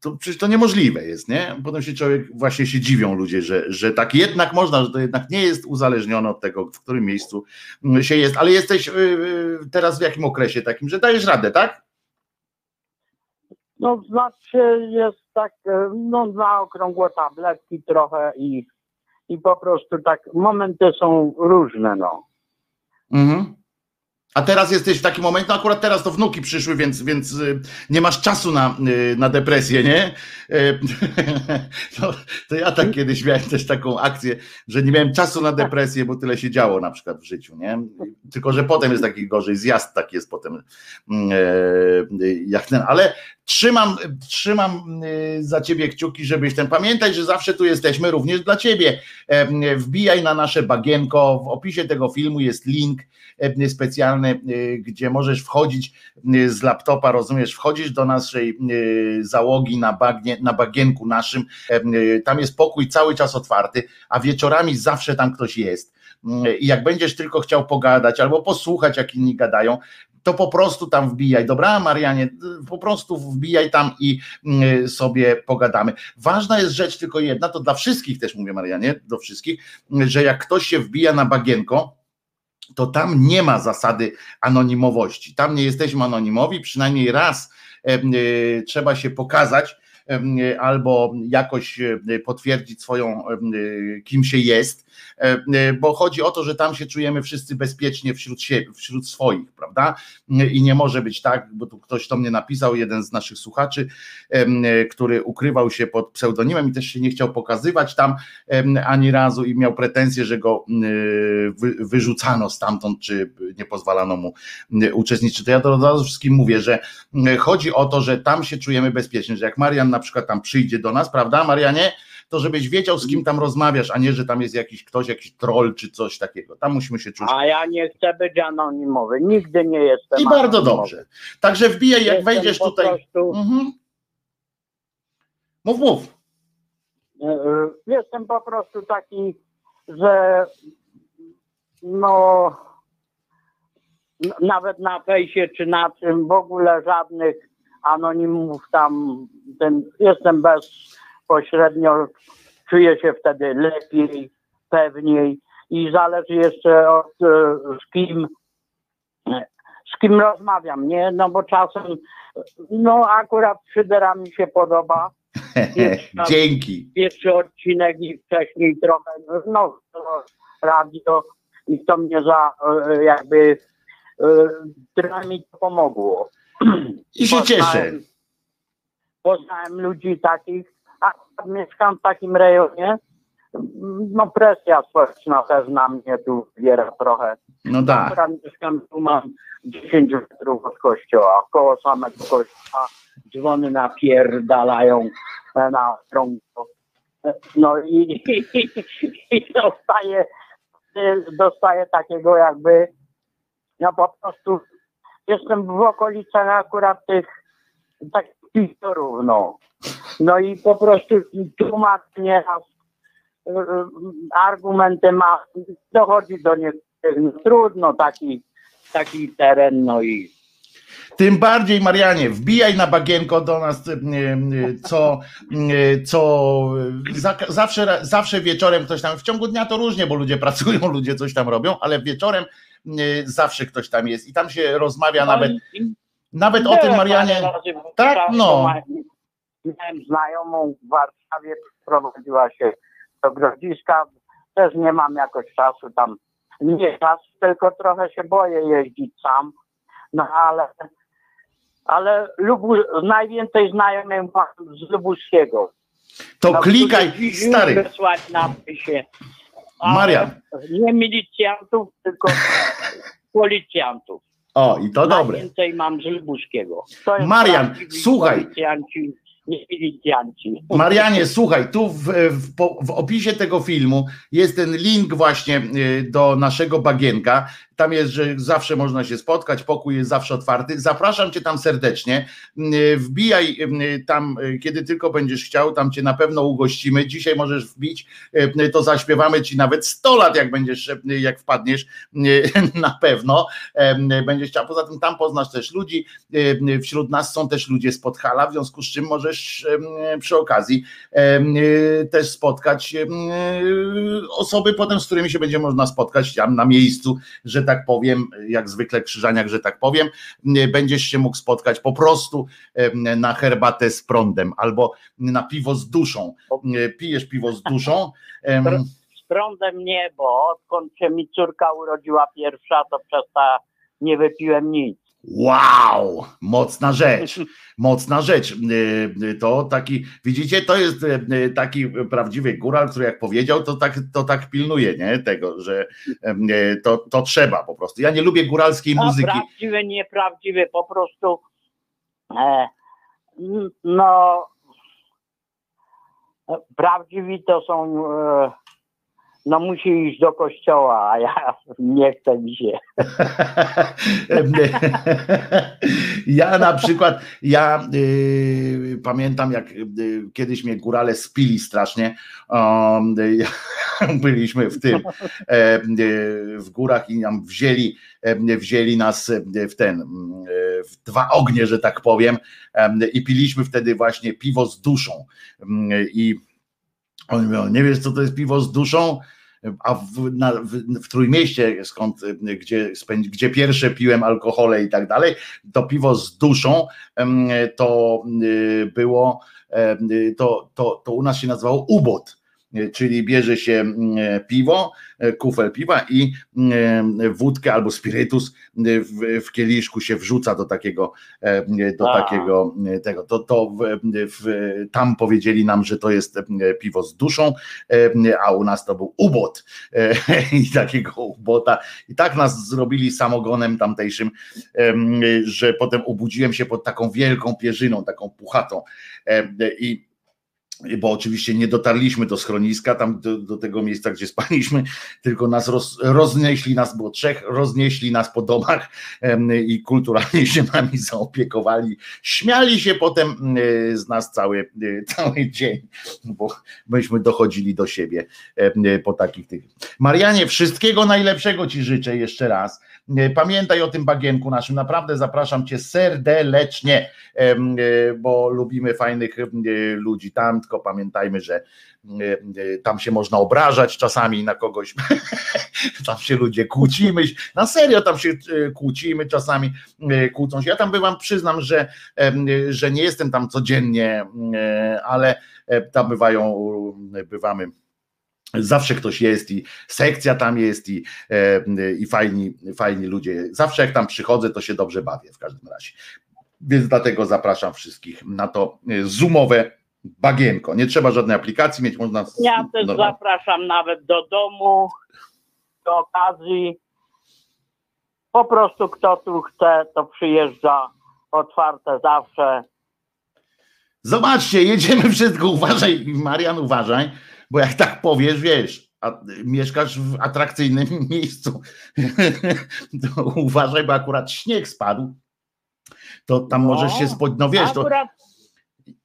to przecież to niemożliwe jest, nie? Potem się człowiek, właśnie się dziwią ludzie, że, że tak jednak można, że to jednak nie jest uzależnione od tego, w którym miejscu mm, się jest. Ale jesteś yy, teraz w jakim okresie takim, że dajesz radę, tak? No znaczy jest tak, e, no na okrągłe tabletki trochę i, i po prostu tak, momenty są różne, no. Mhm. A teraz jesteś w takim momencie, no akurat teraz to wnuki przyszły, więc, więc y, nie masz czasu na, y, na depresję, nie? Y, *laughs* No, to ja tak kiedyś miałem też taką akcję, że nie miałem czasu na depresję, bo tyle się działo na przykład w życiu, nie? Tylko, że potem jest taki gorzej, zjazd taki jest potem mm, jak ten, ale trzymam, trzymam za ciebie kciuki, żebyś ten, pamiętaj, że zawsze tu jesteśmy również dla ciebie. E, Wbijaj na nasze bagienko, w opisie tego filmu jest link e, specjalny, e, gdzie możesz wchodzić e, z laptopa, rozumiesz, wchodzisz do naszej e, załogi na, bagnie, na bagienku naszym, tam jest pokój cały czas otwarty, a wieczorami zawsze tam ktoś jest. Mm, I jak będziesz tylko chciał pogadać albo posłuchać, jak inni gadają, to po prostu tam wbijaj. Dobra, Marianie, po prostu wbijaj tam i sobie pogadamy. Ważna jest rzecz tylko jedna, to dla wszystkich też mówię, Marianie, do wszystkich, że jak ktoś się wbija na bagienko, to tam nie ma zasady anonimowości. Tam nie jesteśmy anonimowi, przynajmniej raz e, trzeba się pokazać albo jakoś e, potwierdzić swoją, e, kim się jest, e, e, bo chodzi o to, że tam się czujemy wszyscy bezpiecznie wśród siebie, wśród swoich, prawda? I nie może być tak, bo tu ktoś to mnie napisał, jeden z naszych słuchaczy, e, który ukrywał się pod pseudonimem i też się nie chciał pokazywać tam ani razu i miał pretensje, że go e, wy, wyrzucano stamtąd, czy nie pozwalano mu e, uczestniczyć. To ja to od razu wszystkim mówię, że e, chodzi o to, że tam się czujemy bezpiecznie, że jak Marian na przykład tam przyjdzie do nas, prawda, Marianie? To żebyś wiedział, z kim tam rozmawiasz, a nie, że tam jest jakiś ktoś, jakiś troll czy coś takiego. Tam musimy się czuć. A ja nie chcę być anonimowy, nigdy nie jestem I bardzo anonimowy. dobrze. Także wbijaj, jak Jestem wejdziesz tutaj. prostu- Mhm. Mów, mów. E, e, Jestem po prostu taki, że no nawet na fejsie czy na czym w ogóle żadnych anonimów tam ten, jestem bezpośrednio, czuję się wtedy lepiej, pewniej i zależy jeszcze od e, z kim z kim rozmawiam, nie? No bo czasem no akurat Szydera mi się podoba. *laughs* Dzięki. pierwszy odcinek i wcześniej trochę, no, to radio i to mnie za, e, jakby, e, trochę mi to pomogło. I się cieszę. Poznałem- ludzi takich, a mieszkam w takim rejonie, no presja społeczna też na mnie tu wiera trochę. No tak. Mieszkam tu, mam 10 metrów od kościoła, koło samego kościoła dzwony napierdalają na trąbko. No i, i, i dostaję, dostaję takiego jakby, ja po prostu jestem w okolicach akurat tych takich pistorów, no. No i po prostu tłumacz nieraz y, y, argumenty ma, dochodzi do niektórych, no, trudno taki, taki teren, no i Tym bardziej, Marianie, wbijaj na bagienko do nas, y, co, co za, zawsze, zawsze wieczorem ktoś tam, w ciągu dnia to różnie, bo ludzie pracują, *laughs* ludzie coś tam robią, ale wieczorem zawsze ktoś tam jest i tam się rozmawia nawet, No i- nawet o tym, Marianie. Tak, no. Miałem znajomą w Warszawie, prowadziła się do Grodziska. Też nie mam jakoś czasu tam. Nie czas, tylko trochę się boję jeździć sam. No ale, ale Lubu, najwięcej znajomych mam z Lubuskiego. To No, klikaj, stary, Wysłać na się. Marian. Nie milicjantów, tylko *laughs* policjantów. o i to dobre. Najwięcej mam z Lubuskiego. Marian, słuchaj. Policjanci milicjanci. Marianie, słuchaj, tu w, w, w, opisie tego filmu jest ten link właśnie y, do naszego bagienka. Tam jest, że zawsze można się spotkać, pokój jest zawsze otwarty. Zapraszam cię tam serdecznie. Y, wbijaj y, tam, kiedy tylko będziesz chciał, tam cię na pewno ugościmy. Dzisiaj możesz wbić, to zaśpiewamy ci nawet 100 lat, jak będziesz, jak wpadniesz, *laughs* na pewno będziesz chciał. Poza tym tam poznasz też ludzi. Wśród nas są też ludzie z Podhala, w związku z czym możesz przy okazji też spotkać osoby potem, z którymi się będzie można spotkać tam na miejscu, że tak powiem, jak zwykle krzyżaniak, że tak powiem, będziesz się mógł spotkać po prostu na herbatę z prądem albo na piwo z duszą. Pijesz piwo z duszą. Z prądem nie, bo odkąd się mi córka urodziła pierwsza, to przez ta nie wypiłem nic. Wow, mocna rzecz, *laughs* mocna rzecz. To taki, widzicie, to jest taki prawdziwy góral, który jak powiedział, to tak, to tak pilnuje, nie? Tego, że to, to trzeba po prostu. Ja nie lubię góralskiej no, muzyki. Prawdziwy, nieprawdziwy, po prostu e, no prawdziwi to są e, no musi iść do kościoła, a ja *laughs* nie chcę mi się. *laughs* ja na przykład, ja y, pamiętam jak y, kiedyś mnie górale spili strasznie. Um, *laughs* byliśmy w tym, e, y, w górach i nam wzięli, e, wzięli nas w ten, w dwa ognie, że tak powiem i piliśmy wtedy właśnie piwo z duszą i oni mówią, nie wiesz co to jest piwo z duszą? A w, na, w, w Trójmieście, skąd, gdzie, gdzie pierwsze piłem alkohole i tak dalej, to piwo z duszą to y, było, to, to, to u nas się nazywało ubot czyli bierze się mm, piwo, e, kufel piwa i mm, wódkę albo spirytus w, w kieliszku się wrzuca do takiego, e, do a. takiego tego. To, to w, w, tam powiedzieli nam, że to jest piwo z duszą, a u nas to był ubot *laughs* i takiego ubota. I tak nas zrobili samogonem tamtejszym, że potem obudziłem się pod taką wielką pierzyną, taką puchatą i bo oczywiście nie dotarliśmy do schroniska, tam do, do tego miejsca, gdzie spaliśmy, tylko nas roz, roznieśli, nas było trzech, roznieśli nas po domach i kulturalnie się *laughs* nami zaopiekowali. Śmiali się potem e, z nas cały, e, cały dzień, bo myśmy dochodzili do siebie po takich tych. Marianie, wszystkiego najlepszego Ci życzę jeszcze raz. Pamiętaj o tym bagienku naszym, naprawdę zapraszam Cię serdecznie, bo lubimy fajnych ludzi. Tam, tylko pamiętajmy, że tam się można obrażać czasami na kogoś, *laughs* tam się ludzie kłócimy, na serio tam się kłócimy, czasami kłócą się. Ja tam bywam, przyznam, że, że nie jestem tam codziennie, ale tam bywają, bywamy Zawsze ktoś jest i sekcja tam jest i, e, i fajni, fajni ludzie. Zawsze jak tam przychodzę, to się dobrze bawię w każdym razie. Więc dlatego zapraszam wszystkich na to e, zoomowe bagienko. Nie trzeba żadnej aplikacji mieć, można. Ja też no, zapraszam nawet do domu, do okazji. Po prostu kto tu chce, to przyjeżdża otwarte zawsze. Zobaczcie, jedziemy wszystko. Uważaj, Marian, uważaj bo jak tak powiesz, wiesz, a mieszkasz w atrakcyjnym *laughs* miejscu, *laughs* uważaj, bo akurat śnieg spadł, to tam no, możesz się spodziewać, no wiesz, to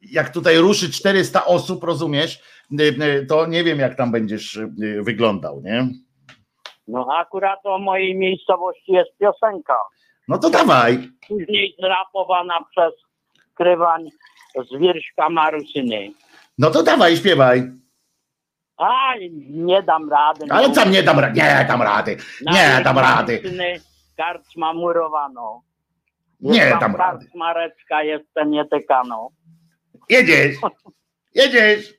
jak tutaj ruszy 400 osób, rozumiesz, y, y, to nie wiem, jak tam będziesz y, wyglądał, nie? No akurat o mojej miejscowości jest piosenka. No to dawaj. Później zrapowana przez Krywań z wierszka Marusyny. No to dawaj, śpiewaj. A, nie dam rady. Ale co nie dam rady? Nie dam rady. Nie dam rady. Karczma murowano. Nie dam rady. Mareczka jestem nietykano. Jedziesz. *laughs* Jedziesz.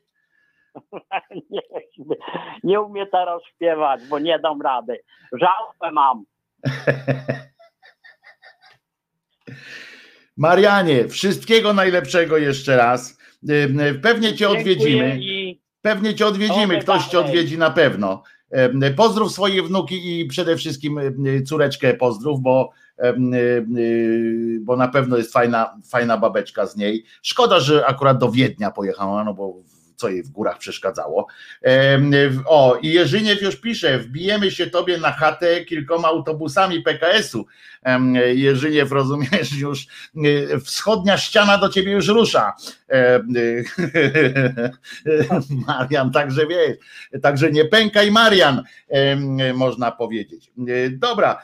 *laughs* nie, nie umiem teraz śpiewać, bo nie dam rady. Żałę mam. *laughs* Marianie, wszystkiego najlepszego jeszcze raz. Pewnie cię odwiedzimy. Pewnie cię odwiedzimy, ktoś cię odwiedzi na pewno. Pozdrów swoje wnuki i przede wszystkim córeczkę pozdrów, bo bo na pewno jest fajna, fajna babeczka z niej. Szkoda, że akurat do Wiednia pojechała, no bo co jej w górach przeszkadzało. O, i Jerzyniew już pisze, wbijemy się tobie na chatę kilkoma autobusami PKS-u. Jerzyniew, rozumiesz, *laughs* już e, wschodnia ściana do ciebie już rusza. E, *laughs* Marian, także wiesz, także nie pękaj Marian, można powiedzieć. E, dobra,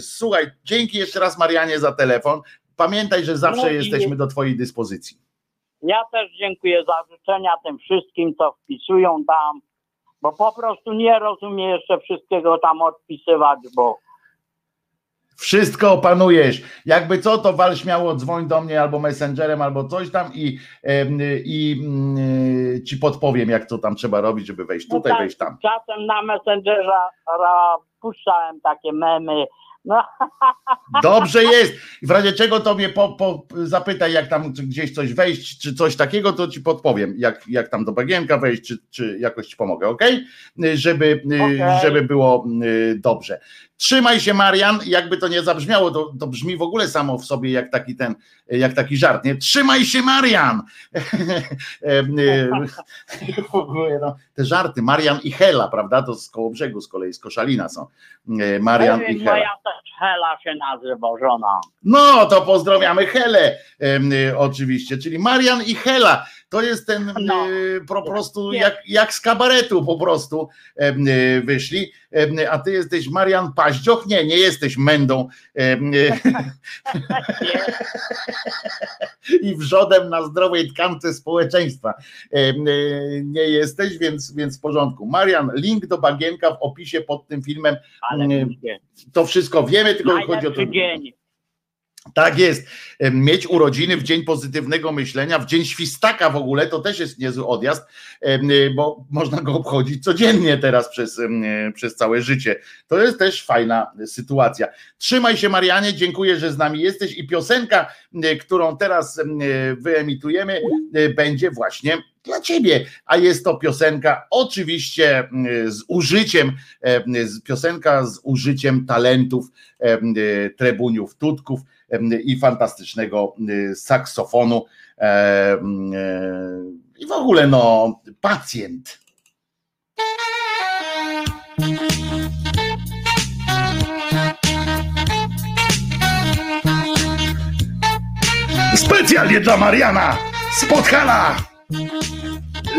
słuchaj, dzięki jeszcze raz Marianie za telefon. Pamiętaj, że zawsze no jesteśmy do Twojej dyspozycji. Ja też dziękuję za życzenia tym wszystkim, co wpisują tam, bo po prostu nie rozumiem jeszcze wszystkiego tam odpisywać, bo wszystko opanujesz. Jakby co, to wal śmiało, dzwoń do mnie albo messengerem, albo coś tam i, i y, ci podpowiem, jak to tam trzeba robić, żeby wejść no tutaj, no tak, wejść tam. Czasem na messengerza puszczałem takie memy, no. Dobrze jest. W razie czego to mnie po, po, zapytaj, jak tam gdzieś coś wejść, czy coś takiego, to ci podpowiem, jak, jak tam do bagienka wejść, czy, czy jakoś ci pomogę, ok? Żeby, okay. żeby było y, dobrze. Trzymaj się, Marian, jakby to nie zabrzmiało, to, to brzmi w ogóle samo w sobie jak taki ten, jak taki żart, nie? Trzymaj się, Marian! *laughs* te żarty, Marian i Hela, prawda? To z koło brzegu z kolei, z Koszalina są. Marian i Hela. Moja też Hela się nazywa, żona. No, to pozdrawiamy Helę oczywiście, czyli Marian i Hela. To jest ten no. y, po prostu jak, jak z kabaretu po prostu y, wyszli. A ty jesteś Marian Paździoch? Nie, nie jesteś mędą *laughs* i wrzodem na zdrowej tkance społeczeństwa. Nie jesteś, więc, więc w porządku. Marian, link do bagienka w opisie pod tym filmem. Ale to wszystko wiemy, tylko chodzi o to. Dzień. Tak jest. Mieć urodziny w dzień pozytywnego myślenia, w dzień świstaka w ogóle, to też jest niezły odjazd, bo można go obchodzić codziennie teraz przez, przez całe życie. To jest też fajna sytuacja. Trzymaj się, Marianie, dziękuję, że z nami jesteś i piosenka, którą teraz wyemitujemy, będzie właśnie dla ciebie, a jest to piosenka oczywiście z użyciem, piosenka z użyciem talentów Trebuniów Tutków i fantastycznego y, saksofonu. E, e, I w ogóle no, pacjent. Specjalnie dla Mariana z Podhala,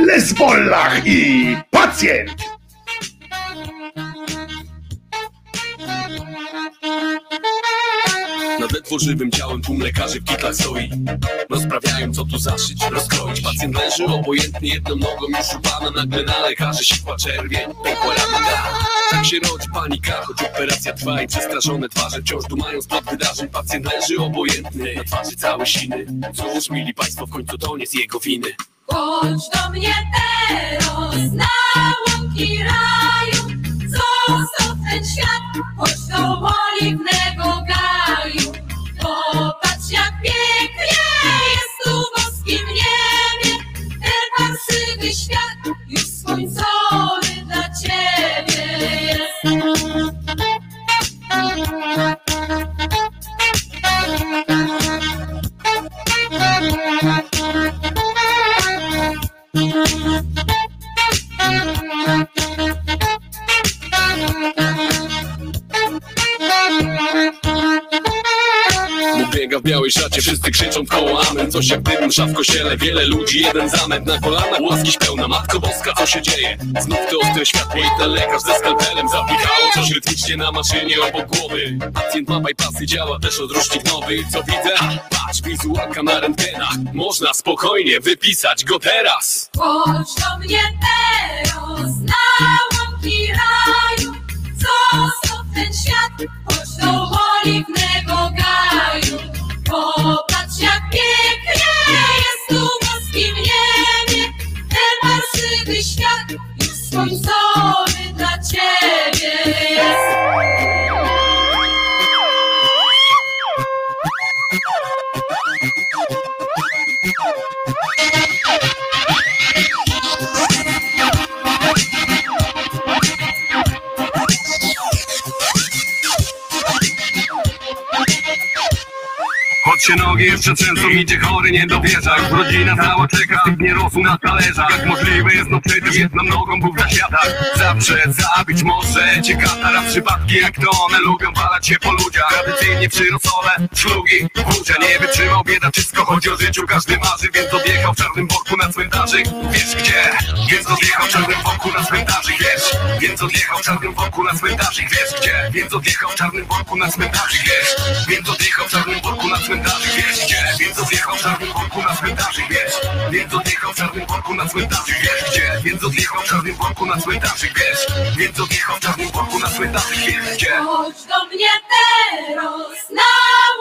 Lesbollach i pacjent. Ledwo żywym ciałem tłum lekarzy w kitlach stoi. Rozprawiają co tu zaszyć, rozkroić. Pacjent leży obojętnie jedną nogą już u pana Nagle na lekarzy. Sikła czerwień, pękła rana Tak się rodzi panika, choć operacja trwa I przestraszone twarze wciąż dumają spod wydarzeń. Pacjent leży obojętny, na twarzy całe siny. Cóż, mili państwo, w końcu to nie z jego winy. Chodź do mnie teraz na łąki raju. Zostaw ten świat, chodź do oliwnego gaju Popatrz jak pięknie jest tu w boskim niebie. Ten parsywy świat już słońcowy dla ciebie jest biega w białej szacie. Wszyscy krzyczą w koło amen. Coś jak dym msza w kościele. Wiele ludzi, jeden zamęt. Na kolanach Łaski pełna, Matko Boska, co się dzieje? Znów to ostre światło i ten lekarz ze skalpelem Zapikało coś rytmicznie na maszynie obok głowy. Pacjent ma bypassy, działa też odrusznik nowy Co widzę? Ha, patrz, wizualka na rentgenach Można spokojnie wypisać go teraz. Chodź do mnie teraz na łąki raju. Zostaw ten świat, chodź do oliwnego gaju już słońcowy Podać się nogi jeszcze często idzie chory nie dowierza Już rodzina cała czeka, nie rosł na talerzach. Jak możliwe jest, no przecież jedną nogą Bóg na światach. Zawsze zabić może cię katara Przypadki jak to one lubią walać się po ludziach. Tradycyjnie przy rosole, szlugi, wódzia Nie wytrzymał bieda, wszystko chodzi o życiu. Każdy marzy, więc odjechał w czarnym worku na cmentarzyk. Wiesz gdzie? Więc odjechał w czarnym worku na cmentarzyk. Wiesz? Więc odjechał w czarnym worku na cmentarzyk. Wiesz gdzie? Więc odjechał w czarnym worku na cmentarzyk. Wiesz? Więc odjechał w czarnym worku na cmentarzyk Wiesz gdzie? Więc odjechał w czarnym worku na cmentarzyk Wiesz? Więc odjechał w czarnym worku na cmentarzyk Wiesz gdzie? Więc odjechał w czarnym worku na cmentarzyk Wiesz? Więc odjechał w czarnym worku na cmentarzyk Wiesz gdzie? Chodź do mnie teraz na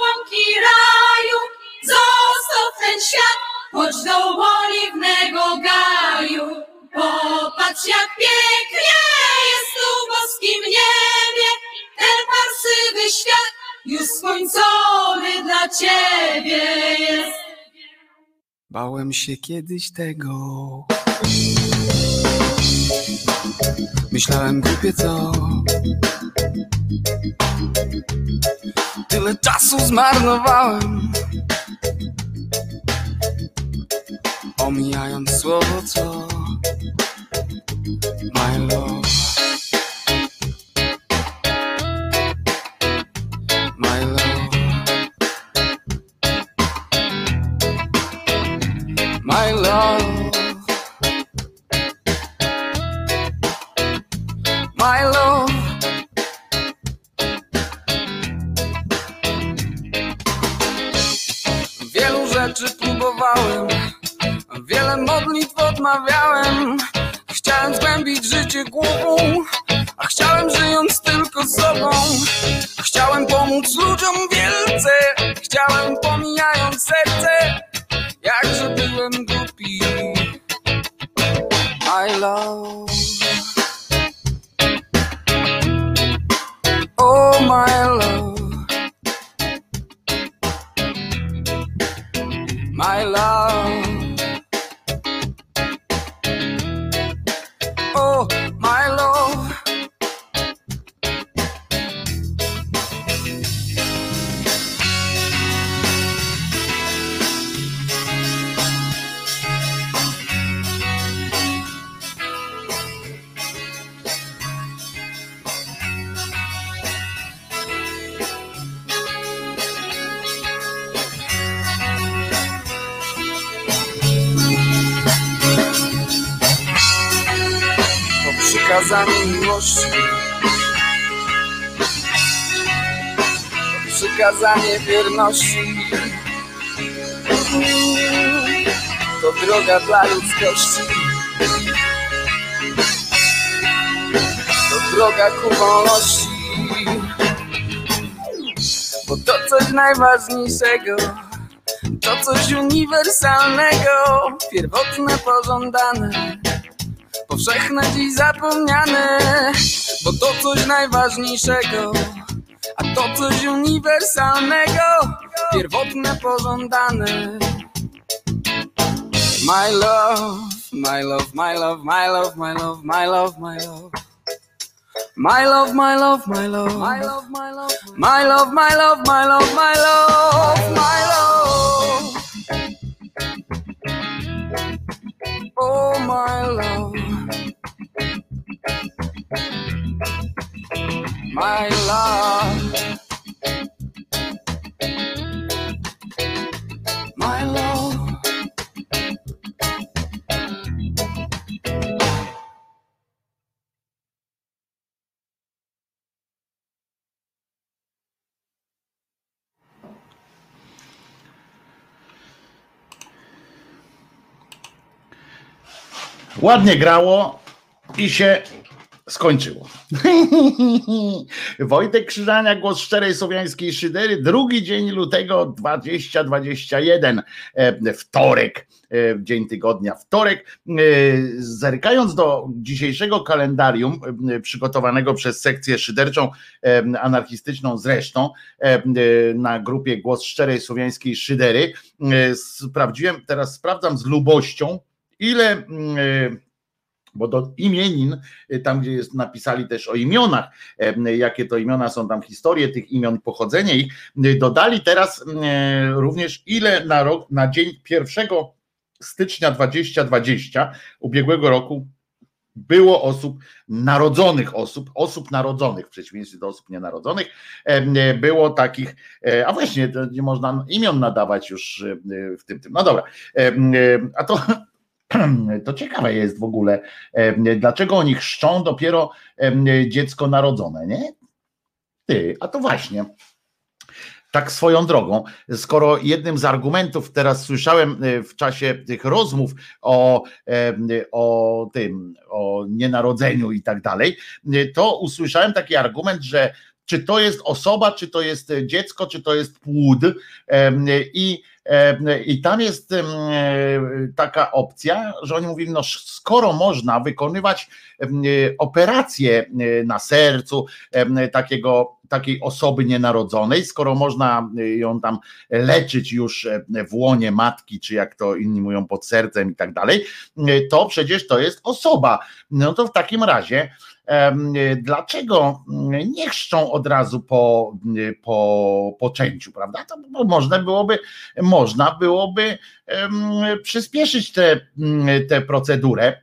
łąki raju, zostaw ten świat, chodź do oliwnego gaju. Popatrz jak pięknie jest tu w boskim niebie, ten parsywy świat już skończony dla ciebie jest. Bałem się kiedyś tego. Myślałem głupie co. Tyle czasu zmarnowałem. Omijając słowo co. My love. My love. My love. Wielu rzeczy próbowałem, wiele modlitw odmawiałem. Chciałem zgłębić życie głową, a chciałem żyjąc tylko sobą. Chciałem pomóc ludziom wielce, chciałem pomijając serce, jakże and goopy. I love. Wierności. To droga dla ludzkości. To droga ku wolności. Bo to coś najważniejszego. To coś uniwersalnego, pierwotne, pożądane powszechne dziś zapomniane, bo to coś najważniejszego, to coś uniwersalnego, pierwotne, pożądane. My love, my love, my love, my love, my love, my love, my love. My love, my love, my love, my love, my love, my love, my love, my love, my love, my love. Oh, my love. My love. My love. Ładnie grało i się skończyło. *laughs* Wojtek Krzyżania, głos szczerej słowiańskiej szydery, drugi dzień lutego 2021, e, wtorek, e, dzień tygodnia, wtorek. E, Zerkając do dzisiejszego kalendarium przygotowanego przez sekcję szyderczą, anarchistyczną zresztą, na grupie Głos Szczerej Słowiańskiej Szydery, sprawdziłem, teraz sprawdzam z lubością, ile mm, bo do imienin, y, tam gdzie jest napisali też o imionach, e, jakie to imiona są tam historie tych imion, pochodzenie ich, y, dodali teraz e, również ile na rok, na dzień 1 stycznia 2020 ubiegłego roku było osób narodzonych osób, osób narodzonych w przeciwieństwie do osób nienarodzonych, e, było takich, a właśnie nie można imion nadawać już w tym tym. No dobra, a to *laughs* *clears throat* to ciekawe jest w ogóle, dlaczego oni chrzczą dopiero dziecko narodzone, nie? Ty, a to właśnie. Tak swoją drogą, skoro jednym z argumentów teraz słyszałem e, w czasie tych rozmów o, o tym, o nienarodzeniu i tak dalej, to usłyszałem taki argument, że czy to jest osoba, czy to jest dziecko, czy to jest płód i i tam jest taka opcja, że oni mówili, no skoro można wykonywać operację na sercu takiego, takiej osoby nienarodzonej, skoro można ją tam leczyć już w łonie matki, czy jak to inni mówią pod sercem i tak dalej, to przecież to jest osoba. No to w takim razie dlaczego nie chrzczą od razu po, po poczęciu, prawda? To można byłoby, można byłoby przyspieszyć tę procedurę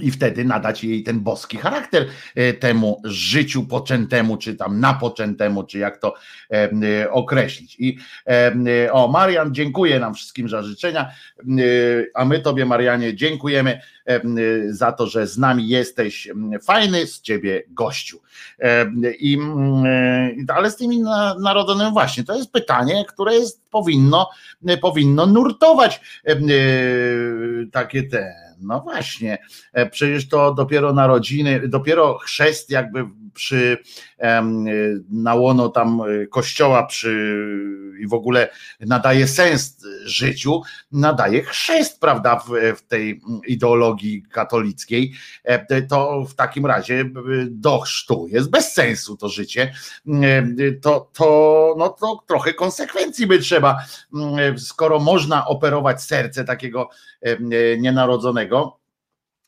i wtedy nadać jej ten boski charakter e, temu życiu poczętemu, czy tam napoczętemu, czy jak to e, określić. I e, o, Marian, dziękuję nam wszystkim za życzenia, a my Tobie, Marianie, dziękujemy za to, że z nami jesteś. Fajny z Ciebie gościu. I, ale z tymi narodonymi właśnie, to jest pytanie, które jest, powinno, powinno nurtować takie te no właśnie, e, przecież to dopiero narodziny, dopiero chrzest jakby przy na łono tam e, kościoła przy i w ogóle nadaje sens życiu, nadaje chrzest, prawda, w, w tej ideologii katolickiej, e, to w takim razie do chrztu jest bez sensu to życie, to, to, no to trochę konsekwencji by trzeba, skoro można operować serce takiego nienarodzonego,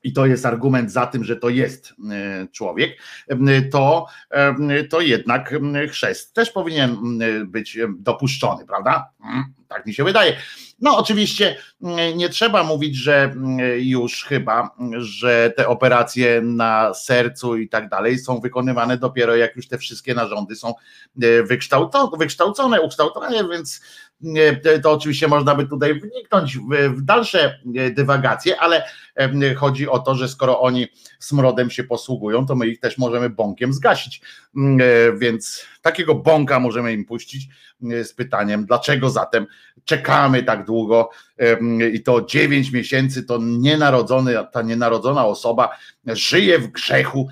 i to jest argument za tym, że to jest e, człowiek, e, to, e, to jednak chrzest też powinien być dopuszczony, prawda? Mm, tak mi się wydaje. No, oczywiście nie trzeba mówić, że już chyba, że te operacje na sercu i tak dalej są wykonywane dopiero jak już te wszystkie narządy są wykształcone, ukształtowane, więc to oczywiście można by tutaj wniknąć w dalsze dywagacje, ale chodzi o to, że skoro oni smrodem się posługują, to my ich też możemy bąkiem zgasić. Mm, e, więc takiego bąka możemy im puścić e, z pytaniem, dlaczego zatem czekamy tak długo i to 9 miesięcy, to nienarodzony, ta nienarodzona osoba żyje w grzechu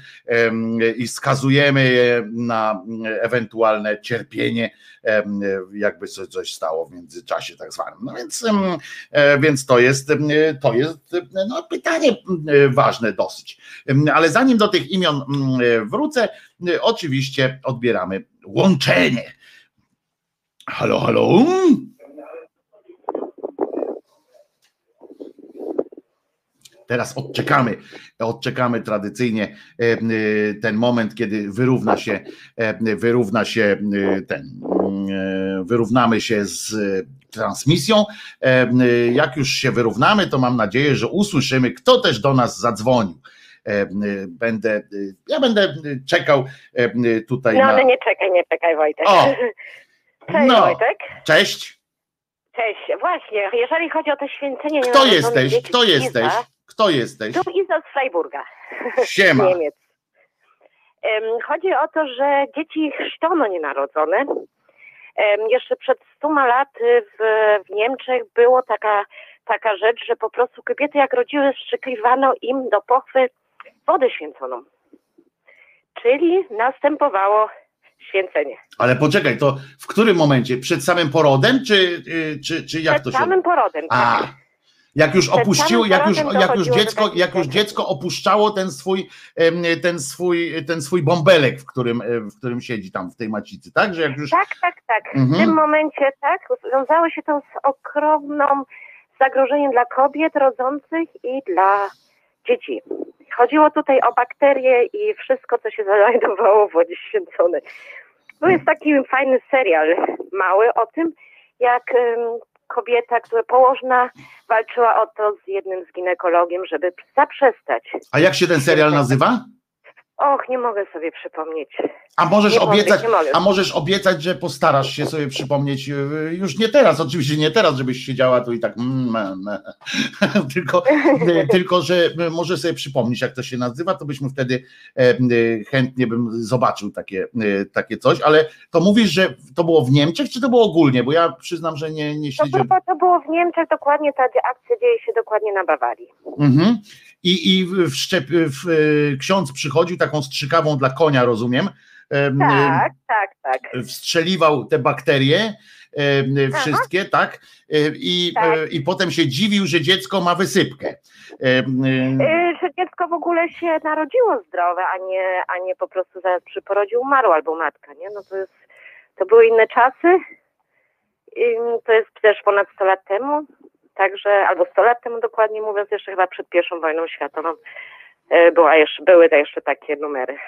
i skazujemy je na ewentualne cierpienie, jakby coś, stało w międzyczasie tak zwanym. No więc, e, więc to jest, to jest no, pytanie ważne dosyć. Ale zanim do tych imion wrócę, oczywiście odbieramy łączenie. Halo, halo. Teraz odczekamy, odczekamy tradycyjnie e, e, ten moment, kiedy wyrówna się, e, wyrówna się ten, wyrównamy się z transmisją. Jak już się wyrównamy, to mam nadzieję, że usłyszymy, kto też do nas zadzwonił. Będę, ja będę czekał tutaj. No, na... ale nie czekaj, nie czekaj, Wojtek. O, *laughs* Cześć, no. Wojtek. Cześć. Cześć. Właśnie, jeżeli chodzi o to święcenie Kto nienarodzonych jesteś? dzieci Kto jesteś? Kto jesteś? Tu Iza z Freiburga, Siema. *laughs* Niemiec. Em, Chodzi o to, że dzieci chrzczono nienarodzone. Jeszcze przed 100 lat w, w Niemczech było taka, taka rzecz, że po prostu kobiety jak rodziły, szczekiwano im do pochwy wodę święconą. Czyli następowało święcenie. Ale poczekaj, to w którym momencie? Przed samym porodem, czy, y, czy, czy jak Przed to się... samym porodem. A, tak. Jak już opuściło, jak już, jak już dziecko, jak już dziecko opuszczało ten swój, ten swój, ten swój bąbelek, w którym, e, w którym siedzi tam w tej macicy, tak? Że jak już. Tak, tak, tak. W Mhm. tym momencie tak, wiązało się to z ogromną zagrożeniem dla kobiet rodzących i dla dzieci. Chodziło tutaj o bakterie i wszystko, co się znajdowało w wodzie święconej. To jest taki fajny serial mały o tym, jak kobieta, która położna walczyła o to z jednym z ginekologiem, żeby zaprzestać. A jak się ten serial nazywa? Och, nie mogę sobie przypomnieć. A możesz Nie obiecać, mogę. a możesz obiecać, że postarasz się sobie przypomnieć, yy, już nie teraz, oczywiście nie teraz, żebyś siedziała tu i tak, mm, mm, *laughs* tylko, yy, *laughs* tylko, że yy, może sobie przypomnieć, jak to się nazywa, to byśmy wtedy chętnie bym zobaczył takie, takie coś, ale to mówisz, że to było w Niemczech, czy to było ogólnie, bo ja przyznam, że nie, nie To, śledziłem. było- to było w Niemczech, dokładnie ta akcja dzieje się dokładnie na Bawarii. Mhm. I, i w szczep, w, ksiądz przychodził taką strzykawą dla konia, rozumiem, em, Tak, tak, tak. wstrzeliwał te bakterie wszystkie, tak? E, I, Tak. e, I potem się dziwił, że dziecko ma wysypkę. E, Że dziecko w ogóle się narodziło zdrowe, a nie, a nie po prostu zaraz przy porodzie umarło albo matka, nie? No to jest, to były inne czasy. To jest też ponad 100 lat temu, także, albo 100 lat temu dokładnie mówiąc, jeszcze chyba przed pierwszą wojną światową była jeszcze, były jeszcze takie numery.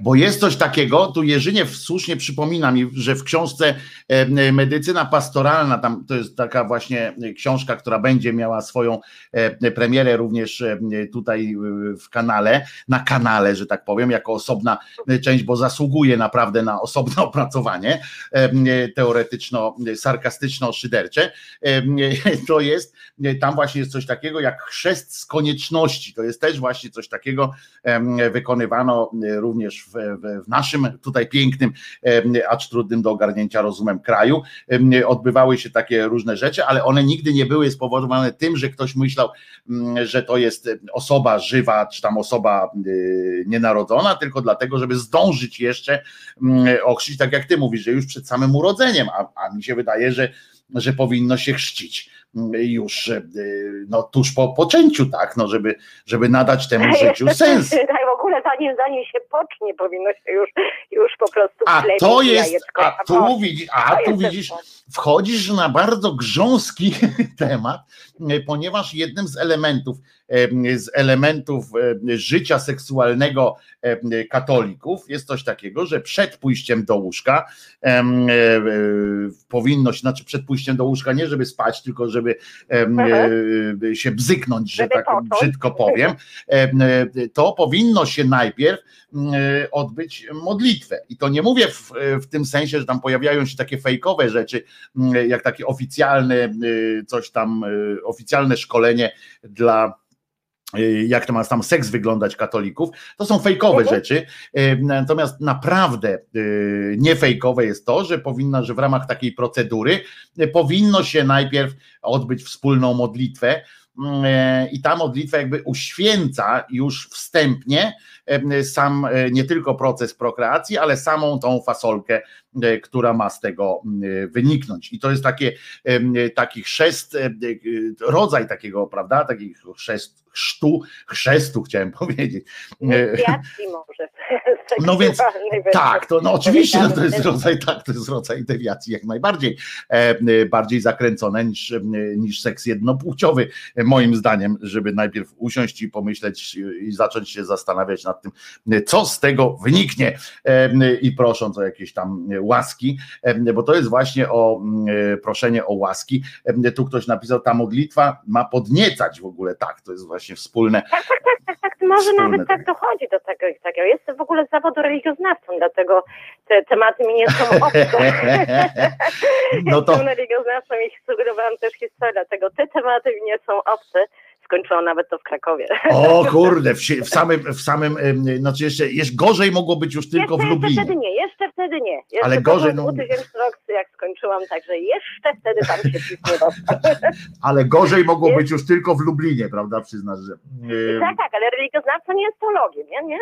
Bo jest coś takiego, tu Jerzyniew słusznie przypomina mi, że w książce e, Medycyna Pastoralna, tam to jest taka właśnie książka, która będzie miała swoją e, premierę również e, tutaj e, w kanale, na kanale, że tak powiem, jako osobna część, bo zasługuje naprawdę na osobne *laughs* opracowanie e, teoretyczno-sarkastyczno-szydercze. E, *laughs* To jest, tam właśnie jest coś takiego jak chrzest z konieczności. To jest też właśnie coś takiego wykonywano e, również w, w, naszym tutaj pięknym, acz trudnym do ogarnięcia rozumem kraju. Odbywały się takie różne rzeczy, ale one nigdy nie były spowodowane tym, że ktoś myślał, mm, że to jest osoba żywa, czy tam osoba y, nienarodzona, tylko dlatego, żeby zdążyć jeszcze mm, ochrzcić, tak jak ty mówisz, że już przed samym urodzeniem, a, a mi się wydaje, że, że powinno się chrzcić już y, no, tuż po poczęciu, tak, no, żeby, żeby nadać temu życiu sens. *laughs* Tak, w ogóle zanim, zanim się pocznie, powinno się już, już po prostu A to jest, jajeczko a tu wodę. widzisz, a tu widzisz, wchodzisz na bardzo grząski *laughs* temat, e, ponieważ jednym z elementów, e, z elementów e, życia seksualnego e, katolików jest coś takiego, że przed pójściem do łóżka e, e, powinno się, znaczy przed pójściem do łóżka nie żeby spać, tylko żeby em, e, się bzyknąć, że Żeby tak począć. brzydko powiem, em, e, to powinno się najpierw m, e, odbyć modlitwę. I to nie mówię w, w tym sensie, że tam pojawiają się takie fejkowe rzeczy, m, jak takie oficjalne, y, coś tam, y, oficjalne szkolenie dla jak to ma tam seks wyglądać katolików, to są fejkowe Mhm. rzeczy. Y, Natomiast naprawdę y, nie fejkowe jest to, że powinna, że w ramach takiej procedury y, powinno się najpierw odbyć wspólną modlitwę. y, I ta modlitwa jakby uświęca już wstępnie y, sam y, nie tylko proces prokreacji, ale samą tą fasolkę, y, która ma z tego y, wyniknąć. I to jest takie, y, taki chrzest, rodzaj takiego, prawda, takich chrzest, chrztu, chrztu chciałem *laughs* powiedzieć. Może. *laughs* No więc tak, to no oczywiście no to jest rodzaj, tak, to jest rodzaj dewiacji jak najbardziej e, e, bardziej zakręcone niż, e, niż seks jednopłciowy, e, moim zdaniem, żeby najpierw usiąść i pomyśleć e, i zacząć się zastanawiać nad tym, e, co z tego wyniknie e, e, i prosząc o jakieś tam e, łaski, bo to jest właśnie o mm, e, proszenie o łaski. Tu ktoś napisał, ta modlitwa ma podniecać w ogóle, tak, to jest właśnie wspólne. Tak, może Wspólne nawet takie. tak dochodzi do tego i takiego. Jestem w ogóle z zawodu religioznawcą, dlatego te tematy mi nie są obce. *laughs* No to Jestem religioznawcą i sugerowałam też historię, dlatego te tematy mi nie są obce. Skończyłam nawet to w Krakowie. O kurde, w, w samym, w samym, znaczy jeszcze, jeszcze gorzej mogło być już tylko w jeszcze, jeszcze Lublinie. wtedy nie, jeszcze wtedy nie. Jeszcze Ale gorzej, no- 2000 rok, jak skończyłam, także jeszcze wtedy tam się. *laughs* Ale gorzej mogło być już tylko w Lublinie, prawda? Przyznasz, że. em, Tak, tak, ale religioznawca nie jest teologiem, nie? Nie,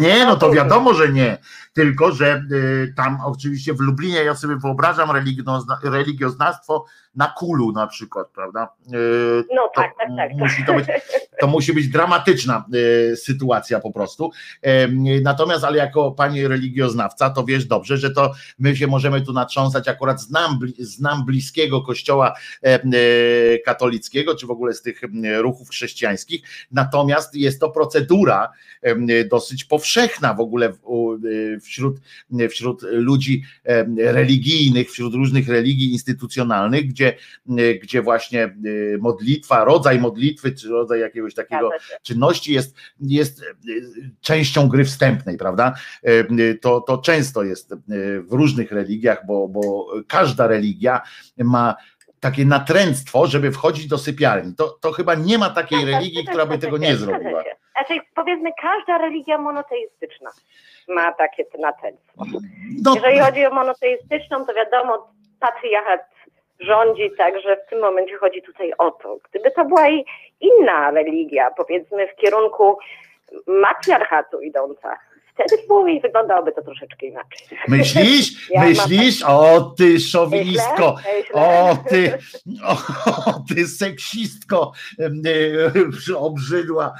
Nie, nie, no to wiadomo, że nie. Tylko, że y, tam oczywiście w Lublinie ja sobie wyobrażam religiozna, religioznawstwo na kulu na przykład, prawda? Y, No to tak, tak, tak. Musi to być, to musi być dramatyczna y, sytuacja po prostu. Natomiast, ale jako pani religioznawca, to wiesz dobrze, że to my się możemy tu natrząsać akurat znam, znam bliskiego kościoła e, katolickiego, czy w ogóle z tych ruchów chrześcijańskich, natomiast jest to procedura dosyć powszechna w ogóle y, wśród, wśród ludzi religijnych, wśród różnych religii instytucjonalnych, gdzie, y, gdzie właśnie y, modlitwa, rodzaj modlitwy, czy rodzaj jakiegoś takiego czynności jest, jest y, częścią gry wstępnej, prawda? Y, To, to często jest y, w różnych religiach, bo, bo każda religia ma takie natręctwo, żeby wchodzić do sypialni. To, to chyba nie ma takiej Tak, religii, tak, która by tak, tego tak, nie zrobiła. Znaczy, powiedzmy, każda religia monoteistyczna ma takie natręctwo. No, Jeżeli chodzi o monoteistyczną, to wiadomo, patriarchat rządzi, także w tym momencie chodzi tutaj o to. Gdyby to była inna religia, powiedzmy w kierunku matriarchatu idąca, wtedy byłoby, wyglądałoby to troszeczkę inaczej. Myślisz? *laughs* Ja mam Myślisz? O ty szowinistko! O ty, o ty seksistko e, obrzydła.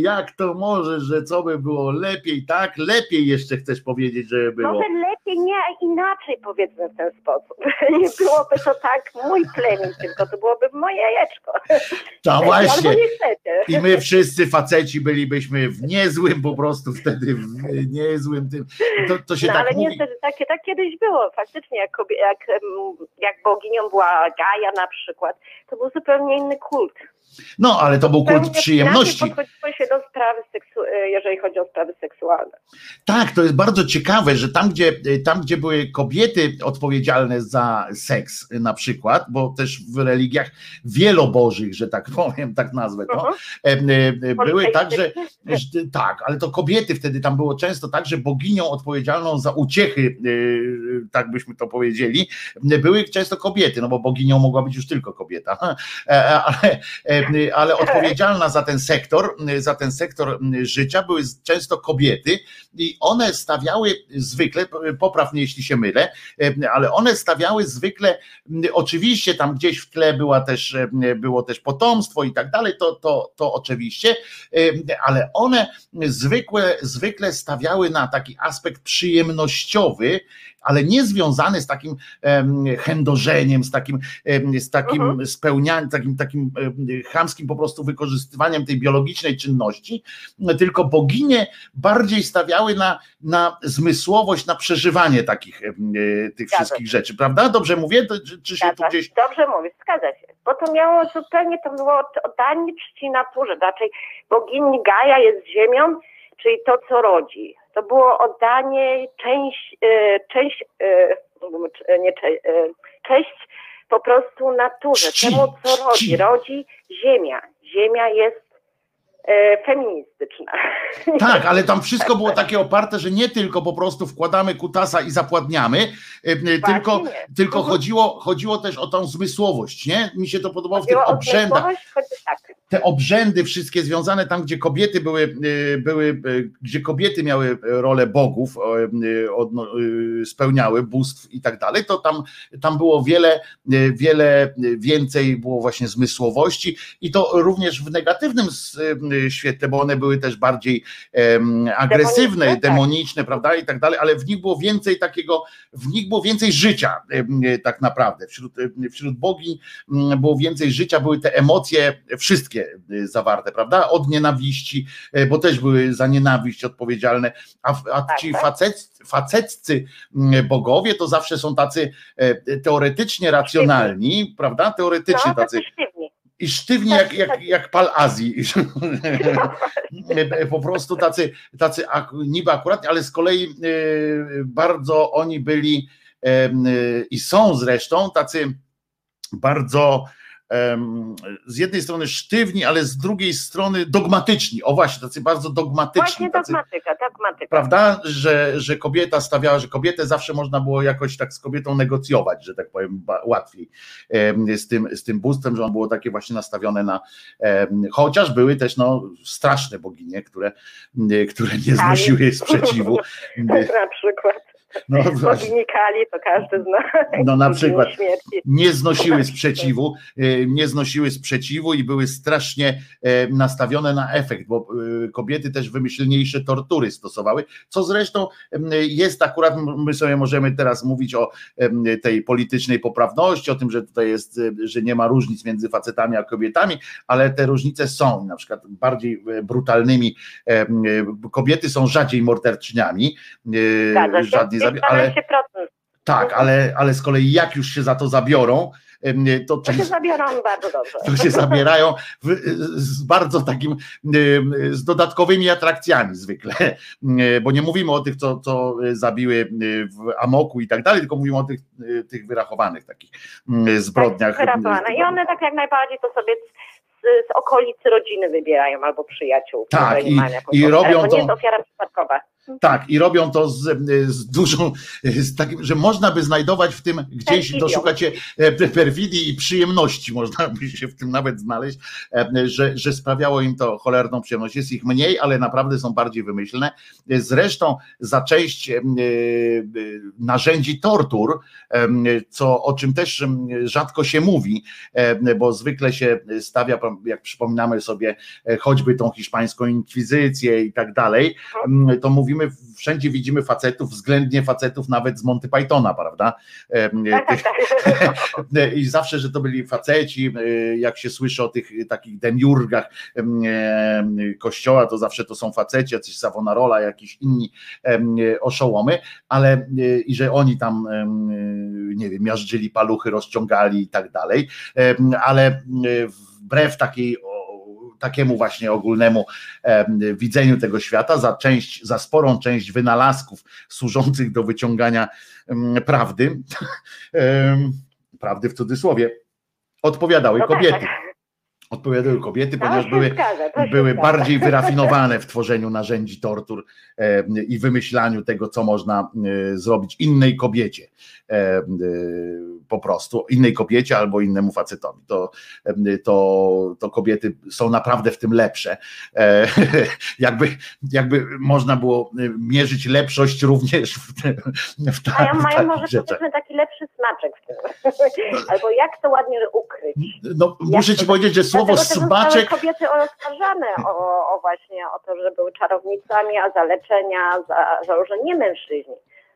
Jak to może, że co by było lepiej, tak? Lepiej jeszcze chcesz powiedzieć, żeby było. Może lepiej nie, inaczej powiedzmy w ten sposób. *laughs* Nie byłoby to tak mój plemień, tylko to byłoby moje jajeczko. Albo właśnie. I my wszyscy faceci bylibyśmy w niezłym, po prostu wtedy w *laughs* niezłym tym. To, to się No tak ale mówi. niestety tak, tak kiedyś było. Faktycznie jak, jak, em, jak boginią była Gaja na przykład, to był zupełnie inny kult. No, ale to był kult przyjemności. się do sprawy, seksu- e, jeżeli chodzi o sprawy seksualne. Tak, to jest bardzo ciekawe, że tam gdzie, tam, gdzie były kobiety odpowiedzialne za seks na przykład, bo też w religiach wielobożych, że tak *laughs* powiem, tak nazwę to, e, e, były tak, że że- tak, ale to kobiety wtedy tam było często tak, że boginią odpowiedzialną za uciechy, e, tak byśmy to powiedzieli, były często kobiety, no bo boginią mogła być już tylko kobieta, *laughs* E, ale, e, ale odpowiedzialna za ten sektor, za ten sektor życia były często kobiety i one stawiały zwykle, popraw mnie jeśli się mylę, e, ale one stawiały zwykle, oczywiście tam gdzieś w tle była też, e, było też potomstwo i tak dalej, to, to, to oczywiście, e, ale one zwykle, zwykle stawiały na taki aspekt przyjemnościowy, ale nie związany z takim em, chędożeniem, z takim, z takim Mhm. spełnianiem, takim, takim chamskim po prostu wykorzystywaniem tej biologicznej czynności, tylko boginie bardziej stawiały na, na zmysłowość, na przeżywanie takich e, tych Zgadza wszystkich rzeczy, prawda? Dobrze mówię? Czy, czy się tu gdzieś... Dobrze mówisz, zgadza się. Bo to miało zupełnie, to było oddanie czci naturze. Raczej bogini Gaja jest ziemią, czyli to, co rodzi. To było oddanie część, e, część e, nie, e, cześć po prostu naturze, temu, co rodzi. Rodzi ziemia. Ziemia jest feministyczna. *laughs* Tak, ale tam wszystko było takie oparte, że nie tylko po prostu wkładamy kutasa i zapładniamy, e, e, tylko, nie. tylko Mhm. chodziło, chodziło też o tą zmysłowość, nie? Mi się to podobało w tych Chodziło obrzędach. tak. te obrzędy wszystkie związane tam, gdzie kobiety były, y, były gdzie kobiety miały rolę bogów, spełniały bóstw i tak dalej, to tam, tam było wiele, wiele więcej było właśnie zmysłowości i to również w negatywnym świetle, bo one były też bardziej agresywne, Demoniczne, tak. demoniczne, prawda, i tak dalej, ale w nich było więcej takiego, w nich było więcej życia em, tak naprawdę. Wśród, wśród bogi było więcej życia, były te emocje wszystkie y, zawarte, prawda? Od nienawiści, y, bo też były za nienawiść odpowiedzialne, a, a Tak, ci tak. facet, faceccy bogowie to zawsze są tacy e, teoretycznie racjonalni, prawda? Teoretycznie No, tacy. I sztywni jak, jak, jak pal Azji. po prostu tacy, tacy niby akurat, ale z kolei e, bardzo oni byli e, i są zresztą tacy bardzo z jednej strony sztywni, ale z drugiej strony dogmatyczni. O właśnie, tacy bardzo dogmatyczni. Właśnie tacy, dogmatyka, dogmatyka. prawda, że, że kobieta stawiała, że kobietę zawsze można było jakoś tak z kobietą negocjować, że tak powiem, łatwiej z tym, z tym bóstwem, że on było takie właśnie nastawione na, chociaż były też no, straszne boginie, które, które nie znosiły *laughs* sprzeciwu. Na przykład. No. Bogini Kali to każdy zna. No na przykład nie znosiły sprzeciwu, e, nie znosiły sprzeciwu i były strasznie e, nastawione na efekt, bo e, kobiety też wymyślniejsze tortury stosowały, co zresztą jest akurat, my sobie możemy teraz mówić o tej politycznej poprawności, o tym, że tutaj jest, że nie ma różnic między facetami a kobietami, ale te różnice są, na przykład bardziej brutalnymi, kobiety są rzadziej morderczyniami, e, Zgadza się. żadnej zabi- ale 12%. tak, ale, ale z kolei jak już się za to zabiorą, to To się zabiorą bardzo dobrze. *laughs* to się zabierają w, z bardzo takim, z dodatkowymi atrakcjami zwykle, bo nie mówimy o tych, co, co zabiły w amoku i tak dalej, tylko mówimy o tych, e, tych wyrachowanych takich mm, zbrodniach. Tak, wyrachowane. I one tak jak najbardziej to sobie z, z okolicy rodziny wybierają albo przyjaciół. Tak, i- i robią to to- nie jest ofiara przypadkowa. Tak, i robią to z, z dużą, z takim, że można by znajdować w tym gdzieś, doszukać się e, perfidii i przyjemności, można by się w tym nawet znaleźć, e, że, że sprawiało im to cholerną przyjemność. Jest ich mniej, ale naprawdę są bardziej wymyślne. Zresztą za część e, narzędzi tortur, co, o czym też rzadko się mówi, bo zwykle się stawia, jak przypominamy sobie choćby tą hiszpańską inkwizycję i tak dalej, Mm, to mówimy, wszędzie widzimy facetów, względnie facetów nawet z Monty Pythona, prawda? Em, Tak, tych- tak, tak. *laughs* I zawsze, że to byli faceci, y, jak się słyszy o tych takich demiurgach em, em, kościoła, to zawsze to są faceci, jacyś Savonarola, jakiś inni oszołomy, ale i że oni tam, nie wiem, miażdżyli paluchy, rozciągali i tak dalej, ale wbrew takiej takiemu właśnie ogólnemu em, widzeniu tego świata, za część, za sporą część wynalazków służących do wyciągania prawdy, *laughs* prawdy w cudzysłowie, odpowiadały No tak, kobiety. Odpowiadały kobiety, ponieważ były, zgadza, były bardziej *laughs* wyrafinowane w tworzeniu narzędzi tortur i wymyślaniu tego, co można e, zrobić innej kobiecie. E, po prostu innej kobiecie albo innemu facetowi. To, to, to kobiety są naprawdę w tym lepsze. E, *laughs* jakby, jakby można było mierzyć lepszość również w, w, ta, Mają, mają może rzeczach. taki lepszy smaczek w tym. *laughs* Albo jak to ładnie ukryć. No, muszę ci powiedzieć, że słowo Dlatego zostały kobiety oskarżane o, o właśnie o to, że były czarownicami, a za leczenia, za, za różne nie mężczyźni.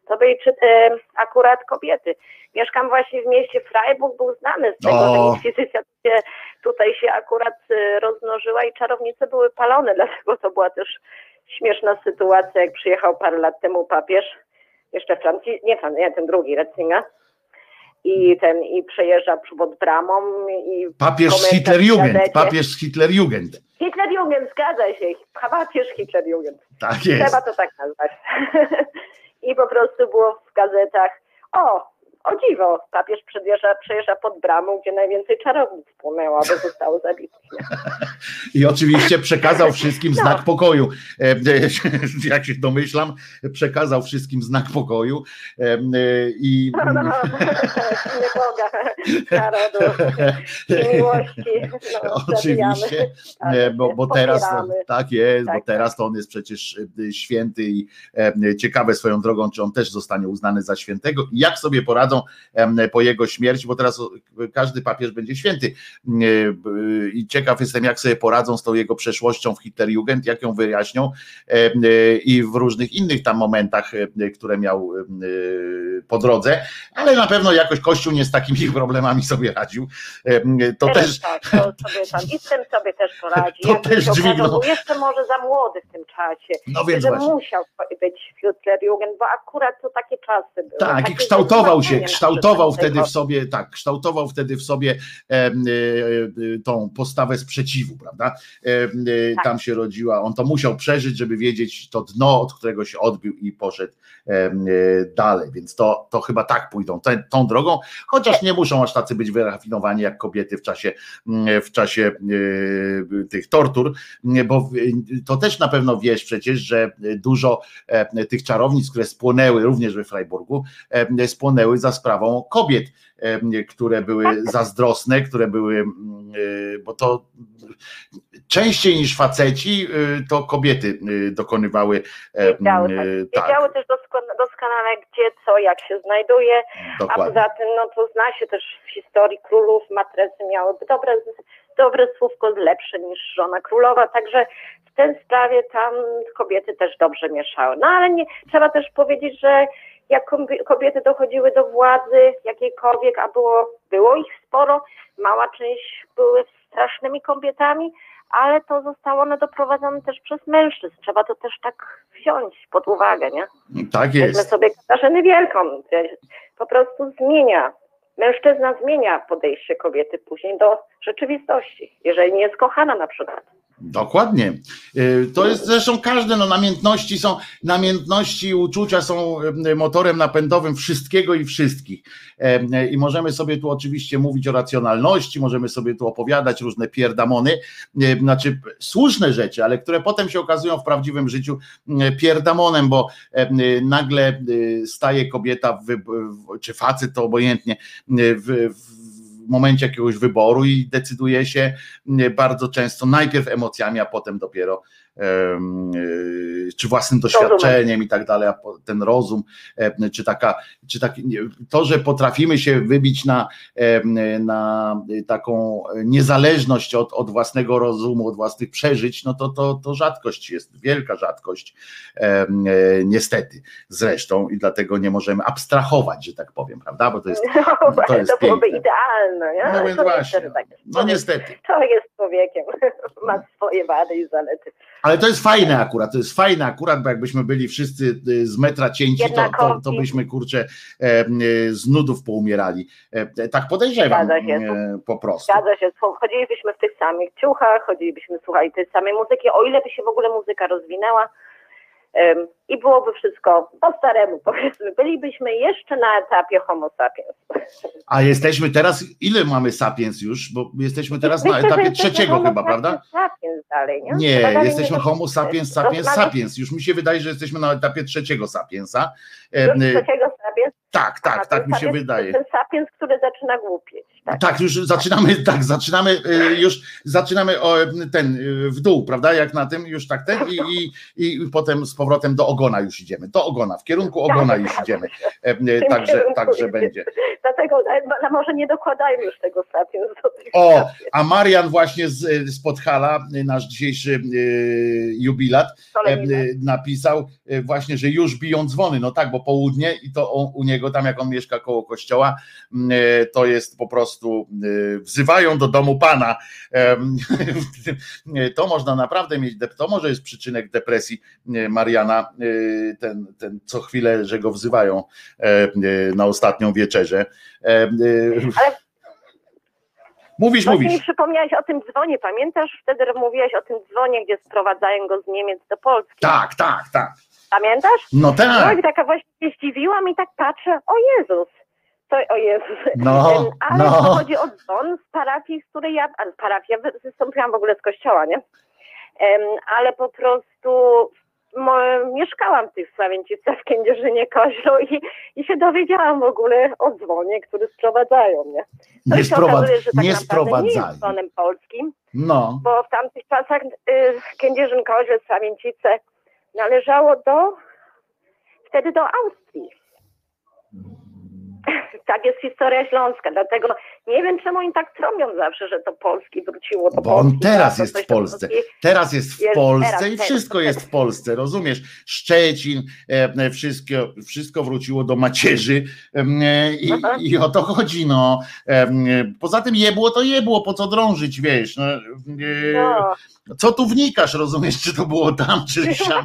To byli czy, e, akurat kobiety. Mieszkam właśnie w mieście Freiburg, był znany z tego, O. że inkwizycja się, tutaj się akurat e, rozmnożyła i czarownice były palone, *laughs* dlatego to była też śmieszna sytuacja, jak przyjechał parę lat temu papież, jeszcze Francji, nie, nie ten drugi, Ratzinger, i ten, i przejeżdża pod bramą i papież Hitlerjugend, papież Hitlerjugend. Hitlerjugend, zgadza się, papież Hitlerjugend. Tak jest. Trzeba to tak nazwać. *laughs* I po prostu było w gazetach, o, o dziwo, papież przejeżdża, przejeżdża pod bramą, gdzie najwięcej czarownic płonęło, bo zostało zabitych. I oczywiście przekazał wszystkim No. znak pokoju. E, e, *laughs* Jak się domyślam, przekazał wszystkim znak pokoju. E, I No, no, no. nie Boga, narodu, *laughs* miłości. No, *laughs* oczywiście. Tak, bo, bo teraz popieramy. tak jest, bo Tak, teraz to on jest przecież święty i ciekawe swoją drogą, czy on też zostanie uznany za świętego i jak sobie poradzą po jego śmierci, bo teraz każdy papież będzie święty i ciekaw jestem, jak sobie poradzą z tą jego przeszłością w Hitlerjugend, jak ją wyjaśnią i w różnych innych tam momentach, które miał po drodze, ale na pewno jakoś Kościół nie z takimi *laughs* problemami sobie radził. To Teraz też Tak, to sobie tam, I z tym sobie też poradzi. To Jak też dźwignął. Był jeszcze może za młody w tym czasie. No więc że właśnie. musiał być Hitlerjugend, bo akurat to takie czasy były. Tak, i kształtował się, kształtował wtedy w sobie, tak, kształtował wtedy w sobie e, e, tą postawę sprzeciwu, prawda? E, Tak. Tam się rodziła, on to musiał przeżyć, żeby wiedzieć to dno, od którego się odbił i poszedł dalej, więc to, to chyba tak pójdą te, tą drogą, chociaż nie muszą aż tacy być wyrafinowani jak kobiety w czasie, w czasie tych tortur, bo to też na pewno wiesz przecież, że dużo tych czarownic, które spłonęły również we Freiburgu, spłonęły za sprawą kobiet, e, które były zazdrosne, które były mm, y, bo to częściej niż faceci y, to kobiety y, dokonywały e, Wiedziały, tak. y, tak, Wiedziały też dosko- doskonale, gdzie co, jak się znajduje, a dokładnie. poza tym, no to zna się też w historii królów, matresy miały dobre, dobre słówko lepsze niż żona królowa, także w tej sprawie tam kobiety też dobrze mieszały. No ale nie, trzeba też powiedzieć, że jak kobi- kobiety dochodziły do władzy jakiejkolwiek, a było, było ich sporo, mała część były strasznymi kobietami, ale to zostało one doprowadzone też przez mężczyzn. Trzeba to też tak wziąć pod uwagę, nie? Tak Weźmy jest. sobie Katarzynę Wielką. Po prostu zmienia. Mężczyzna zmienia podejście kobiety później do rzeczywistości, jeżeli nie jest kochana na przykład. Dokładnie. Y, To jest zresztą każde, no namiętności są, namiętności i uczucia są y, motorem napędowym wszystkiego i wszystkich. Y, I możemy sobie tu oczywiście mówić o racjonalności, możemy sobie tu opowiadać różne pierdamony, znaczy słuszne rzeczy, ale które potem się okazują w prawdziwym życiu pierdamonem, bo nagle staje kobieta, czy facet to obojętnie, w, w w momencie jakiegoś wyboru i decyduje się nie, bardzo często najpierw emocjami, a potem dopiero czy własnym doświadczeniem i tak dalej, ten rozum, czy taka, czy nie, to, że potrafimy się wybić na, na taką niezależność od, od własnego rozumu, od własnych przeżyć, no to, to, to rzadkość jest, wielka rzadkość, e, niestety zresztą i dlatego nie możemy abstrahować, że tak powiem, prawda, bo to jest, *laughs* No, to jest byłoby piękne. idealne. Nie? No więc to właśnie. tak no Człowiek- niestety. Człowiek jest człowiekiem, *laughs* ma swoje wady i zalety. Ale to jest fajne akurat, to jest fajne akurat, bo jakbyśmy byli wszyscy y, z metra cięci, to, to, to byśmy kurczę y, z nudów poumierali. E, Tak podejrzewam Zgadza się. e, po prostu. Zgadza się, chodzilibyśmy w tych samych ciuchach, chodzilibyśmy, słuchali tej samej muzyki, o ile by się w ogóle muzyka rozwinęła i byłoby wszystko po staremu, powiedzmy. Bylibyśmy jeszcze na etapie homo sapiens. A jesteśmy teraz, ile mamy sapiens już? Bo jesteśmy teraz na Myślę, etapie trzeciego chyba, prawda? sapiens dalej, nie? Nie, dalej jesteśmy nie- homo sapiens, sapiens, sapiens. Już mi się wydaje, że jesteśmy na etapie trzeciego sapiensa. Już y, trzeciego sapiens. Tak, tak, tak mi się sapiens, wydaje. Ten sapiens, który zaczyna głupieć. Tak. Tak, już zaczynamy, *laughs* tak, zaczynamy y, już, zaczynamy ten y, w dół, prawda, jak na tym, już tak ten i, i, i potem z powrotem do ogona już idziemy, do ogona, w kierunku ogona już idziemy, E, *laughs* y, także, także będzie. Dlatego no, może nie dokładajmy już tego sapiens *laughs* O, a Marian właśnie z, z Podhala, y, nasz dzisiejszy y, jubilat, e, y, napisał y, właśnie, że już biją dzwony, no tak, bo południe i to u niego tam, jak on mieszka koło kościoła, y, to jest po prostu, y, wzywają do domu Pana. *laughs* To można naprawdę mieć, to może jest przyczynek depresji y, Mariana, y, ten, ten co chwilę, że go wzywają e, na ostatnią wieczerzę. Ale- Mówisz, Właśnie mi mówisz. przypomniałeś o tym dzwonie. Pamiętasz? Wtedy mówiłeś o tym dzwonie, gdzie sprowadzają go z Niemiec do Polski. Tak, tak, tak. Pamiętasz? No No tak. i taka właśnie się zdziwiłam i tak patrzę, o Jezus. To, o Jezus. No, *laughs* Ale no. chodzi o dzwon z parafii, z której ja, a z parafii, ja wy- wystąpiłam w ogóle z kościoła, nie? Ale po prostu mieszkałam w tych Sławieńcicach w Kędzierzynie Koźlu i, i się dowiedziałam w ogóle o dzwonie, który sprowadzają, nie? No Nie, sprowadz, okazuje, że tak nie naprawdę nie jest dzwonem polskim, No, bo w tamtych czasach y, Kędzierzyn Koźle, Sławieńcice należało do wtedy do Austrii. Tak jest historia śląska, dlatego nie wiem czemu oni tak trąbią zawsze, że to Polski wróciło do Bo on Polski. teraz to jest w Polsce. Teraz jest w Polsce teraz, i teraz, wszystko teraz. jest w Polsce, rozumiesz? Szczecin, e, wszystko, wszystko wróciło do macierzy e, i, i o to chodzi, no. E, Poza tym jebło to jebło, po co drążyć, wiesz? No, e, No, co tu wnikasz, rozumiesz, czy to było tam, czy *laughs* siam?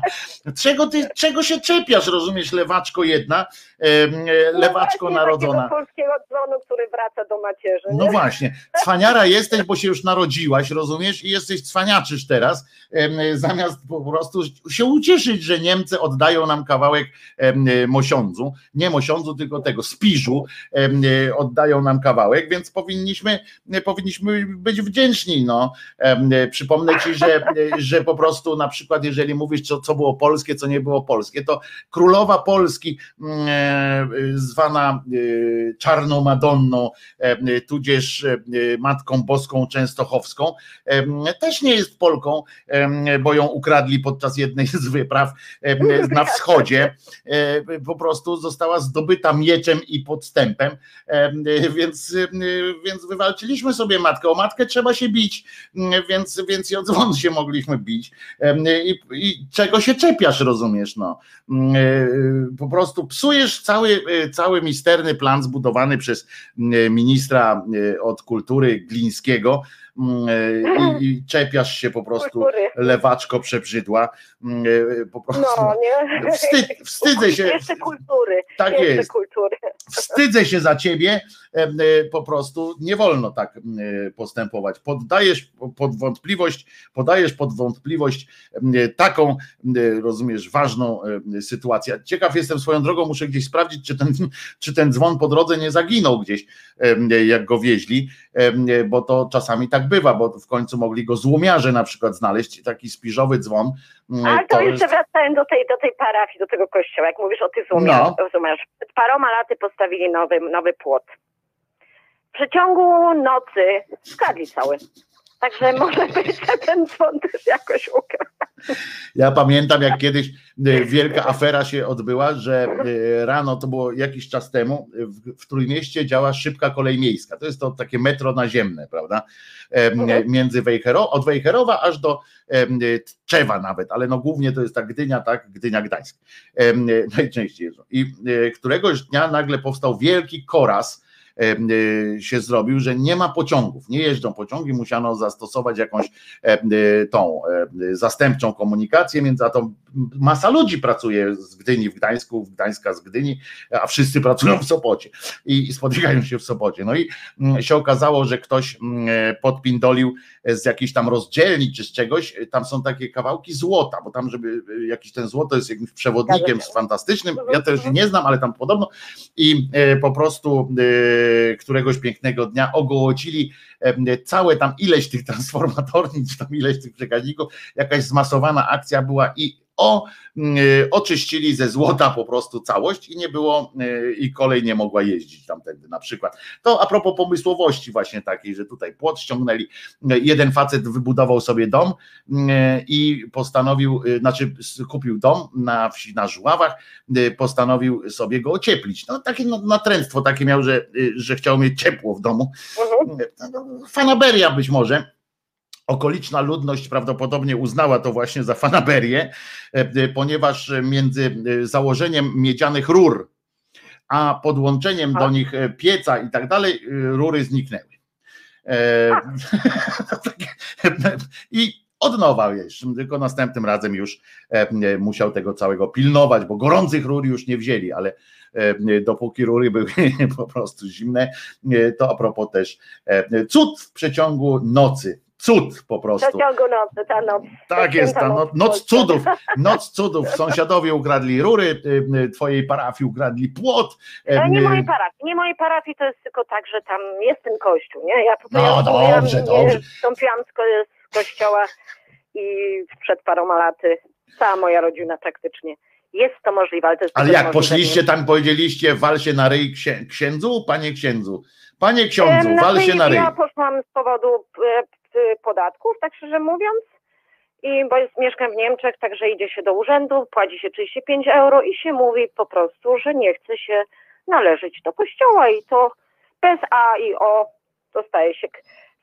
Czego, ty, czego się czepiasz, rozumiesz, lewaczko jedna, e, no lewaczko właśnie narodzona. Polskiego dzwonu, który wraca do macierzy. No nie? właśnie, cwaniara jesteś, bo się już narodziłaś, rozumiesz, i jesteś cwaniaczysz teraz, zamiast po prostu się ucieszyć, że Niemcy oddają nam kawałek mosiądzu, nie mosiądzu, tylko tego, spiżu, oddają nam kawałek, więc powinniśmy, powinniśmy być wdzięczni, no. Przypomnę ci, że, że po prostu na przykład, jeżeli mówisz, co, co było polskie, co nie było polskie, to królowa Polski, mm, e, zwana e, czarną Madonną, tudzież e, Matką Boską Częstochowską, też nie jest Polką, bo ją ukradli podczas jednej z wypraw na wschodzie. Po prostu została zdobyta mieczem i podstępem, więc, więc wywalczyliśmy sobie matkę. O matkę trzeba się bić, więc, więc i o dzwon się mogliśmy bić. I, i czego się czepiasz, rozumiesz? No. Po prostu psujesz cały, cały misterny plan zbudowany przez ministra od kultury Glińskiego, i, i czepiasz się po prostu Kultury. lewaczko przebrzydła. mm, e, Po prostu No, nie? Wstyd, wstydzę się. Jeszcze kultury. Tak jeszcze jest. kultury. Wstydzę się za ciebie, e, e, po prostu nie wolno tak e, postępować. Poddajesz pod wątpliwość, podajesz pod wątpliwość e, taką, e, rozumiesz, ważną e, sytuację. Ciekaw jestem swoją drogą, muszę gdzieś sprawdzić, czy ten, czy ten dzwon po drodze nie zaginął gdzieś, e, jak go wieźli, e, bo to czasami tak bywa, bo w końcu mogli go złomiarze na przykład znaleźć, taki spiżowy dzwon. e, Ale to, jeszcze jest- wracając do tej, do tej parafii, do tego kościoła, jak mówisz o tych złomiarzach. No. Przed paroma laty postawili nowy, nowy płot. W przeciągu nocy skradli cały. Także może być, że ten dzwon też jakoś ukradł. Ja pamiętam, jak kiedyś e, wielka afera się odbyła, że e, rano, to było jakiś czas temu, w, w Trójmieście działa szybka kolej miejska. To jest to takie metro naziemne, prawda? Mhm. Między Wejhero, od Wejherowa aż do e, Tczewa nawet, ale no głównie to jest ta Gdynia, tak, Gdynia Gdańsk. Najczęściej jeżdżą. I któregoś dnia nagle powstał wielki koraz, e, się zrobił, że nie ma pociągów, nie jeżdżą pociągi, musiano zastosować jakąś e, tą e, zastępczą komunikację, między a to masa ludzi pracuje z Gdyni w Gdańsku, w Gdańska z Gdyni, a wszyscy pracują w Sopocie i spotykają się w Sopocie. No i mm, się okazało, że ktoś mm, e, podpindolił z jakiejś tam rozdzielni czy z czegoś, tam są takie kawałki złota, bo tam, żeby e, jakiś ten złoto jest jakimś przewodnikiem Zgadza się. fantastycznym, ja też nie znam, ale tam podobno. I e, po prostu e, któregoś pięknego dnia ogołocili e, całe tam ileś tych transformatorni, czy tam ileś tych przekaźników, jakaś zmasowana akcja była i o, mm, e, oczyścili ze złota po prostu całość i nie było e, i kolej nie mogła jeździć tamtędy na przykład. To a propos pomysłowości właśnie takiej, że tutaj płot ściągnęli, E, jeden facet wybudował sobie dom i postanowił, znaczy kupił dom na wsi, na Żuławach, postanowił sobie go ocieplić. No takie no, natręctwo takie miał, że, że chciał mieć ciepło w domu. Mhm. Fanaberia być może. Okoliczna ludność prawdopodobnie uznała to właśnie za fanaberię, e, e, ponieważ między e, założeniem miedzianych rur, a podłączeniem do nich pieca i tak dalej, rury zniknęły. *laughs* E, I od nowa wiesz, tylko następnym razem już musiał tego całego pilnować, bo gorących rur już nie wzięli, ale dopóki rury były *laughs* po prostu zimne, to a propos też cud w przeciągu nocy. Cud po prostu. przeciągu nocy, ta noc. Tak jest, ta no, noc cudów. *laughs* Noc cudów. Sąsiadowie ukradli rury, y, y, twojej parafii ukradli płot. Ale nie y, mojej parafii. Nie mojej parafii to jest tylko tak, że tam jest ten kościół, nie? Ja tutaj No, dobrze, dobrze. Wstąpiłam z, ko- z kościoła i przed paroma laty cała moja rodzina praktycznie. Jest to możliwe, ale to jest Ale jak możliwe, poszliście nie? tam, powiedzieliście, wal się na ryj księ- księdzu, panie księdzu. Panie ksiądzu, Em, wal znaczy, się na ryj. Ja poszłam z powodu e, podatków, tak szczerze mówiąc. I bo jest, mieszkam w Niemczech, także idzie się do urzędu, płaci się 35 euro i się mówi po prostu, że nie chce się należeć do kościoła i to bez A i O dostaje się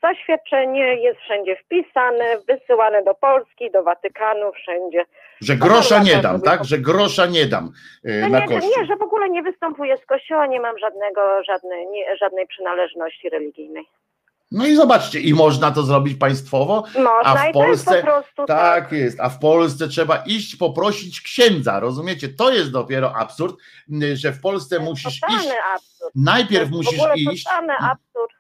zaświadczenie, jest wszędzie wpisane, wysyłane do Polski, do Watykanu, wszędzie. Że grosza nie dam, tak? Że grosza nie dam y, No na nie, kościół. nie, że w ogóle nie występuję z kościoła, nie mam żadnego, żadnej, nie, żadnej przynależności religijnej. No i zobaczcie, i można to zrobić państwowo, Można A w jest Polsce- po prostu Tak jest, a w Polsce trzeba iść poprosić księdza, rozumiecie? To jest dopiero absurd, że w Polsce musisz iść, absurd. najpierw musisz iść. absurd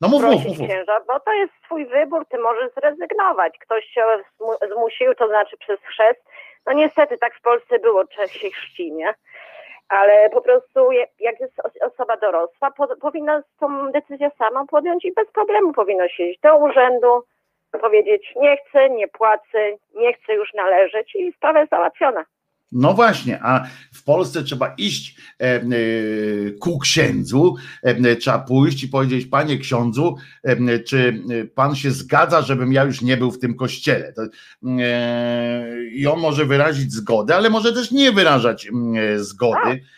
No mów, mów, mów. księża, bo to jest twój wybór, ty możesz zrezygnować. Ktoś cię zmu- zmusił, to znaczy przez chrzest. No niestety tak w Polsce było, Czech się chrzci, nie? Ale po prostu jak jest os- osoba dorosła, po, powinna tą decyzję sama podjąć i bez problemu powinno siedzieć do urzędu, powiedzieć nie chcę, nie płacę, nie chcę już należeć i sprawa jest załatwiona. No właśnie, a w Polsce trzeba iść e, e, ku księdzu, e, trzeba pójść i powiedzieć, panie ksiądzu, czy pan się zgadza, żebym ja już nie był w tym kościele. I on może wyrazić zgodę, ale może też nie wyrażać mm, zgody e,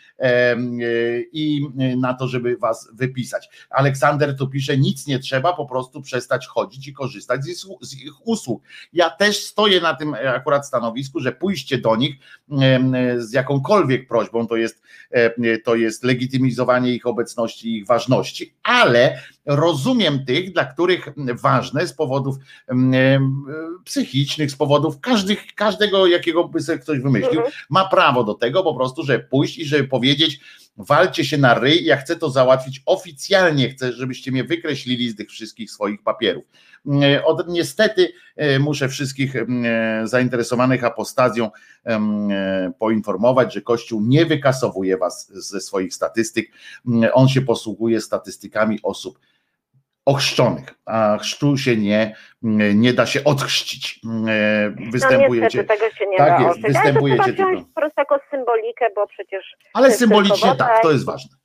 i na to, żeby was wypisać. Aleksander tu pisze, nic nie trzeba, po prostu przestać chodzić i korzystać z ich, usług. Ja też stoję na tym e, akurat stanowisku, że pójście do nich e, z jakąkolwiek prośbą to jest, e, to jest legitymizowanie ich obecności ich ważności, ale rozumiem tych, dla których ważne z powodów psychicznych, z powodów każdych, każdego, jakiego by sobie ktoś wymyślił, ma prawo do tego po prostu, że pójść i żeby powiedzieć, walcie się na ryj, ja chcę to załatwić oficjalnie, chcę, żebyście mnie wykreślili z tych wszystkich swoich papierów. Od, niestety e, muszę wszystkich e, zainteresowanych apostazją e, poinformować, że Kościół nie wykasowuje was ze swoich statystyk, on się posługuje statystykami osób ochrzczonych, a chrztu się nie, nie da się odchrzcić. E, No Występujecie. niestety tego się nie tak da jest. Ale to występujecie wziąć tylko. po prostu jako symbolikę, bo przecież Ale to symbolicznie woda tak, to jest ważne.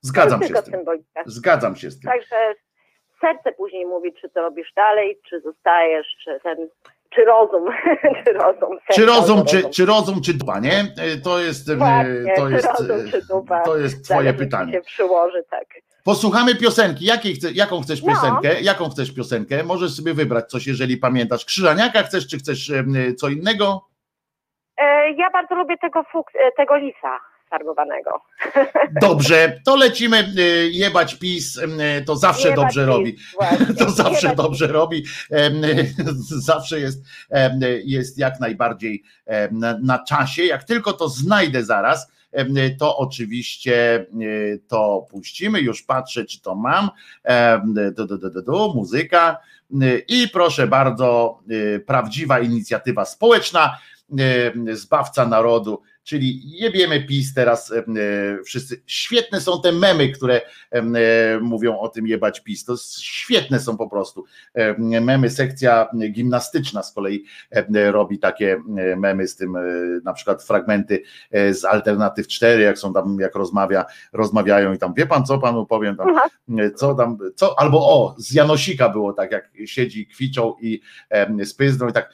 Zgadzam to się z tym. symbolika. Zgadzam się z tym. Także serce później mówi, czy to robisz dalej, czy zostajesz, czy ten, czy rozum, *laughs* czy rozum. Czy rozum, czy, czy rozum, czy dupa, nie? E, To jest, e, Właśnie, to jest, rozum, dupa. to jest twoje pytanie. się przyłoży, tak. Posłuchamy piosenki. Jakiej chce, jaką chcesz No. piosenkę? Jaką chcesz piosenkę? Możesz sobie wybrać coś, jeżeli pamiętasz. Krzyżaniaka chcesz, czy chcesz co innego? E, ja bardzo lubię tego, fuks, e, tego lisa farbowanego. *laughs* Dobrze, to lecimy e, jebać PiS, to zawsze Jebać dobrze PiS, robi. właśnie. *laughs* To zawsze Jebać dobrze robi. Em, *laughs* Zawsze jest, jest jak najbardziej na, czasie. Jak tylko to znajdę zaraz, to oczywiście e, to puścimy. Już patrzę, czy to mam. Du, du, du, du, muzyka. I proszę bardzo, e, prawdziwa inicjatywa społeczna, e, zbawca narodu. Czyli jebiemy PiS teraz em, e, wszyscy. Świetne są te memy, które e, mówią o tym jebać PiS. To świetne są po prostu. Em, Memy, sekcja gimnastyczna z kolei robi takie e, memy z tym, e, na przykład fragmenty e, z Alternatyw 4, jak są tam, jak rozmawia, rozmawiają i tam, wie pan co panu powiem tam, e, co tam, co, albo o, z Janosika było tak, jak siedzi, kwiczą i spyzną i tak,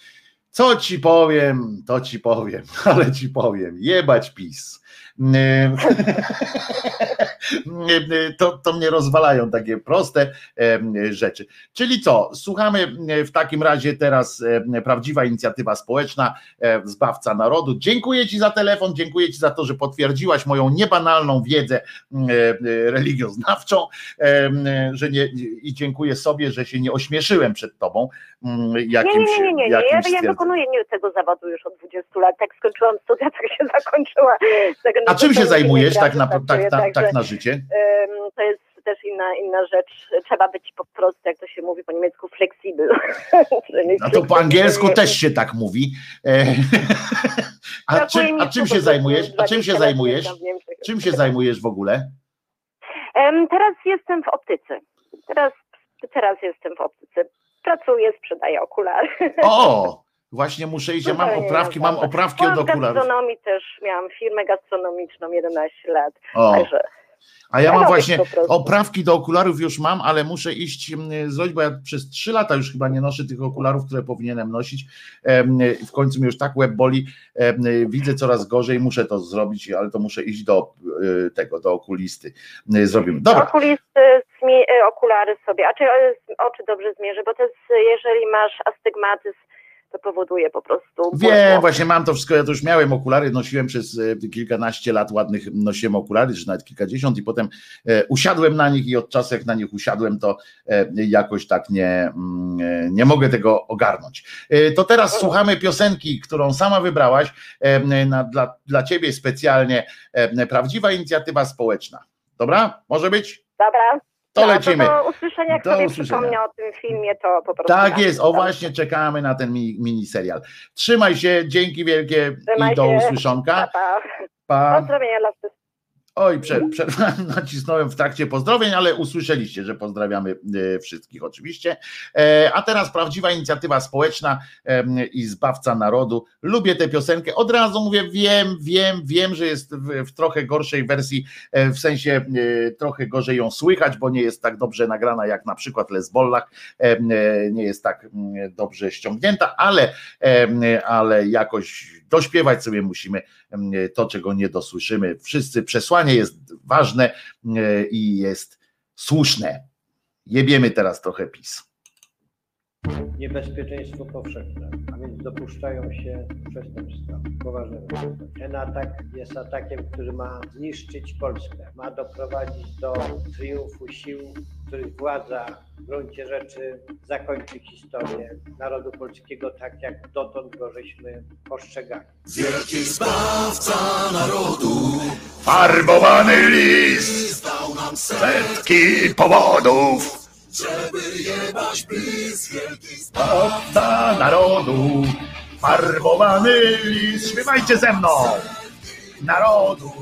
co ci powiem, to ci powiem, *laughs* ale ci powiem, jebać PiS. *laughs* To, to mnie rozwalają takie proste rzeczy. Czyli co, słuchamy w takim razie teraz em, prawdziwa inicjatywa społeczna e, Zbawca Narodu. Dziękuję Ci za telefon, dziękuję Ci za to, że potwierdziłaś moją niebanalną wiedzę e, religioznawczą że nie, i dziękuję sobie, że się nie ośmieszyłem przed Tobą jakimś, nie, nie, nie, nie. Ja, jakimś ja wykonuję nie tego zawodu już od 20 lat. Tak skończyłam studia, tak się *laughs* zakończyła. Tak, A czym się zajmujesz tak na, tak, pracuję, tak, tak na życie? To jest też inna, inna rzecz. Trzeba być po prostu, jak to się mówi po niemiecku. Czyli *laughs* A to po angielsku też się tak mówi. E, *laughs* A czym, a czym się zajmujesz? A czym się 20 lat zajmujesz? Czym się zajmujesz w ogóle? Teraz jestem w optyce. Teraz, teraz jestem w optyce. Pracuję, sprzedaję okulary. O! Właśnie muszę iść, ja mam oprawki, mam oprawki od w okularów. gastronomii też miałam firmę gastronomiczną 11 lat. O, Także a ja mam właśnie oprawki do okularów już mam, ale muszę iść mm, zrobić, bo ja przez trzy lata już chyba nie noszę tych okularów, które powinienem nosić. W końcu mnie już tak łeb boli, widzę coraz gorzej, muszę to zrobić, ale to muszę iść do y, tego, do okulisty. Y, Zrobimy. Dobra, okulisty, e, okulary sobie, a czy oczy dobrze zmierzy, bo to jest, jeżeli masz astygmatyzm, to powoduje po prostu Wiem, właśnie mam to wszystko, ja to już miałem okulary, nosiłem przez e, kilkanaście lat ładnych, nosiłem okulary, czy nawet kilkadziesiąt i potem e, usiadłem na nich i od czasu jak na nich usiadłem, to e, jakoś tak nie, mm, nie mogę tego ogarnąć. To teraz słuchamy piosenki, którą sama wybrałaś, na, dla, dla ciebie specjalnie, prawdziwa inicjatywa społeczna. Dobra? Może być? Dobra? To No, lecimy. To do usłyszenia, jak Do sobie usłyszenia. przypomnę o tym filmie, to po prostu... Tak na jest, o właśnie czekamy na ten mini, miniserial. Trzymaj się, dzięki wielkie Trzymaj i do usłyszonka. Pa, pa. Pa. Pozdrowienia dla wszystkich. Oj, prze, przerwałem, *laughs* nacisnąłem w trakcie pozdrowień, ale usłyszeliście, że pozdrawiamy e, wszystkich oczywiście. E, A teraz prawdziwa inicjatywa społeczna i zbawca narodu. Lubię tę piosenkę. Od razu mówię, wiem, wiem, wiem, że jest w, trochę gorszej wersji, e, w sensie trochę gorzej ją słychać, bo nie jest tak dobrze nagrana jak na przykład Lesbollach, nie jest tak mm, dobrze ściągnięta, ale, ale jakoś dośpiewać sobie musimy to, czego nie dosłyszymy. Wszyscy jest ważne e, i jest słuszne. Jebiemy teraz trochę PiS. Niebezpieczeństwo powszechne, a więc dopuszczają się przestępstwa poważnego. Ten atak jest atakiem, który ma zniszczyć Polskę, ma doprowadzić do triumfu sił, których władza w gruncie rzeczy zakończy historię narodu polskiego tak, jak dotąd go żeśmy postrzegali. Wielki zbawca narodu Farbowany list, dał nam setki powodów, żeby jebać PiS. Wielki zbawca narodu, farbowany list. Śpiewajcie ze mną! Narodu,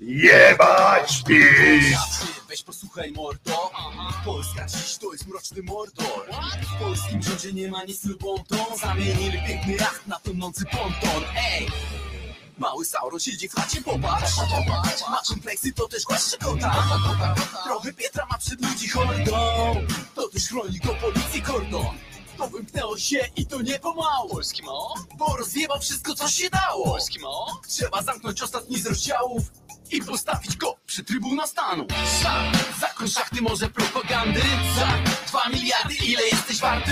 jebać PiS! Weź posłuchaj mordo Polska dziś to jest mroczny mordor W polskim rządzie nie ma nic lub bonton Zamienili piękny jacht na tonący ponton Ej! Mały Sauron siedzi w chacie, popatrz. Ma kompleksy, to też głaszcze kota Trochę Pietra ma przed ludzi hordą. To też chroni go policji kordon. To wymknęło się i to nie pomału. Polski mo? Bo rozjebał wszystko co się dało. Polski mo? Trzeba zamknąć ostatni z rozdziałów i postawić go przy trybuna stanu Za, zakoń szachty może propagandy Za dwa miliardy ile jesteś warty?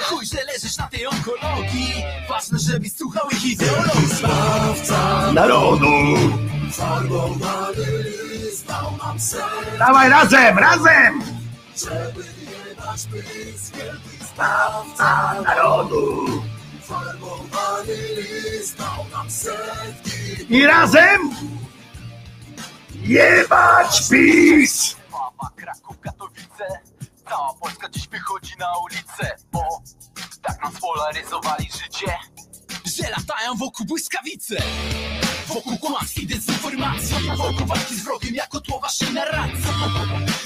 Chuj, że leżysz na tej onkologii Ważne, żebyś słuchał ich ideologii Zbawca Narodu! farbowany list dał nam ser Dawaj razem, razem! Żeby jebać PiS Wielki Zbawca narodu! farbowany list dał nam setki I razem jebać PiS! Warszawa, Kraków, Katowice Cała Polska dziś wychodzi na ulicę Bo tak nam spolaryzowali życie. Że latają wokół błyskawice. Wokół kłamstw i dezinformacji. Wokół walki z wrogiem jako tło waszej narracji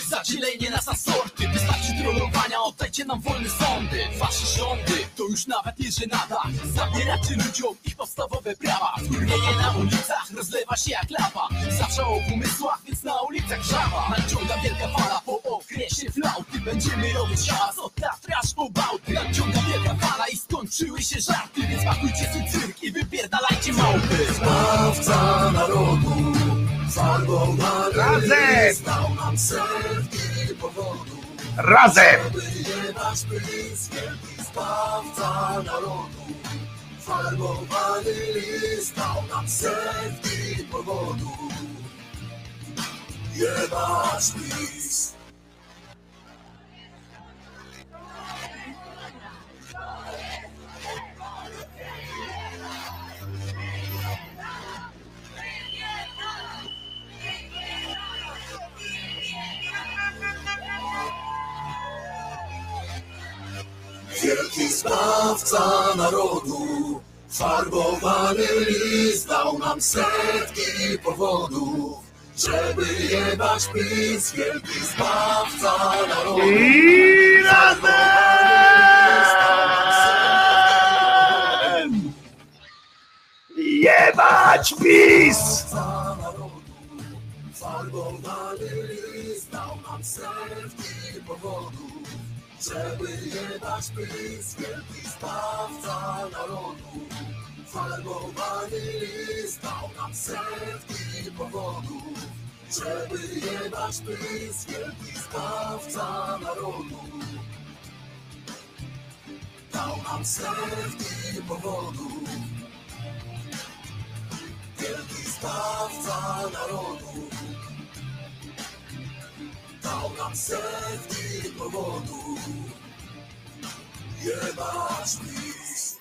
Zadzielenie nas na sorty. Wystarczy trollowania, oddajcie nam wolne sądy. Wasze rządy to już nawet nie żenada. Zabieracie ludziom ich podstawowe prawa. Wkurwienie na ulicach rozlewa się jak lawa Zawsze o umysłach, więc na ulicach żawa Nadciąga wielka fala po okresie flauty. Będziemy robić hałas od Tatra aż po Bałty. Nadciąga wielka fala i skończyły się żarty. Więc pakujcie swój cyrk i wypierdalajcie małpy. Zbawca narodu Farbowany Razem! dał nam setki powodów Razem! by jebać PiS, wielki zbawca narodu. Farbowany list dał nam setki powodów. Jebać PiS. Zbawca narodu, farbowany list dał nam setki powodów, żeby jebać PiS, wielki zbawca narodu. I razem! Jebać PiS! Farbowany list dał nam setki powodów, żeby jebać PiS, wielki zbawca narodu. Farbowany list dał nam setki powodów, żeby jebać PiS, wielki zbawca narodu. Dał nam setki powodów, wielki zbawca narodu. Dał nam setki powodów, jebać PiS.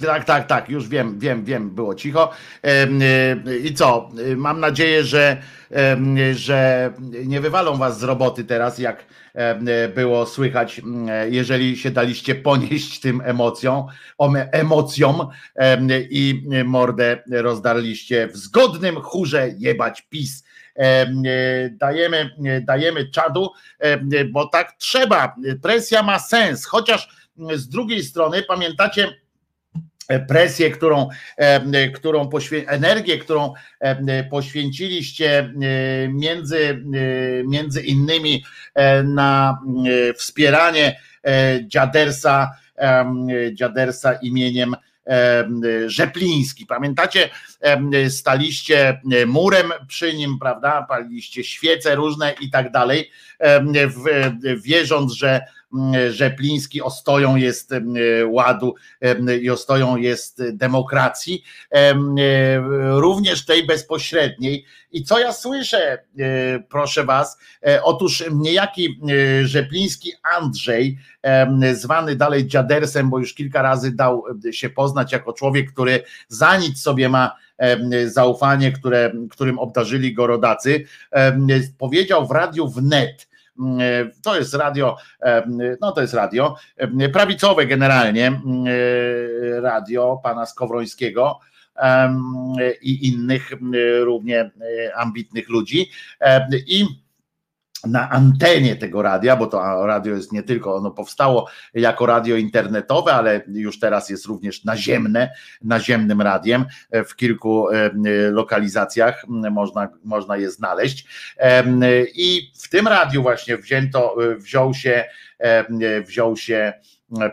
Tak, tak, tak, już wiem, wiem, wiem, było cicho. Y, I co? Mam nadzieję, że, że nie wywalą was z roboty teraz, jak było słychać, jeżeli się daliście ponieść tym emocjom, emocjom i mordę rozdarliście w zgodnym chórze jebać PiS. Dajemy, dajemy czadu, bo tak trzeba. Presja ma sens, chociaż z drugiej strony pamiętacie, presję, którą, którą poświę- energię, którą poświęciliście między, między innymi na wspieranie dziadersa, dziadersa imieniem Rzepliński. Pamiętacie, staliście murem przy nim, prawda? Paliliście świece różne i tak dalej, wierząc, że Rzepliński ostoją jest ładu i ostoją jest demokracji, również tej bezpośredniej. I co ja słyszę, proszę was, otóż niejaki Rzepliński Andrzej, zwany dalej dziadersem, bo już kilka razy dał się poznać jako człowiek, który za nic sobie ma zaufanie, które, którym obdarzyli go rodacy, powiedział w radiu wnet, to jest radio, no to jest radio prawicowe generalnie, radio pana Skowrońskiego i innych równie ambitnych ludzi. I na antenie tego radia, bo to radio jest nie tylko, ono powstało jako radio internetowe, ale już teraz jest również naziemne, naziemnym radiem w kilku lokalizacjach można, można je znaleźć. I w tym radiu właśnie wzięto, wziął się, wziął się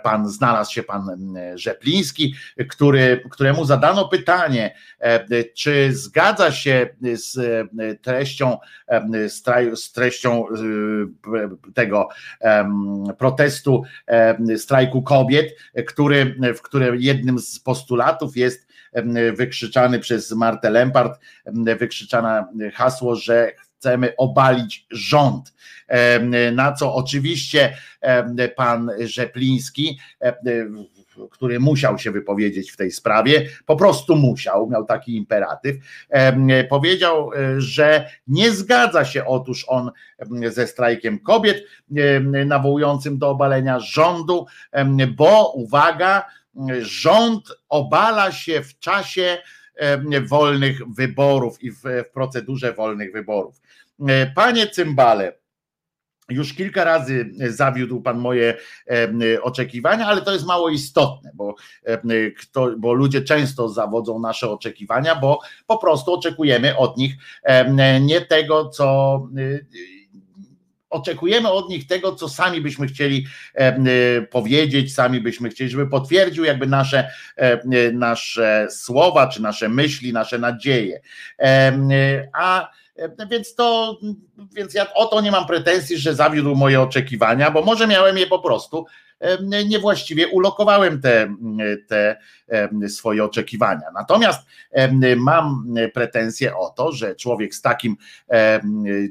pan, znalazł się pan Rzepliński, który, któremu zadano pytanie, czy zgadza się z treścią, z treścią tego protestu strajku kobiet, który, w którym jednym z postulatów jest wykrzyczany przez Martę Lempart, wykrzyczane hasło, że chcemy obalić rząd. Na co oczywiście pan Rzepliński, który musiał się wypowiedzieć w tej sprawie, po prostu musiał, miał taki imperatyw, powiedział, że nie zgadza się otóż on ze strajkiem kobiet, nawołującym do obalenia rządu, bo uwaga, rząd obala się w czasie wolnych wyborów i w, procedurze wolnych wyborów. Panie Cymbale, już kilka razy zawiódł Pan moje oczekiwania, ale to jest mało istotne, bo, kto, bo ludzie często zawodzą nasze oczekiwania, bo po prostu oczekujemy od nich nie tego, co oczekujemy od nich tego, co sami byśmy chcieli powiedzieć, sami byśmy chcieli, żeby potwierdził jakby nasze, nasze słowa, czy nasze myśli, nasze nadzieje. A więc to, więc ja o to nie mam pretensji, że zawiódł moje oczekiwania, bo może miałem je po prostu. Niewłaściwie ulokowałem te, te swoje oczekiwania. Natomiast mam pretensje o to, że człowiek z takim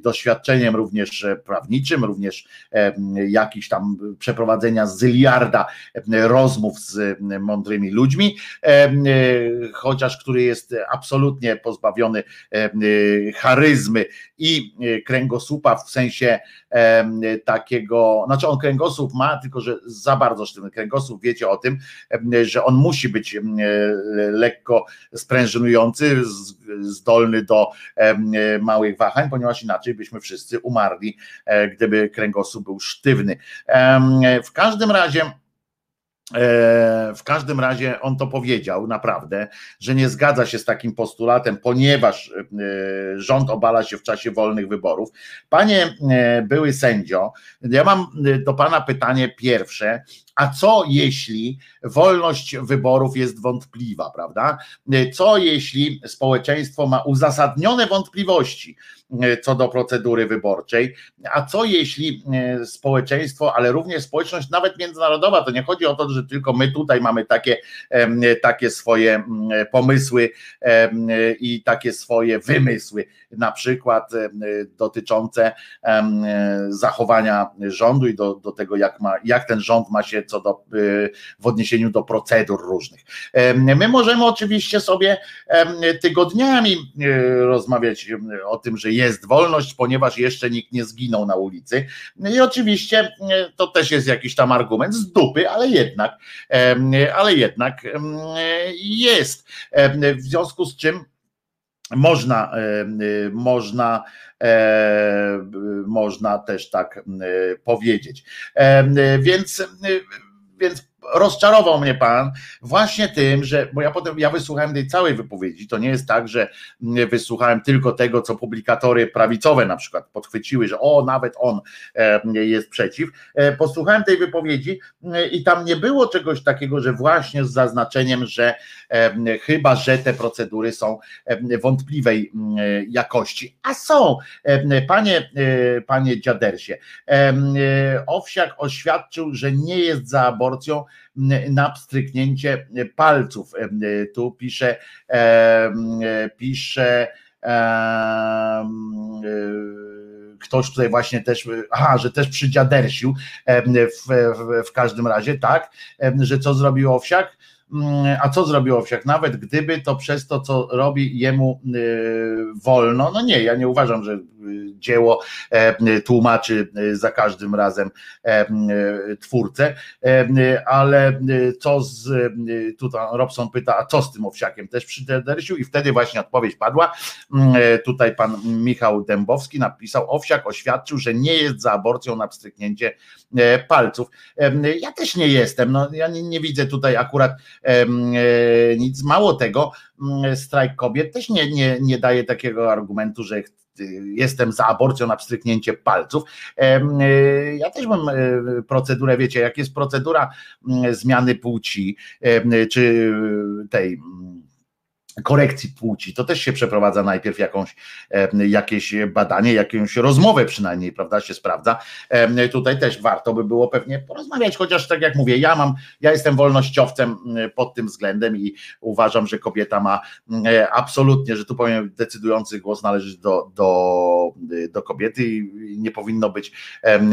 doświadczeniem również prawniczym, również jakiś tam przeprowadzenia zyliarda rozmów z mądrymi ludźmi, chociaż który jest absolutnie pozbawiony charyzmy i kręgosłupa w sensie takiego, znaczy on kręgosłup ma, tylko że za bardzo sztywny kręgosłup, wiecie o tym, że on musi być lekko sprężynujący, zdolny do małych wahań, ponieważ inaczej byśmy wszyscy umarli, e, gdyby kręgosłup był sztywny. W każdym razie E, w każdym razie on to powiedział naprawdę, że nie zgadza się z takim postulatem, ponieważ e, rząd obala się w czasie wolnych wyborów. Panie e, były sędzio, ja mam do pana pytanie pierwsze, a co jeśli wolność wyborów jest wątpliwa, prawda? Co jeśli społeczeństwo ma uzasadnione wątpliwości co do procedury wyborczej? A co jeśli społeczeństwo, ale również społeczność, nawet międzynarodowa, to nie chodzi o to, że tylko my tutaj mamy takie, takie swoje pomysły i takie swoje wymysły, na przykład dotyczące zachowania rządu i do, do tego, jak, ma, jak ten rząd ma się co do w odniesieniu do procedur różnych. My możemy oczywiście sobie tygodniami rozmawiać o tym, że jest wolność, ponieważ jeszcze nikt nie zginął na ulicy. I oczywiście to też jest jakiś tam argument z dupy, ale jednak, ale jednak jest. W związku z czym można, można, można też tak powiedzieć. Więc, więc rozczarował mnie pan właśnie tym, że, bo ja potem, ja wysłuchałem tej całej wypowiedzi, to nie jest tak, że wysłuchałem tylko tego, co publikatory prawicowe na przykład podchwyciły, że o, nawet on e, jest przeciw. E, posłuchałem tej wypowiedzi e, i tam nie było czegoś takiego, że właśnie z zaznaczeniem, że chyba, że te procedury są wątpliwej jakości, a są. Panie, panie Dziadersie, Owsiak oświadczył, że nie jest za aborcją, na pstryknięcie palców. Tu pisze, pisze ktoś tutaj właśnie też, aha, że też przydziadersił w, w, w każdym razie, tak, że co zrobił Owsiak? Mm, a co zrobił Owsiak? Nawet gdyby to przez to, co robi jemu y, wolno, no nie, ja nie uważam, że dzieło e, tłumaczy e, za każdym razem e, twórcę, ale co z, tutaj Robson pyta, a co z tym owsiakiem, też przy Dersiu i wtedy właśnie odpowiedź padła, mm, tutaj pan Michał Dębowski napisał, owsiak oświadczył, że nie jest za aborcją na pstryknięcie palców. Ja też nie jestem, no ja nie, nie widzę tutaj akurat nic, mało tego, mm, strajk kobiet też nie, nie, nie daje takiego argumentu, że jestem za aborcją na pstryknięcie palców. E, ja też mam e, procedurę, wiecie, jak jest procedura mm, zmiany płci, czy tej korekcji płci, to też się przeprowadza najpierw jakąś, jakieś badanie, jakąś rozmowę przynajmniej, prawda, się sprawdza. Tutaj też warto by było pewnie porozmawiać, chociaż tak jak mówię, ja mam, ja jestem wolnościowcem pod tym względem i uważam, że kobieta ma absolutnie, że tu powiem, decydujący głos należy do, do, do kobiety i nie powinno być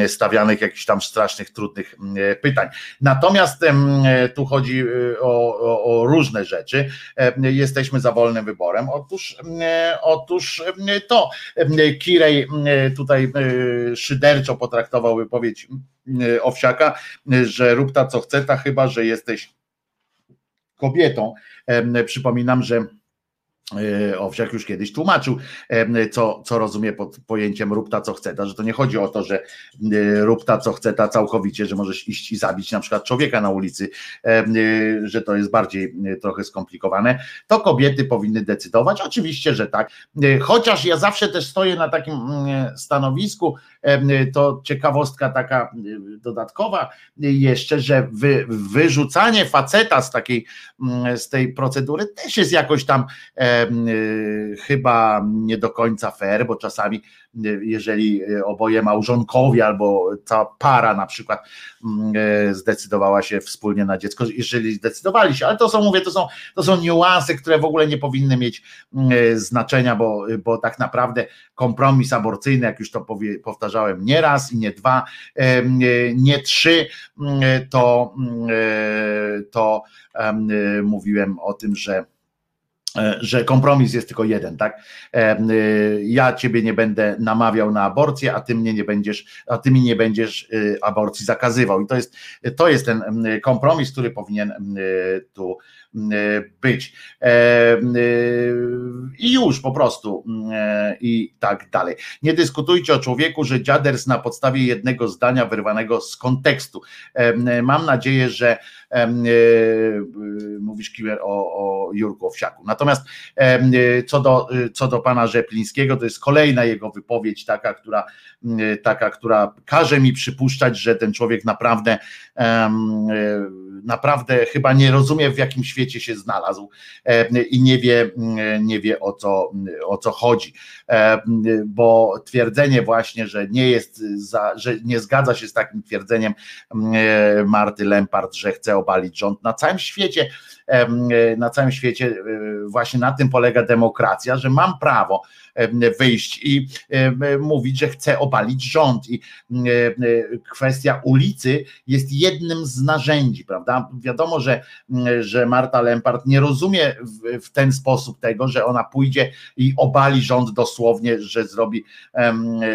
stawianych jakichś tam strasznych, trudnych pytań. Natomiast tu chodzi o, o, o różne rzeczy. Jesteśmy jesteśmy za wolnym wyborem. Otóż, e, otóż e, to e, Kirej tutaj szyderczo potraktował wypowiedź Owsiaka, że rób ta co chce, ta chyba, że jesteś kobietą. Przypominam, że Owsiak już kiedyś tłumaczył, e, co, co rozumie pod pojęciem rób ta co chce ta, że to nie chodzi o to, że e, rób ta co chce ta całkowicie, że możesz iść i zabić na przykład człowieka na ulicy, że to jest bardziej trochę skomplikowane. To kobiety powinny decydować, oczywiście, że tak. Chociaż ja zawsze też stoję na takim stanowisku, to ciekawostka taka dodatkowa jeszcze, że wy, wyrzucanie faceta z takiej z tej procedury też jest jakoś tam chyba nie do końca fair, bo czasami y, jeżeli y, oboje małżonkowie albo cała para na przykład zdecydowała się wspólnie na dziecko, jeżeli zdecydowali się, ale to są, mówię, to są, to są niuanse, które w ogóle nie powinny mieć znaczenia, bo, bo tak naprawdę kompromis aborcyjny, jak już to powie, powtarzałem nie raz i nie dwa, nie trzy, to, to mówiłem o tym, że że kompromis jest tylko jeden, tak? E, e, ja ciebie nie będę namawiał na aborcję, a ty mnie nie będziesz, a ty mi nie będziesz aborcji zakazywał. I to jest, to jest ten kompromis, który powinien tu być. I już po prostu i tak dalej. Nie dyskutujcie o człowieku, że dziaders na podstawie jednego zdania wyrwanego z kontekstu. Mam nadzieję, że mówisz Kiwer o, o Jurku Owsiaku. Natomiast co do, co do pana Rzeplińskiego, to jest kolejna jego wypowiedź taka, która, taka, która każe mi przypuszczać, że ten człowiek naprawdę naprawdę chyba nie rozumie w jakim świecie się znalazł i nie wie, nie wie o co, o co chodzi, bo twierdzenie właśnie, że nie jest, za, że nie zgadza się z takim twierdzeniem Marty Lempart, że chce obalić rząd na całym świecie, na całym świecie właśnie na tym polega demokracja, że mam prawo wyjść i mówić, że chce obalić rząd. I kwestia ulicy jest jednym z narzędzi, prawda? Wiadomo, że, że Marta Lempart nie rozumie w, w ten sposób tego, że ona pójdzie i obali rząd dosłownie, że zrobi,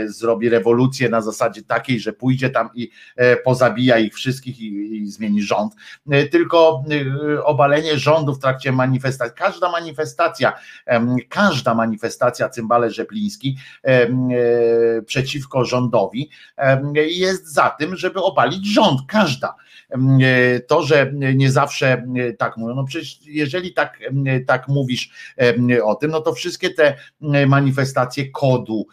zrobi rewolucję na zasadzie takiej, że pójdzie tam i pozabija ich wszystkich i, i zmieni rząd. Tylko obalenie rządu w trakcie manifestacji, każda manifestacja, każda manifestacja Cymbale Rzepliński przeciwko rządowi jest za tym, żeby obalić rząd, każda. To, że nie zawsze tak mówią, no przecież jeżeli tak, tak mówisz o tym, no to wszystkie te manifestacje kodu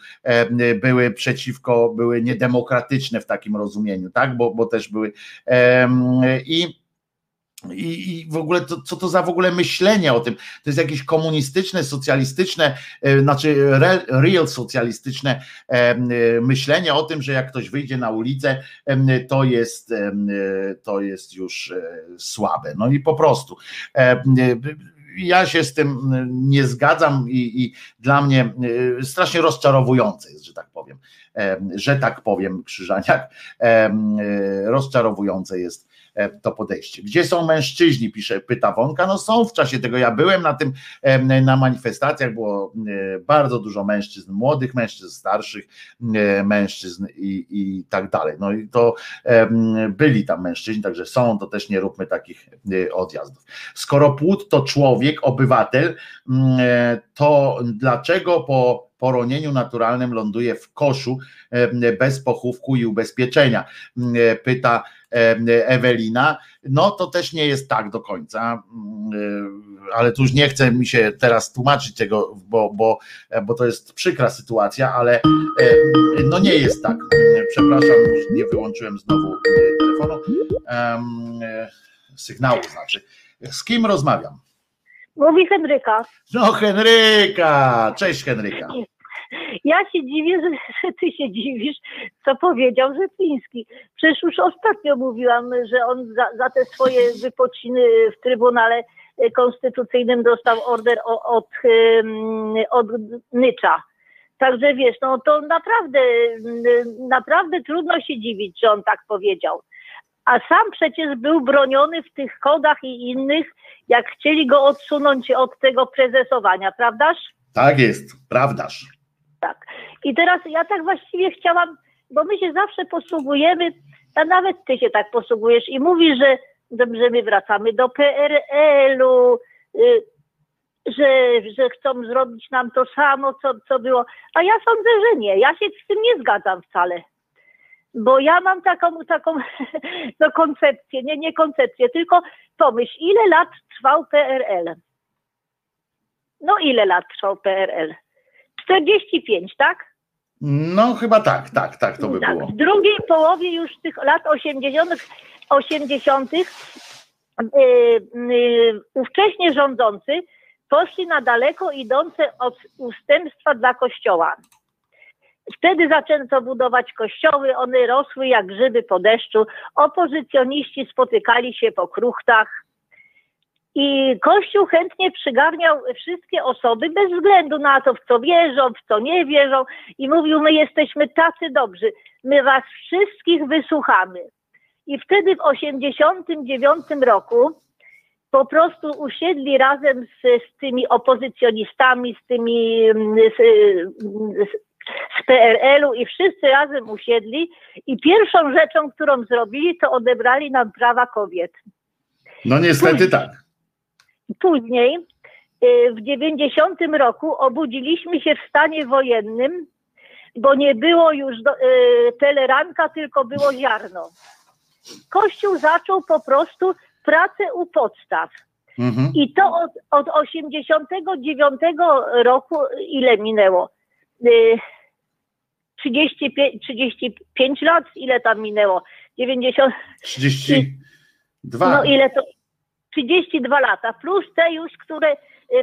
były przeciwko, były niedemokratyczne w takim rozumieniu, tak, bo, bo też były i i, I, w ogóle to, co to za w ogóle myślenie o tym? To jest jakieś komunistyczne, socjalistyczne, e, znaczy real, real socjalistyczne e, myślenie o tym, że jak ktoś wyjdzie na ulicę, e, to jest, to jest już słabe. No i po prostu ja się z tym nie zgadzam i, i, dla mnie strasznie rozczarowujące jest, że tak powiem, że tak powiem, Krzyżaniak, rozczarowujące jest E, to podejście. Gdzie są mężczyźni, pisze, pyta Wonka. No są w czasie tego, ja byłem na tym, na manifestacjach, było e, bardzo dużo mężczyzn, młodych mężczyzn, starszych e, mężczyzn i, i tak dalej. No i to byli tam mężczyźni, także są, to też nie róbmy takich odjazdów. Skoro płód to człowiek, obywatel, to dlaczego po poronieniu naturalnym ląduje w koszu bez pochówku i ubezpieczenia? Pyta Ewelina, no to też nie jest tak do końca, ale tu już nie chcę mi się teraz tłumaczyć tego, bo, bo, bo to jest przykra sytuacja, ale no nie jest tak. Przepraszam, nie wyłączyłem znowu telefonu, sygnału znaczy. Z kim rozmawiam? Mówi Henryka. No Henryka, cześć Henryka. Ja się dziwię, że, że ty się dziwisz, co powiedział Rzepliński. Przecież już ostatnio mówiłam, że on za, za te swoje *laughs* wypociny w Trybunale Konstytucyjnym dostał order od, od Nycza. Także wiesz, no to naprawdę, naprawdę trudno się dziwić, że on tak powiedział. A sam przecież był broniony w tych kodach i innych, jak chcieli go odsunąć od tego prezesowania, prawdaż? Tak jest, prawdaż. Tak. I teraz ja tak właściwie chciałam, bo my się zawsze posługujemy, a nawet ty się tak posługujesz i mówisz, że, że my wracamy do PRL-u, y, że, że chcą zrobić nam to samo, co, co było. A ja sądzę, że nie. Ja się z tym nie zgadzam wcale. Bo ja mam taką, taką *laughs* no, koncepcję, nie, nie koncepcję, tylko pomyśl, ile lat trwał PRL? No ile lat trwał PRL? 45, tak? No chyba tak, tak, tak to by tak. było. W drugiej połowie już tych lat 80., 80. Yy, yy, ówcześnie rządzący poszli na daleko idące ustępstwa dla kościoła. Wtedy zaczęto budować kościoły, one rosły jak grzyby po deszczu. Opozycjoniści spotykali się po kruchtach. I Kościół chętnie przygarniał wszystkie osoby bez względu na to, w co wierzą, w co nie wierzą. I mówił, my jesteśmy tacy dobrzy, my was wszystkich wysłuchamy. I wtedy w 89 roku po prostu usiedli razem z, z tymi opozycjonistami, z tymi z, z, z PRL-u i wszyscy razem usiedli i pierwszą rzeczą, którą zrobili, to odebrali nam prawa kobiet. No niestety Później, tak. Później y, w 90 roku obudziliśmy się w stanie wojennym, bo nie było już do, y, teleranka, tylko było ziarno. Kościół zaczął po prostu pracę u podstaw. Mhm. I to od, od 89 roku ile minęło? 35, 35 lat, ile tam minęło? 90. 32. No ile to? 32 lata, plus te już, które,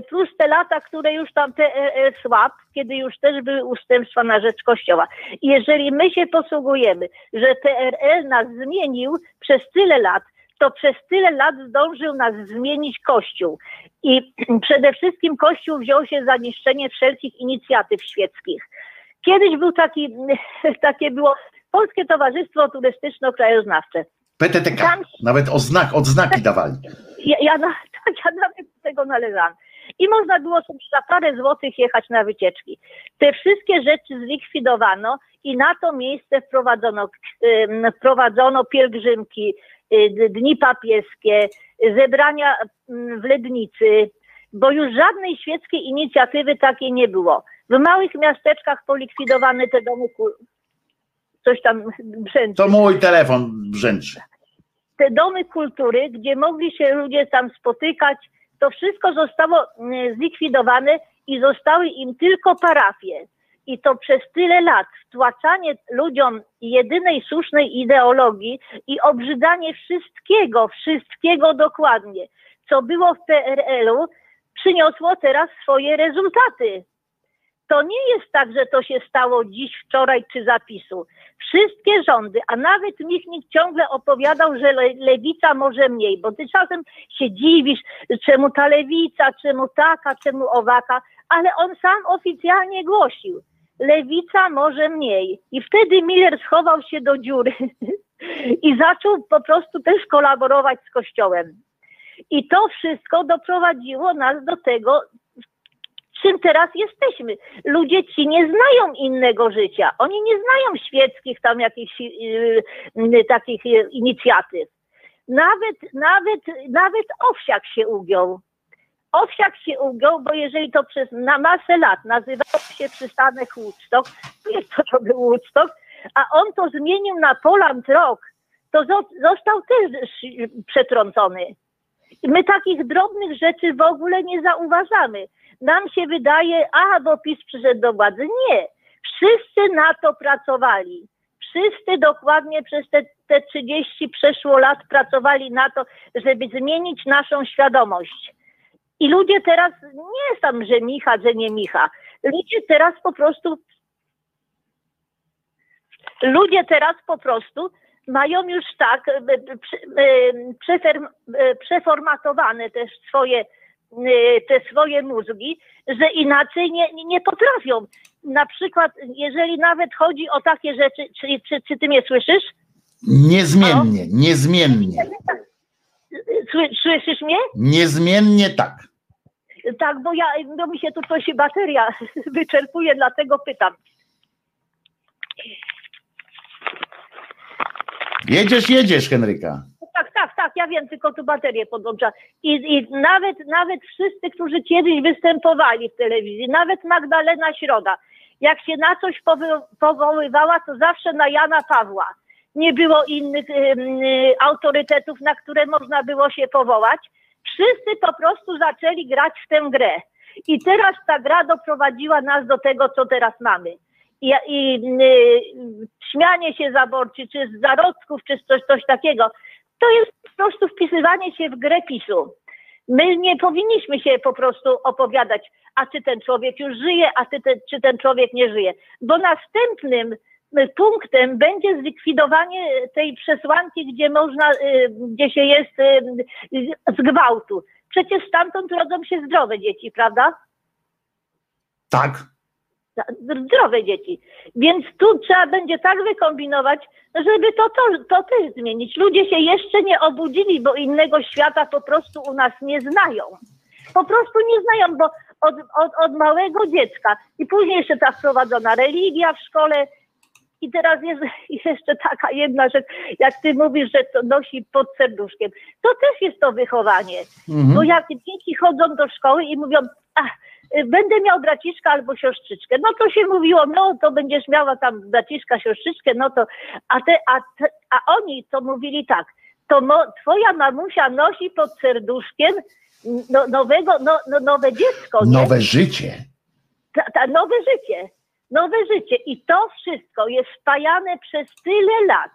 plus te lata, które już tam te e, e, słab, kiedy już też były ustępstwa na rzecz Kościoła. I jeżeli my się posługujemy, że TRL nas zmienił przez tyle lat, to przez tyle lat zdążył nas zmienić Kościół. I *clears throat* przede wszystkim Kościół wziął się za niszczenie wszelkich inicjatyw świeckich. Kiedyś był taki, *laughs* takie było Polskie Towarzystwo Turystyczno-Krajoznawcze. PTTK. Tam- Nawet oznak, odznaki dawali. Ja, ja, *laughs* tak, ja nawet do tego należałam. I można było sobie za parę złotych jechać na wycieczki. Te wszystkie rzeczy zlikwidowano i na to miejsce wprowadzono, wprowadzono pielgrzymki, y, dni papieskie, zebrania w Lednicy, bo już żadnej świeckiej inicjatywy takiej nie było. W małych miasteczkach polikwidowane te domy, coś tam brzęczy To mój telefon brzęczy. te domy kultury, gdzie mogli się ludzie tam spotykać, to wszystko zostało mm, zlikwidowane i zostały im tylko parafie. I to przez tyle lat wtłaczanie ludziom jedynej słusznej ideologii i obrzydzanie wszystkiego, wszystkiego dokładnie, co było w PRL-u, przyniosło teraz swoje rezultaty. To nie jest tak, że to się stało dziś, wczoraj czy zapisu. Wszystkie rządy, a nawet Michnik ciągle opowiadał, że le, lewica może mniej, bo ty czasem się dziwisz, czemu ta lewica, czemu taka, czemu owaka, ale on sam oficjalnie głosił, lewica może mniej. I wtedy Miller schował się do dziury *laughs* i zaczął po prostu też kolaborować z Kościołem. I to wszystko doprowadziło nas do tego, czym teraz jesteśmy. Ludzie ci nie znają innego życia. Oni nie znają świeckich tam jakichś yy, yy, takich yy, inicjatyw. Nawet, nawet, nawet owsiak się ugiął. Owsiak się ugiął, bo jeżeli to przez na masę lat nazywało się przystanek Woodstock, *laughs* to jest to, był Woodstock, a on to zmienił na Poland Rock, to zo- został też przetrącony. My takich drobnych rzeczy w ogóle nie zauważamy. Nam się wydaje, a bo PiS przyszedł do władzy. Nie. Wszyscy na to pracowali. Wszyscy dokładnie przez te, te 30 przeszło lat pracowali na to, żeby zmienić naszą świadomość. I ludzie teraz, nie jest tam, że Micha, że nie Micha. Ludzie teraz po prostu ludzie teraz po prostu mają już tak e, e, e, przeformatowane też swoje, te swoje mózgi, że inaczej nie, nie- potrafią. Na przykład, jeżeli nawet chodzi o takie rzeczy, czy, czy, czy ty mnie słyszysz? Niezmiennie, niezmiennie. Sły, słyszysz mnie? Niezmiennie tak. Tak, bo ja, bo mi się tu coś bateria *laughs* wyczerpuje, dlatego pytam. Jedziesz, jedziesz, Henryka. Ja wiem, tylko tu baterię podłącza. I, I nawet, nawet wszyscy, którzy kiedyś występowali w telewizji, nawet Magdalena Środa, jak się na coś powo- powoływała, to zawsze na Jana Pawła. Nie było innych autorytetów, na które można było się powołać. Wszyscy po prostu zaczęli grać w tę grę. I teraz ta gra doprowadziła nas do tego, co teraz mamy. I, i y, śmianie się z aborcji, czy z zarodków, czy coś, coś takiego, to jest po prostu wpisywanie się w grę PiSu. My nie powinniśmy się po prostu opowiadać, a czy ten człowiek już żyje, a ten, czy ten człowiek nie żyje. Bo następnym y, punktem będzie zlikwidowanie tej przesłanki, gdzie można, y, gdzie się jest y, y, z gwałtu. Przecież stamtąd rodzą się zdrowe dzieci, prawda? Tak. Zdrowe dzieci. Więc tu trzeba będzie tak wykombinować, żeby to, to, to też zmienić. Ludzie się jeszcze nie obudzili, bo innego świata po prostu u nas nie znają. Po prostu nie znają, bo od, od, od małego dziecka i później jeszcze ta wprowadzona religia w szkole i teraz jest *laughs* jeszcze taka jedna rzecz, jak ty mówisz, że to nosi pod serduszkiem. To też jest to wychowanie. Mhm. Bo jak dzieci chodzą do szkoły i mówią, a, y, będę miał braciszka albo siostrzyczkę, no to się mówiło, no to będziesz miała tam braciszka, siostrzyczkę, no to, a, te, a, te, a oni to mówili tak, to mo, twoja mamusia nosi pod serduszkiem no, nowego, no, no, nowe dziecko, nie? Nowe życie. ta, ta nowe życie, nowe życie. I to wszystko jest spajane przez tyle lat,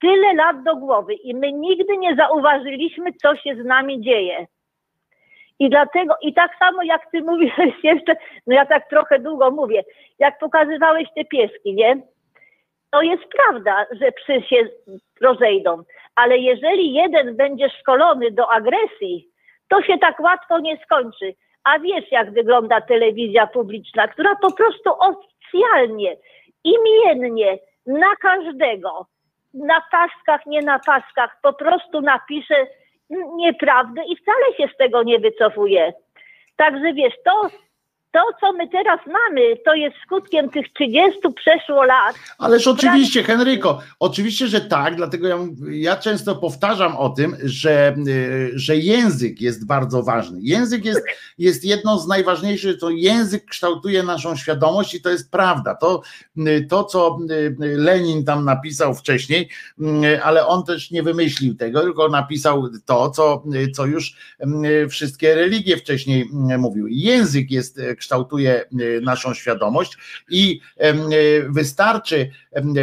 tyle lat do głowy i my nigdy nie zauważyliśmy, co się z nami dzieje. I dlatego, i tak samo jak ty mówisz *laughs* jeszcze, no ja tak trochę długo mówię, jak pokazywałeś te pieski, nie? To jest prawda, że psy się rozejdą, Ale jeżeli jeden będzie szkolony do agresji, to się tak łatwo nie skończy. A wiesz, jak wygląda telewizja publiczna, która po prostu oficjalnie, imiennie, na każdego, na paskach, nie na paskach, po prostu napisze n- nieprawdę i wcale się z tego nie wycofuje. Także wiesz, to, to co my teraz mamy, to jest skutkiem tych 30 przeszło lat. Ależ oczywiście, Henryko, oczywiście, że tak, dlatego ja, ja często powtarzam o tym, że, y, że język jest bardzo ważny. Język jest, jest jedną z najważniejszych, to język kształtuje naszą świadomość i to jest prawda. To, y, to co y, Lenin tam napisał wcześniej, ale on też nie wymyślił tego, tylko napisał to, co, co już wszystkie religie wcześniej mówiły. Język jest, kształtuje y, naszą świadomość. I em, y, wystarczy,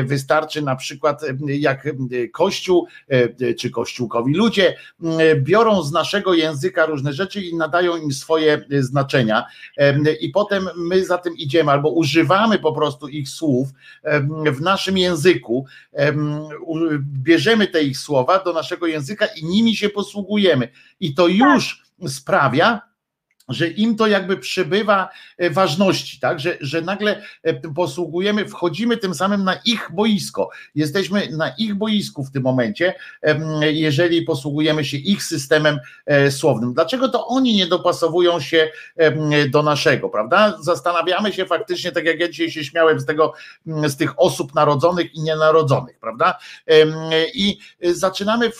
wystarczy na przykład jak Kościół e, czy Kościółkowi ludzie biorą z naszego języka różne rzeczy i nadają im swoje e, znaczenia. I potem my za tym idziemy albo używamy po prostu ich słów w naszym języku, bierzemy te ich słowa do naszego języka i nimi się posługujemy. I to już sprawia, że im to jakby przybywa e, ważności, tak? Że, że nagle e, posługujemy, wchodzimy tym samym na ich boisko. Jesteśmy na ich boisku w tym momencie, jeżeli posługujemy się ich systemem e, słownym. Dlaczego to oni nie dopasowują się do naszego, prawda? Zastanawiamy się faktycznie, tak jak ja dzisiaj się śmiałem z tego, z tych osób narodzonych i nienarodzonych, prawda? I zaczynamy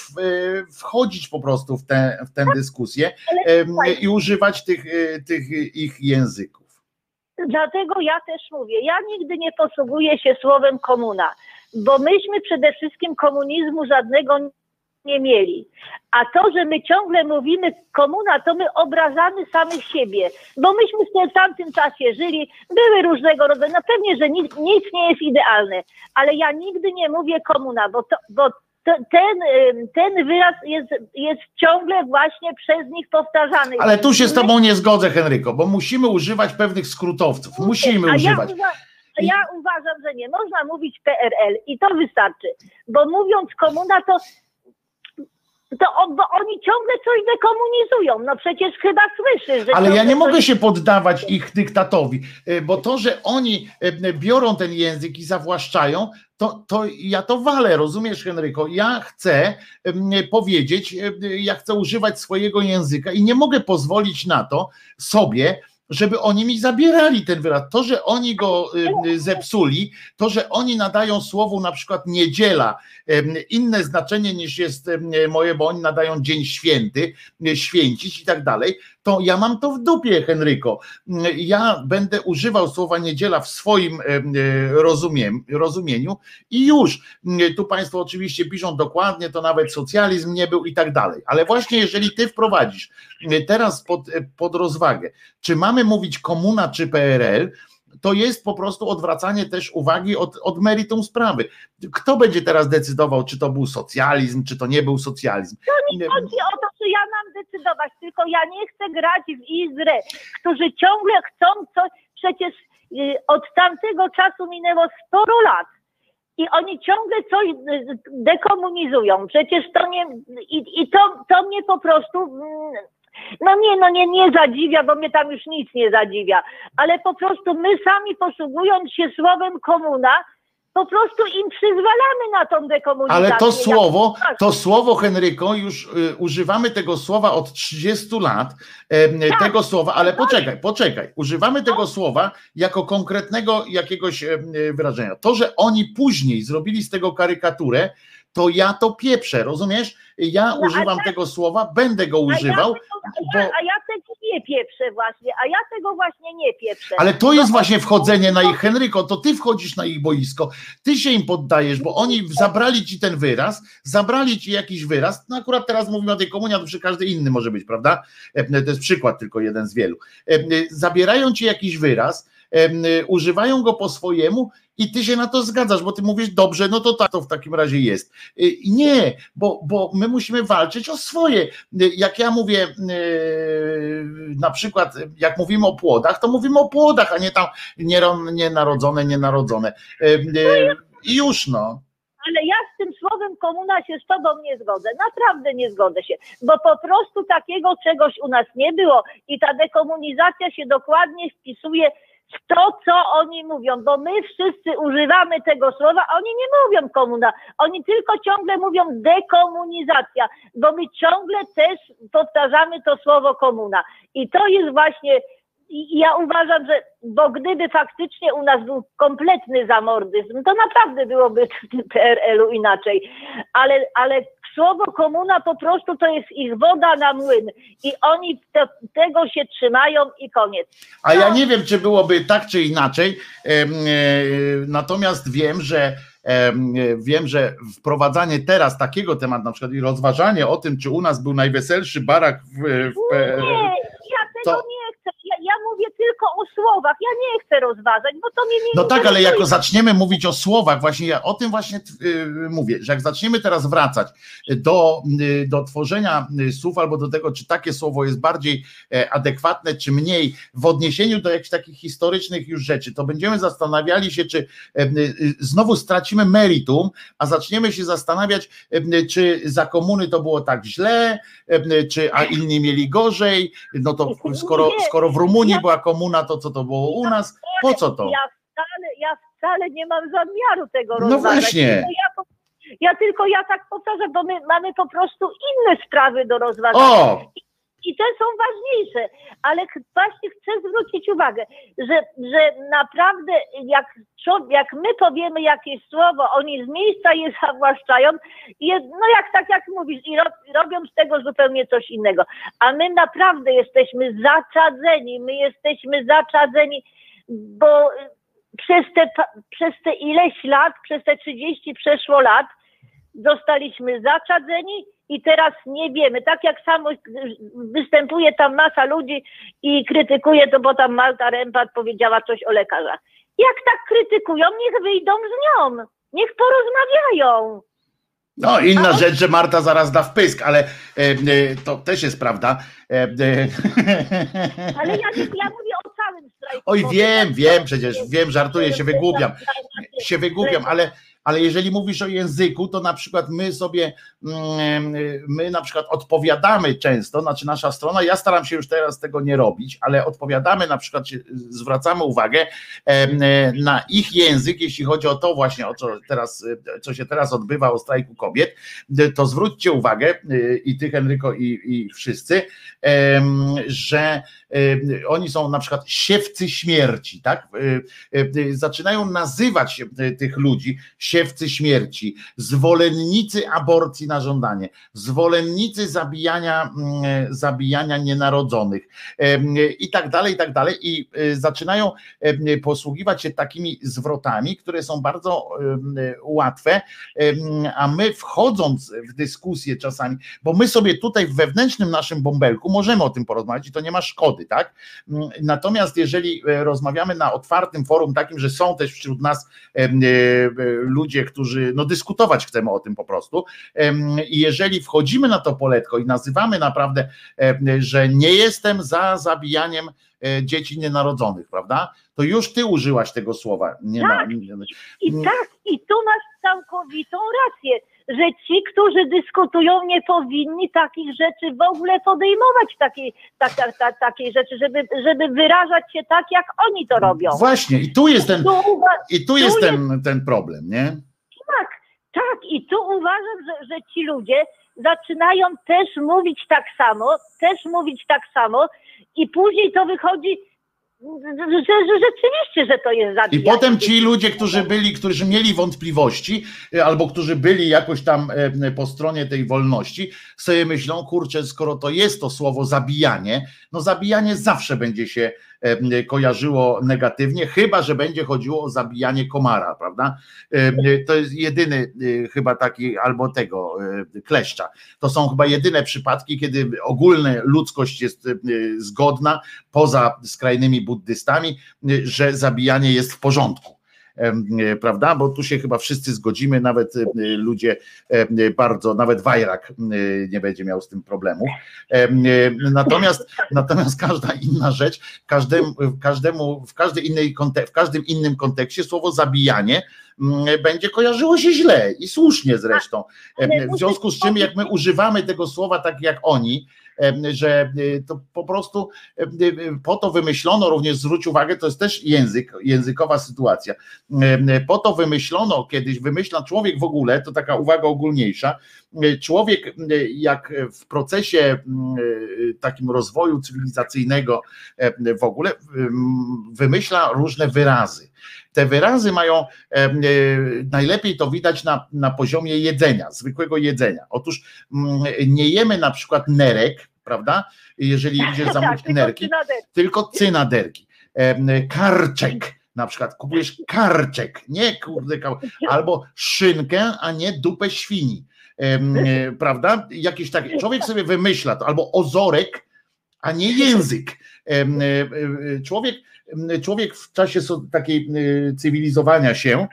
wchodzić po prostu w tę w tę dyskusję em, i używać tych, e, tych ich języków. Dlatego ja też mówię, ja nigdy nie posługuję się słowem komuna, bo myśmy przede wszystkim komunizmu żadnego nie mieli. A to, że my ciągle mówimy komuna, to my obrażamy samych siebie, bo myśmy w tym tamtym czasie żyli, były różnego rodzaju, no pewnie, że nic, nic nie jest idealne, ale ja nigdy nie mówię komuna, bo, to, bo ten, ten wyraz jest, jest ciągle właśnie przez nich powtarzany. Ale tu się z tobą nie zgodzę, Henryko, bo musimy używać pewnych skrótowców. Musimy A używać. Ja, ja uważam, że nie. Można mówić PRL i to wystarczy. Bo mówiąc komuna, to, to on, bo oni ciągle coś dekomunizują. No przecież chyba słyszysz, że Ale ja nie mogę coś- się poddawać ich dyktatowi, y, bo to, że oni y, biorą ten język i zawłaszczają, to, to ja to walę, rozumiesz, Henryko? Ja chcę powiedzieć, ja chcę używać swojego języka i nie mogę pozwolić na to sobie, żeby oni mi zabierali ten wyraz. To, że oni go y, y, zepsuli, to, że oni nadają słowu na przykład niedziela inne znaczenie niż jest moje, bo oni nadają dzień święty, y, święcić i tak dalej, to ja mam to w dupie, Henryko. Mm, Ja będę używał słowa niedziela w swoim e, rozumiem, rozumieniu i już. Mm, Tu Państwo oczywiście piszą dokładnie, to nawet socjalizm nie był i tak dalej. Ale właśnie jeżeli Ty wprowadzisz mm, teraz pod, e, pod rozwagę, czy mamy mówić komuna czy PRL, to jest po prostu odwracanie też uwagi od, od meritum sprawy. Kto będzie teraz decydował, czy to był socjalizm, czy to nie był socjalizm? Nie chodzi o to, że ja mam decydować, tylko ja nie chcę grać w Izrę, którzy ciągle chcą coś, przecież y, od tamtego czasu minęło sporo lat i oni ciągle coś y, dekomunizują. Przecież to nie, i, i to, to mnie po prostu, mm, no nie, no nie, nie zadziwia, bo mnie tam już nic nie zadziwia, ale po prostu my sami posługując się słowem komuna, po prostu im przyzwalamy na tą dekomunizację. Ale to słowo, Tak. to słowo Henryko, już y, używamy tego słowa od 30 lat, em, Tak. tego słowa, ale poczekaj, poczekaj, używamy tego słowa jako konkretnego jakiegoś y, wyrażenia. To, że oni później zrobili z tego karykaturę, to ja to pieprzę, rozumiesz? Ja No, używam tak- tego słowa, będę go używał, A ja, a ja tego nie pieprzę właśnie, a ja tego właśnie nie pieprzę. ale to jest No, właśnie wchodzenie na ich, Henryko, to ty wchodzisz na ich boisko, ty się im poddajesz, bo oni zabrali ci ten wyraz, zabrali ci jakiś wyraz, no akurat teraz mówimy o tej komunii, a to przy każdy inny może być, prawda? E, To jest przykład tylko jeden z wielu. E, Zabierają ci jakiś wyraz, e, używają go po swojemu i ty się na to zgadzasz, bo ty mówisz, dobrze, no to tak to w takim razie jest. E, Nie, bo, bo my musimy walczyć o swoje. E, Jak ja mówię, na przykład, jak mówimy o płodach, to mówimy o płodach, a nie tam nienarodzone, nienarodzone. E, I już no. Ale ja z tym słowem komuna się z tobą nie zgodzę. Naprawdę nie zgodzę się, bo po prostu takiego czegoś u nas nie było i ta dekomunizacja się dokładnie wpisuje to, co oni mówią, bo my wszyscy używamy tego słowa, oni nie mówią komuna, oni tylko ciągle mówią dekomunizacja, bo my ciągle też powtarzamy to słowo komuna. I to jest właśnie ja uważam, że bo gdyby faktycznie u nas był kompletny zamordyzm, to naprawdę byłoby *laughs* w PRL-u inaczej. Ale, ale słowo komuna po prostu to jest ich woda na młyn i oni te, tego się trzymają i koniec. A ja nie wiem, czy byłoby tak, czy inaczej. e, Natomiast wiem, że e, wiem, że wprowadzanie teraz takiego tematu, na przykład i rozważanie o tym, czy u nas był najweselszy barak w, w PRL. Nie, ja tego to- nie mówię tylko o słowach. Ja nie chcę rozważać, bo to mnie nie No tak, ale jako zaczniemy mówić o słowach, właśnie ja o tym właśnie y, mówię, że jak zaczniemy teraz wracać do, y, do tworzenia y, słów albo do tego, czy takie słowo jest bardziej e, adekwatne, czy mniej, w odniesieniu do jakichś takich historycznych już rzeczy, to będziemy zastanawiali się, czy e, znowu stracimy meritum, a zaczniemy się zastanawiać, e, czy za komuny to było tak źle, czy a inni mieli gorzej, no to skoro, skoro w Rumunii ja- była komuna, to co to było u nas? Po co to? Ja wcale, ja wcale nie mam zamiaru tego No rozważać. właśnie. Ja tylko ja tak powtarzam, bo my mamy po prostu inne sprawy do rozważania. O! I te są ważniejsze, ale właśnie chcę zwrócić uwagę, że, że naprawdę jak, jak my powiemy jakieś słowo, oni z miejsca je *laughs* zawłaszczają, je, no jak tak jak mówisz, i, ro, i robią z tego zupełnie coś innego. A my naprawdę jesteśmy zaczadzeni, my jesteśmy zaczadzeni, bo y, przez te, przez te ileś lat, przez te 30 przeszło lat, zostaliśmy zaczadzeni i teraz nie wiemy. Tak jak samo występuje tam masa ludzi i krytykuje to, bo tam Malta Rempat powiedziała coś o lekarzach. Jak tak krytykują, niech wyjdą z nią. Niech porozmawiają. No, inna rzecz, że Marta zaraz da wpysk, ale e, e, to też jest prawda. E, e, *laughs* Ale ja, ja mówię o całym strajku. Oj, wiem, wiem, przecież wiem, żartuję, się wygłupiam. Się wygłupiam, ale, ale jeżeli mówisz o języku, to na przykład my sobie, mm, my na przykład odpowiadamy często, znaczy nasza strona, ja staram się już teraz tego nie robić, ale odpowiadamy na przykład, zwracamy uwagę na ich język, jeśli chodzi o to właśnie, o co teraz, co się teraz odbywa o strajku kobiet, to zwróćcie uwagę y, i ty Henryko i, i wszyscy, że oni są na przykład siewcy śmierci, tak? Y, y, Zaczynają nazywać tych ludzi siewcy śmierci, zwolennicy aborcji na żądanie, zwolennicy zabijania, mm, zabijania nienarodzonych i tak dalej, i tak dalej. I y, zaczynają posługiwać się takimi zwrotami, które są bardzo łatwe, a my wchodząc w dyskusję czasami, bo my sobie tutaj w wewnętrznym naszym bąbelku możemy o tym porozmawiać i to nie ma szkody, tak? Mm, Natomiast jeżeli e, rozmawiamy na otwartym forum takim, że są też wśród nas em, e, e, ludzie, którzy no dyskutować chcemy o tym po prostu i jeżeli wchodzimy na to poletko i nazywamy naprawdę, że nie jestem za zabijaniem e, dzieci nienarodzonych, prawda? To już ty użyłaś tego słowa. Nie Tak. ma, I tak, i tu masz całkowitą rację, że ci, którzy dyskutują, nie powinni takich rzeczy w ogóle podejmować, takiej, tak, tak, tak, takiej rzeczy, żeby, żeby wyrażać się tak, jak oni to robią. Właśnie, i tu jest ten, Tu i tu jest ten, ten problem, nie? tak, tak, i tu uważam, że, że ci ludzie zaczynają też mówić tak samo, też mówić tak samo i później to wychodzi, że, że rzeczywiście, że to jest I zabijanie. potem ci ludzie, którzy byli, którzy mieli wątpliwości, e, albo którzy byli jakoś tam e, po stronie tej wolności, sobie myślą, kurczę, skoro to jest to słowo zabijanie, no zabijanie zawsze będzie się kojarzyło negatywnie, chyba że będzie chodziło o zabijanie komara, prawda? E, To jest jedyny e, chyba taki, albo tego e, kleszcza. To są chyba jedyne przypadki, kiedy ogólna ludzkość jest e, zgodna, poza skrajnymi buddystami, że zabijanie jest w porządku. E, Prawda? Bo tu się chyba wszyscy zgodzimy, nawet e, ludzie e, bardzo, nawet Wajrak nie będzie miał z tym problemu. Em, Natomiast, natomiast każda inna rzecz, każdemu, każdemu w, każdej innej w każdym innym kontekście słowo zabijanie będzie kojarzyło się źle i słusznie zresztą. W związku z czym, jak my używamy tego słowa tak jak oni, że y, to po prostu y, po to wymyślono, również zwróć uwagę, to jest też język, językowa sytuacja. Em, Po to wymyślono kiedyś, wymyśla człowiek w ogóle, to taka uwaga ogólniejsza, człowiek jak w procesie mm, takim rozwoju cywilizacyjnego em, w ogóle ym, wymyśla różne wyrazy. Te wyrazy mają, em, y, najlepiej to widać na, na poziomie jedzenia, zwykłego jedzenia. Otóż mm, nie jemy na przykład nerek, prawda? Jeżeli *laughs* idziesz zamówić Tak, tylko nerki, cynaderki. tylko cynaderki. Karczek, na przykład kupujesz karczek, nie kurde, *laughs* albo szynkę, a nie dupę świni. E, Prawda? Jakiś taki człowiek sobie wymyśla to, albo ozorek, a nie język. E, e, Człowiek, człowiek w czasie takiej cywilizowania się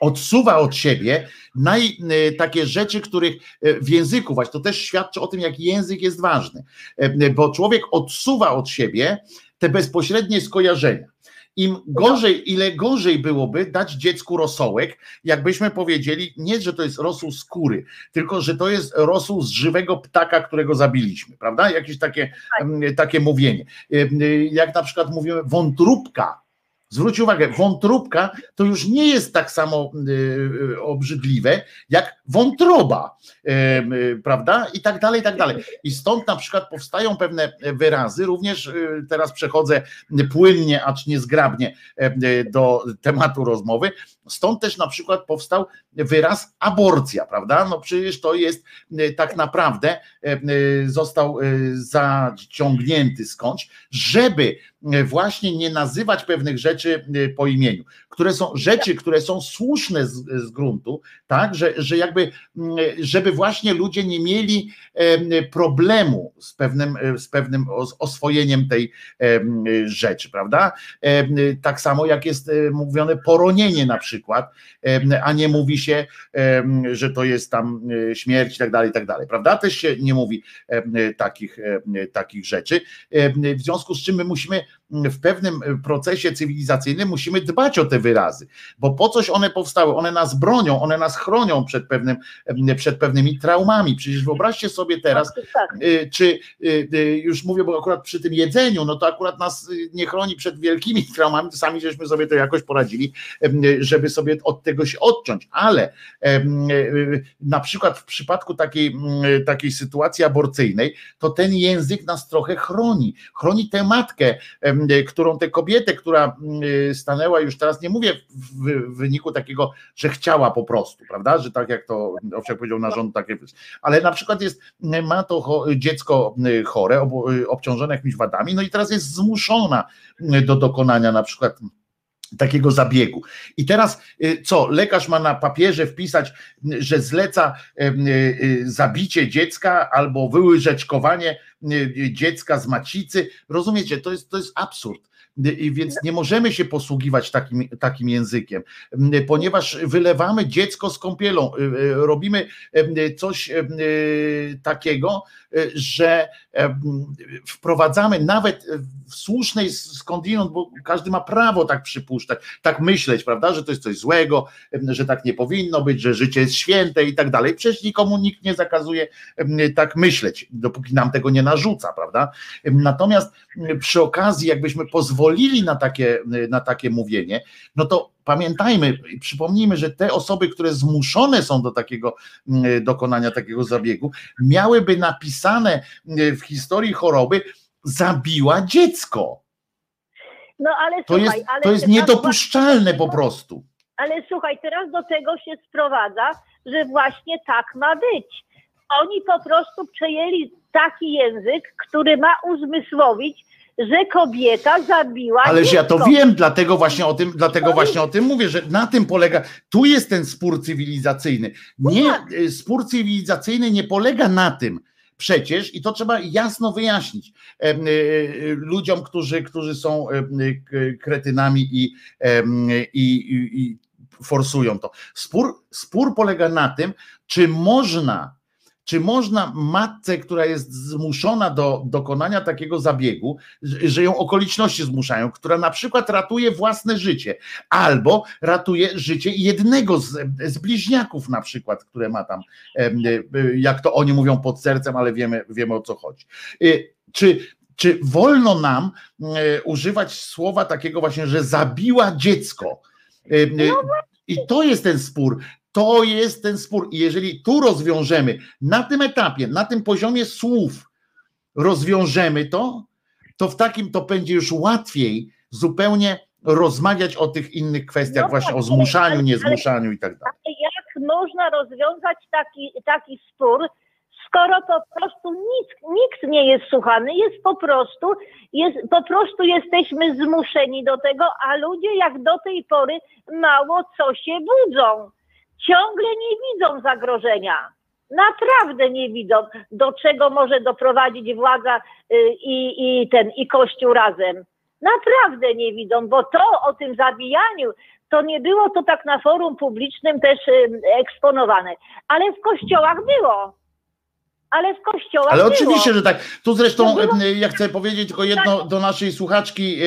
odsuwa od siebie naj, takie rzeczy, których w języku właśnie, to też świadczy o tym, jak język jest ważny, bo człowiek odsuwa od siebie te bezpośrednie skojarzenia. Im gorzej, ile gorzej byłoby dać dziecku rosołek, jakbyśmy powiedzieli, nie, że to jest rosół skóry, tylko że to jest rosół z żywego ptaka, którego zabiliśmy, prawda? Jakieś takie, em, takie mówienie. Em, Jak na przykład mówimy wątróbka, Zwróć uwagę, wątróbka to już nie jest tak samo y, y, obrzydliwe jak wątroba, y, prawda? I tak dalej, i tak dalej. I stąd na przykład powstają pewne wyrazy, również teraz przechodzę płynnie, acz niezgrabnie do tematu rozmowy. Stąd też na przykład powstał wyraz aborcja, prawda? No przecież to jest y, tak naprawdę y, y, został zaciągnięty skądś, żeby właśnie nie nazywać pewnych rzeczy po imieniu, które są rzeczy, które są słuszne z, z gruntu, tak, że, że jakby, mm, żeby właśnie ludzie nie mieli em, problemu z pewnym, e, z pewnym os- oswojeniem tej rzeczy, prawda? Tak samo jak jest e, mówione poronienie na przykład, a nie mówi się, że to jest tam e, śmierć i tak dalej, i tak dalej, prawda? Też się nie mówi takich, takich rzeczy. W związku z czym my musimy w pewnym procesie cywilizacyjnym musimy dbać o te wyrazy, bo po coś one powstały, one nas bronią, one nas chronią przed, pewnym, przed pewnymi traumami. Przecież wyobraźcie sobie teraz, Tak. y, czy y, y, już mówię, bo akurat przy tym jedzeniu, no to akurat nas nie chroni przed wielkimi *laughs* traumami, sami żeśmy sobie to jakoś poradzili, żeby sobie od tego się odciąć, ale na przykład w przypadku takiej, takiej sytuacji aborcyjnej, to ten język nas trochę chroni, chroni tę matkę, którą tę kobietę, która stanęła już teraz, nie mówię w, wyniku takiego, że chciała po prostu, prawda, że tak jak to Owsiak powiedział narząd takie, ale na przykład jest, ma to dziecko y, chore, y, obciążone jakimiś wadami, no i teraz jest zmuszona y, do dokonania na przykład takiego zabiegu. I teraz co, lekarz ma na papierze wpisać, że zleca zabicie dziecka albo wyłyżeczkowanie dziecka z macicy. Rozumiecie, to jest, to jest absurd. I więc nie możemy się posługiwać takim, takim językiem, ponieważ wylewamy dziecko z kąpielą, y, y, robimy coś y, takiego, że y, wprowadzamy nawet w słusznej skądinąd, bo każdy ma prawo tak przypuszczać, tak myśleć, prawda, że to jest coś złego, że tak nie powinno być, że życie jest święte i tak dalej. Przecież nikomu nikt nie zakazuje tak myśleć, dopóki nam tego nie narzuca, prawda? Natomiast przy okazji, jakbyśmy pozwolili na takie, na takie mówienie, no to pamiętajmy i przypomnijmy, że te osoby, które zmuszone są do takiego m, dokonania takiego zabiegu, miałyby napisane m, w historii choroby zabiła dziecko. No ale To słuchaj, jest, ale to jest niedopuszczalne po prostu. Ale słuchaj, teraz do tego się sprowadza, że właśnie tak ma być. Oni po prostu przejęli taki język, który ma uzmysłowić, że kobieta zabiła Ależ ja to wiem, dlatego właśnie o tym, dlatego właśnie o tym mówię, że na tym polega, tu jest ten spór cywilizacyjny. Nie, y, spór cywilizacyjny nie polega na tym, przecież, i to trzeba jasno wyjaśnić y, y, ludziom, którzy, którzy są kretynami i, i, i, i forsują to. Spór, spór polega na tym, czy można czy można matce, która jest zmuszona do dokonania takiego zabiegu, że ją okoliczności zmuszają, która na przykład ratuje własne życie, albo ratuje życie jednego z, z bliźniaków na przykład, które ma tam, jak to oni mówią pod sercem, ale wiemy, wiemy o co chodzi. Czy czy wolno nam używać słowa takiego właśnie, że zabiła dziecko? No I to jest ten spór. To jest ten spór. I jeżeli tu rozwiążemy, na tym etapie, na tym poziomie słów rozwiążemy to, to w takim to będzie już łatwiej zupełnie rozmawiać o tych innych kwestiach, no właśnie o zmuszaniu, niezmuszaniu i tak dalej. Jak można rozwiązać taki, taki spór, skoro po prostu nikt, nikt nie jest słuchany, jest po prostu, jest, po prostu jesteśmy zmuszeni do tego, a ludzie jak do tej pory mało co się budzą. Ciągle nie widzą zagrożenia. Naprawdę nie widzą, do czego może doprowadzić władza y, i, i ten, i Kościół razem. Naprawdę nie widzą, bo to o tym zabijaniu, to nie było to tak na forum publicznym też y, eksponowane, ale w kościołach było ale w kościołach Ale było. oczywiście, że tak. Tu zresztą było... ja chcę powiedzieć tylko jedno do naszej słuchaczki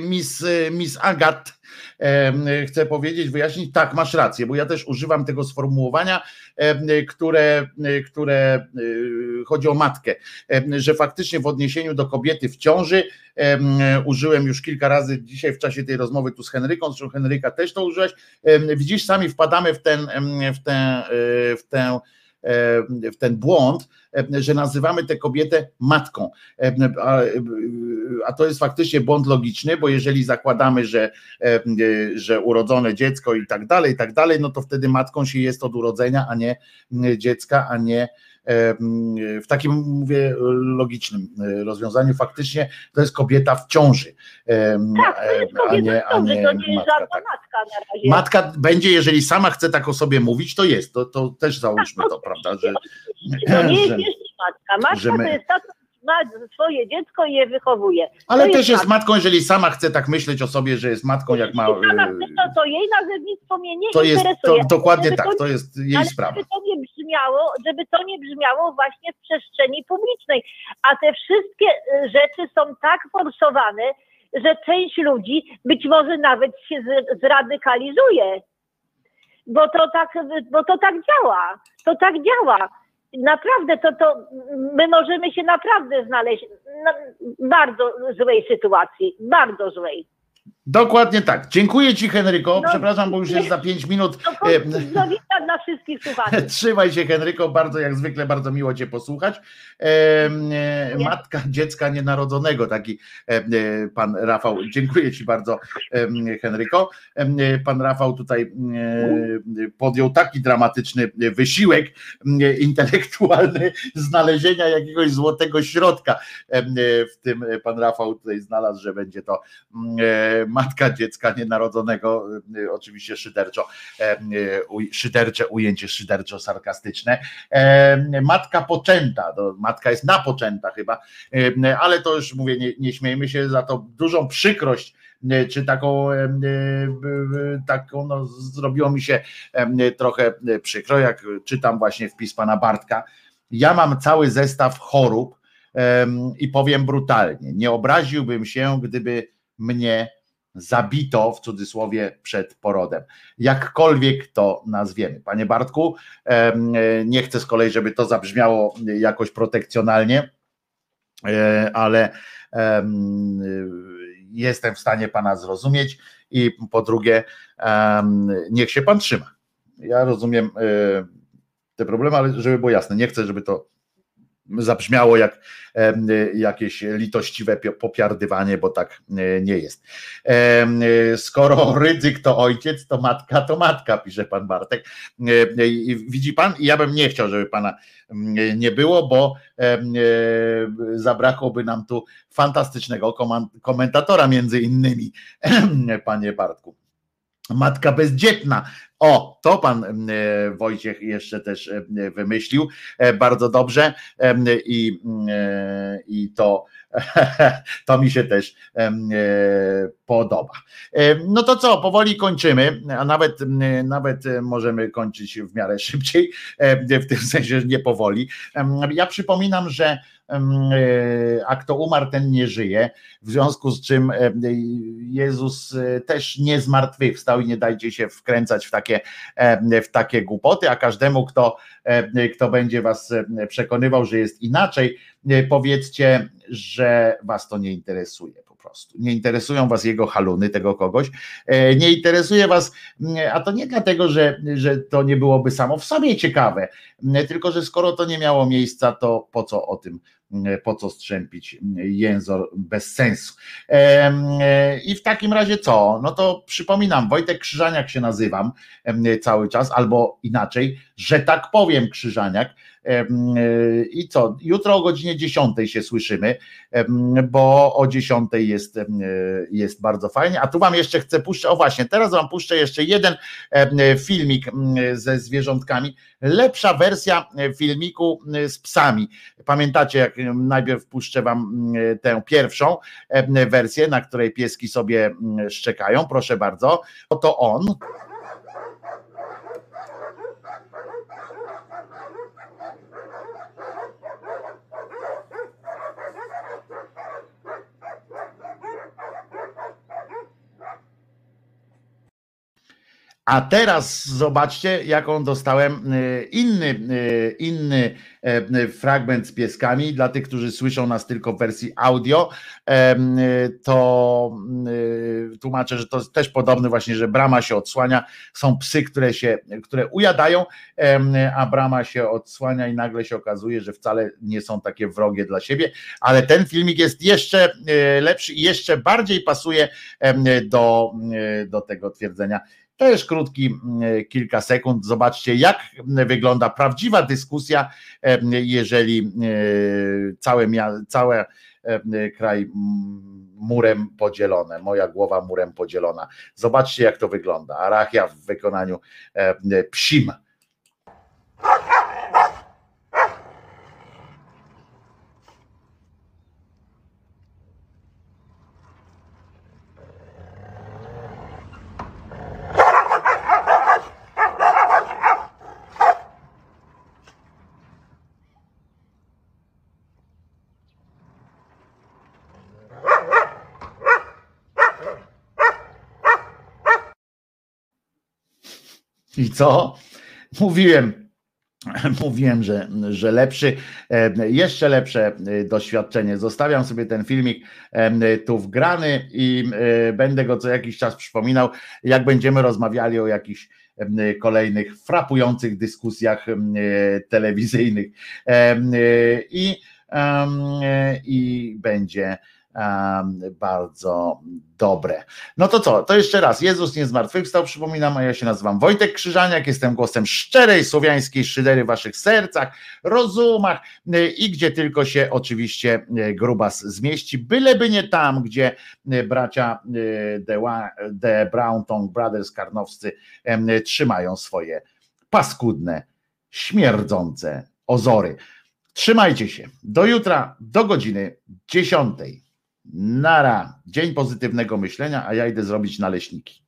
Miss, Miss Agat. Chcę powiedzieć, wyjaśnić, tak, masz rację, bo ja też używam tego sformułowania, które, które chodzi o matkę, że faktycznie w odniesieniu do kobiety w ciąży użyłem już kilka razy dzisiaj w czasie tej rozmowy tu z Henryką, zresztą Henryka też to użyłeś. Widzisz, sami wpadamy w ten, w tę, w tę E, w ten błąd, że nazywamy tę kobietę matką. E, a to jest faktycznie błąd logiczny, bo jeżeli zakładamy, że, że urodzone dziecko i tak dalej, i tak dalej, no to wtedy matką się jest od urodzenia, a nie dziecka, a nie w takim mówię logicznym rozwiązaniu faktycznie to jest kobieta w ciąży. Tak, to jest kobieta a nie, a nie, to nie jest matka, tak. matka na razie. Matka będzie, jeżeli sama chce tak o sobie mówić, to jest, to, to też załóżmy tak, to, prawda, że... To nie jest jeszcze matka. Matka my, to jest ta, ma swoje dziecko i je wychowuje. Ale to też jest, matką, jeżeli sama chce tak myśleć o sobie, że jest matką, jak ma. Sama chce, to, to jej nazewnictwo mnie nie to interesuje. Jest, to, dokładnie tak, to, to jest jej ale sprawa. Żeby to, nie brzmiało, żeby to nie brzmiało właśnie w przestrzeni publicznej. A te wszystkie y, rzeczy są tak forsowane, że część ludzi być może nawet się zradykalizuje. Bo to tak, bo to tak działa. To tak działa naprawdę to, to my możemy się naprawdę znaleźć w bardzo złej sytuacji, bardzo złej. Dokładnie tak. Dziękuję Ci, Henryko. No, Przepraszam, bo już jest za pięć minut. No, no, dla wszystkich słuchaczy. *laughs* Trzymaj się, Henryko. Bardzo, jak zwykle, bardzo miło Cię posłuchać. E, matka dziecka nienarodzonego, taki e, pan Rafał. Dziękuję Ci bardzo, e, Henryko. Pan Rafał tutaj podjął taki dramatyczny wysiłek intelektualny znalezienia jakiegoś złotego środka. W tym pan Rafał tutaj znalazł, że będzie to matka dziecka nienarodzonego, y, oczywiście szyderczo, e, y, szydercze ujęcie, szyderczo sarkastyczne. E, matka poczęta, matka jest napoczęta chyba, e, ale to już mówię, nie, nie śmiejmy się za to dużą przykrość czy taką, taką no, zrobiło mi się trochę przykro, jak czytam właśnie wpis pana Bartka. Ja mam cały zestaw chorób i powiem brutalnie, nie obraziłbym się, gdyby mnie zabito w cudzysłowie przed porodem. Jakkolwiek to nazwiemy. Panie Bartku, nie chcę z kolei, żeby to zabrzmiało jakoś protekcjonalnie, e, ale jestem w stanie pana zrozumieć i po drugie, niech się pan trzyma. Ja rozumiem e, te problemy, ale żeby było jasne, nie chcę, żeby to zabrzmiało jak jakieś litościwe popiardywanie, bo tak nie jest. Skoro Rydzyk to ojciec, to matka to matka, pisze pan Bartek. Widzi pan, ja bym nie chciał, żeby pana nie było, bo zabrakłoby nam tu fantastycznego komentatora między innymi, *clears throat* panie Bartku. Matka bezdzietna, O, to pan e, Wojciech jeszcze też e, wymyślił e, bardzo dobrze i, i to, *laughs* to mi się też podoba. No to co, powoli kończymy, a nawet, nawet możemy kończyć w miarę szybciej, w tym sensie, że nie powoli. Ja przypominam, że a kto umarł, ten nie żyje. W związku z czym Jezus też nie zmartwychwstał i nie dajcie się wkręcać w takie, w takie głupoty, a każdemu, kto, kto będzie was przekonywał, że jest inaczej, powiedzcie, że was to nie interesuje prostu. Nie interesują was jego haluny, tego kogoś. Nie interesuje was, a to nie dlatego, że, że to nie byłoby samo w sobie ciekawe, tylko że skoro to nie miało miejsca, to po co o tym po co strzępić jęzor bez sensu. I w takim razie co? No to przypominam, Wojtek Krzyżaniak się nazywam cały czas, albo inaczej, że tak powiem Krzyżaniak. I co? Jutro o godzinie 10 się słyszymy, bo o 10 jest, jest bardzo fajnie. A tu Wam jeszcze chcę puszczać, o właśnie, teraz Wam puszczę jeszcze jeden filmik ze zwierzątkami. Lepsza wersja filmiku z psami. Pamiętacie, jak najpierw puszczę Wam tę pierwszą wersję, na której pieski sobie szczekają. Proszę bardzo. Oto on. A teraz zobaczcie, jaką dostałem y, inny, y, inny e, fragment z pieskami. Dla tych, którzy słyszą nas tylko w wersji audio, to y, tłumaczę, że to jest też podobny właśnie, że brama się odsłania. Są psy, które się, które ujadają, a brama się odsłania i nagle się okazuje, że wcale nie są takie wrogie dla siebie. Ale ten filmik jest jeszcze lepszy i jeszcze bardziej pasuje do, do tego twierdzenia też krótki, mm, kilka sekund. Zobaczcie, jak wygląda prawdziwa dyskusja, jeżeli e, całe, całe kraj murem podzielone, moja głowa murem podzielona. Zobaczcie, jak to wygląda. Arachia w wykonaniu psim. I co? Mówiłem, mówiłem, że, że lepszy, e, jeszcze lepsze e, doświadczenie. Zostawiam sobie ten filmik e, tu wgrany i będę go co jakiś czas przypominał, jak będziemy rozmawiali o jakichś kolejnych frapujących dyskusjach telewizyjnych i, i będzie bardzo dobre. No to co, to jeszcze raz, Jezus nie zmartwychwstał, przypominam, a ja się nazywam Wojtek Krzyżaniak, jestem głosem szczerej słowiańskiej szydery w waszych sercach, rozumach y, i gdzie tylko się oczywiście y, grubas zmieści, byleby nie tam, gdzie y, bracia The, The Brownton Brothers Karnowscy trzymają swoje paskudne, śmierdzące ozory. Trzymajcie się. Do jutra, do godziny dziesiątej. Nara. Dzień pozytywnego myślenia, a ja idę zrobić naleśniki.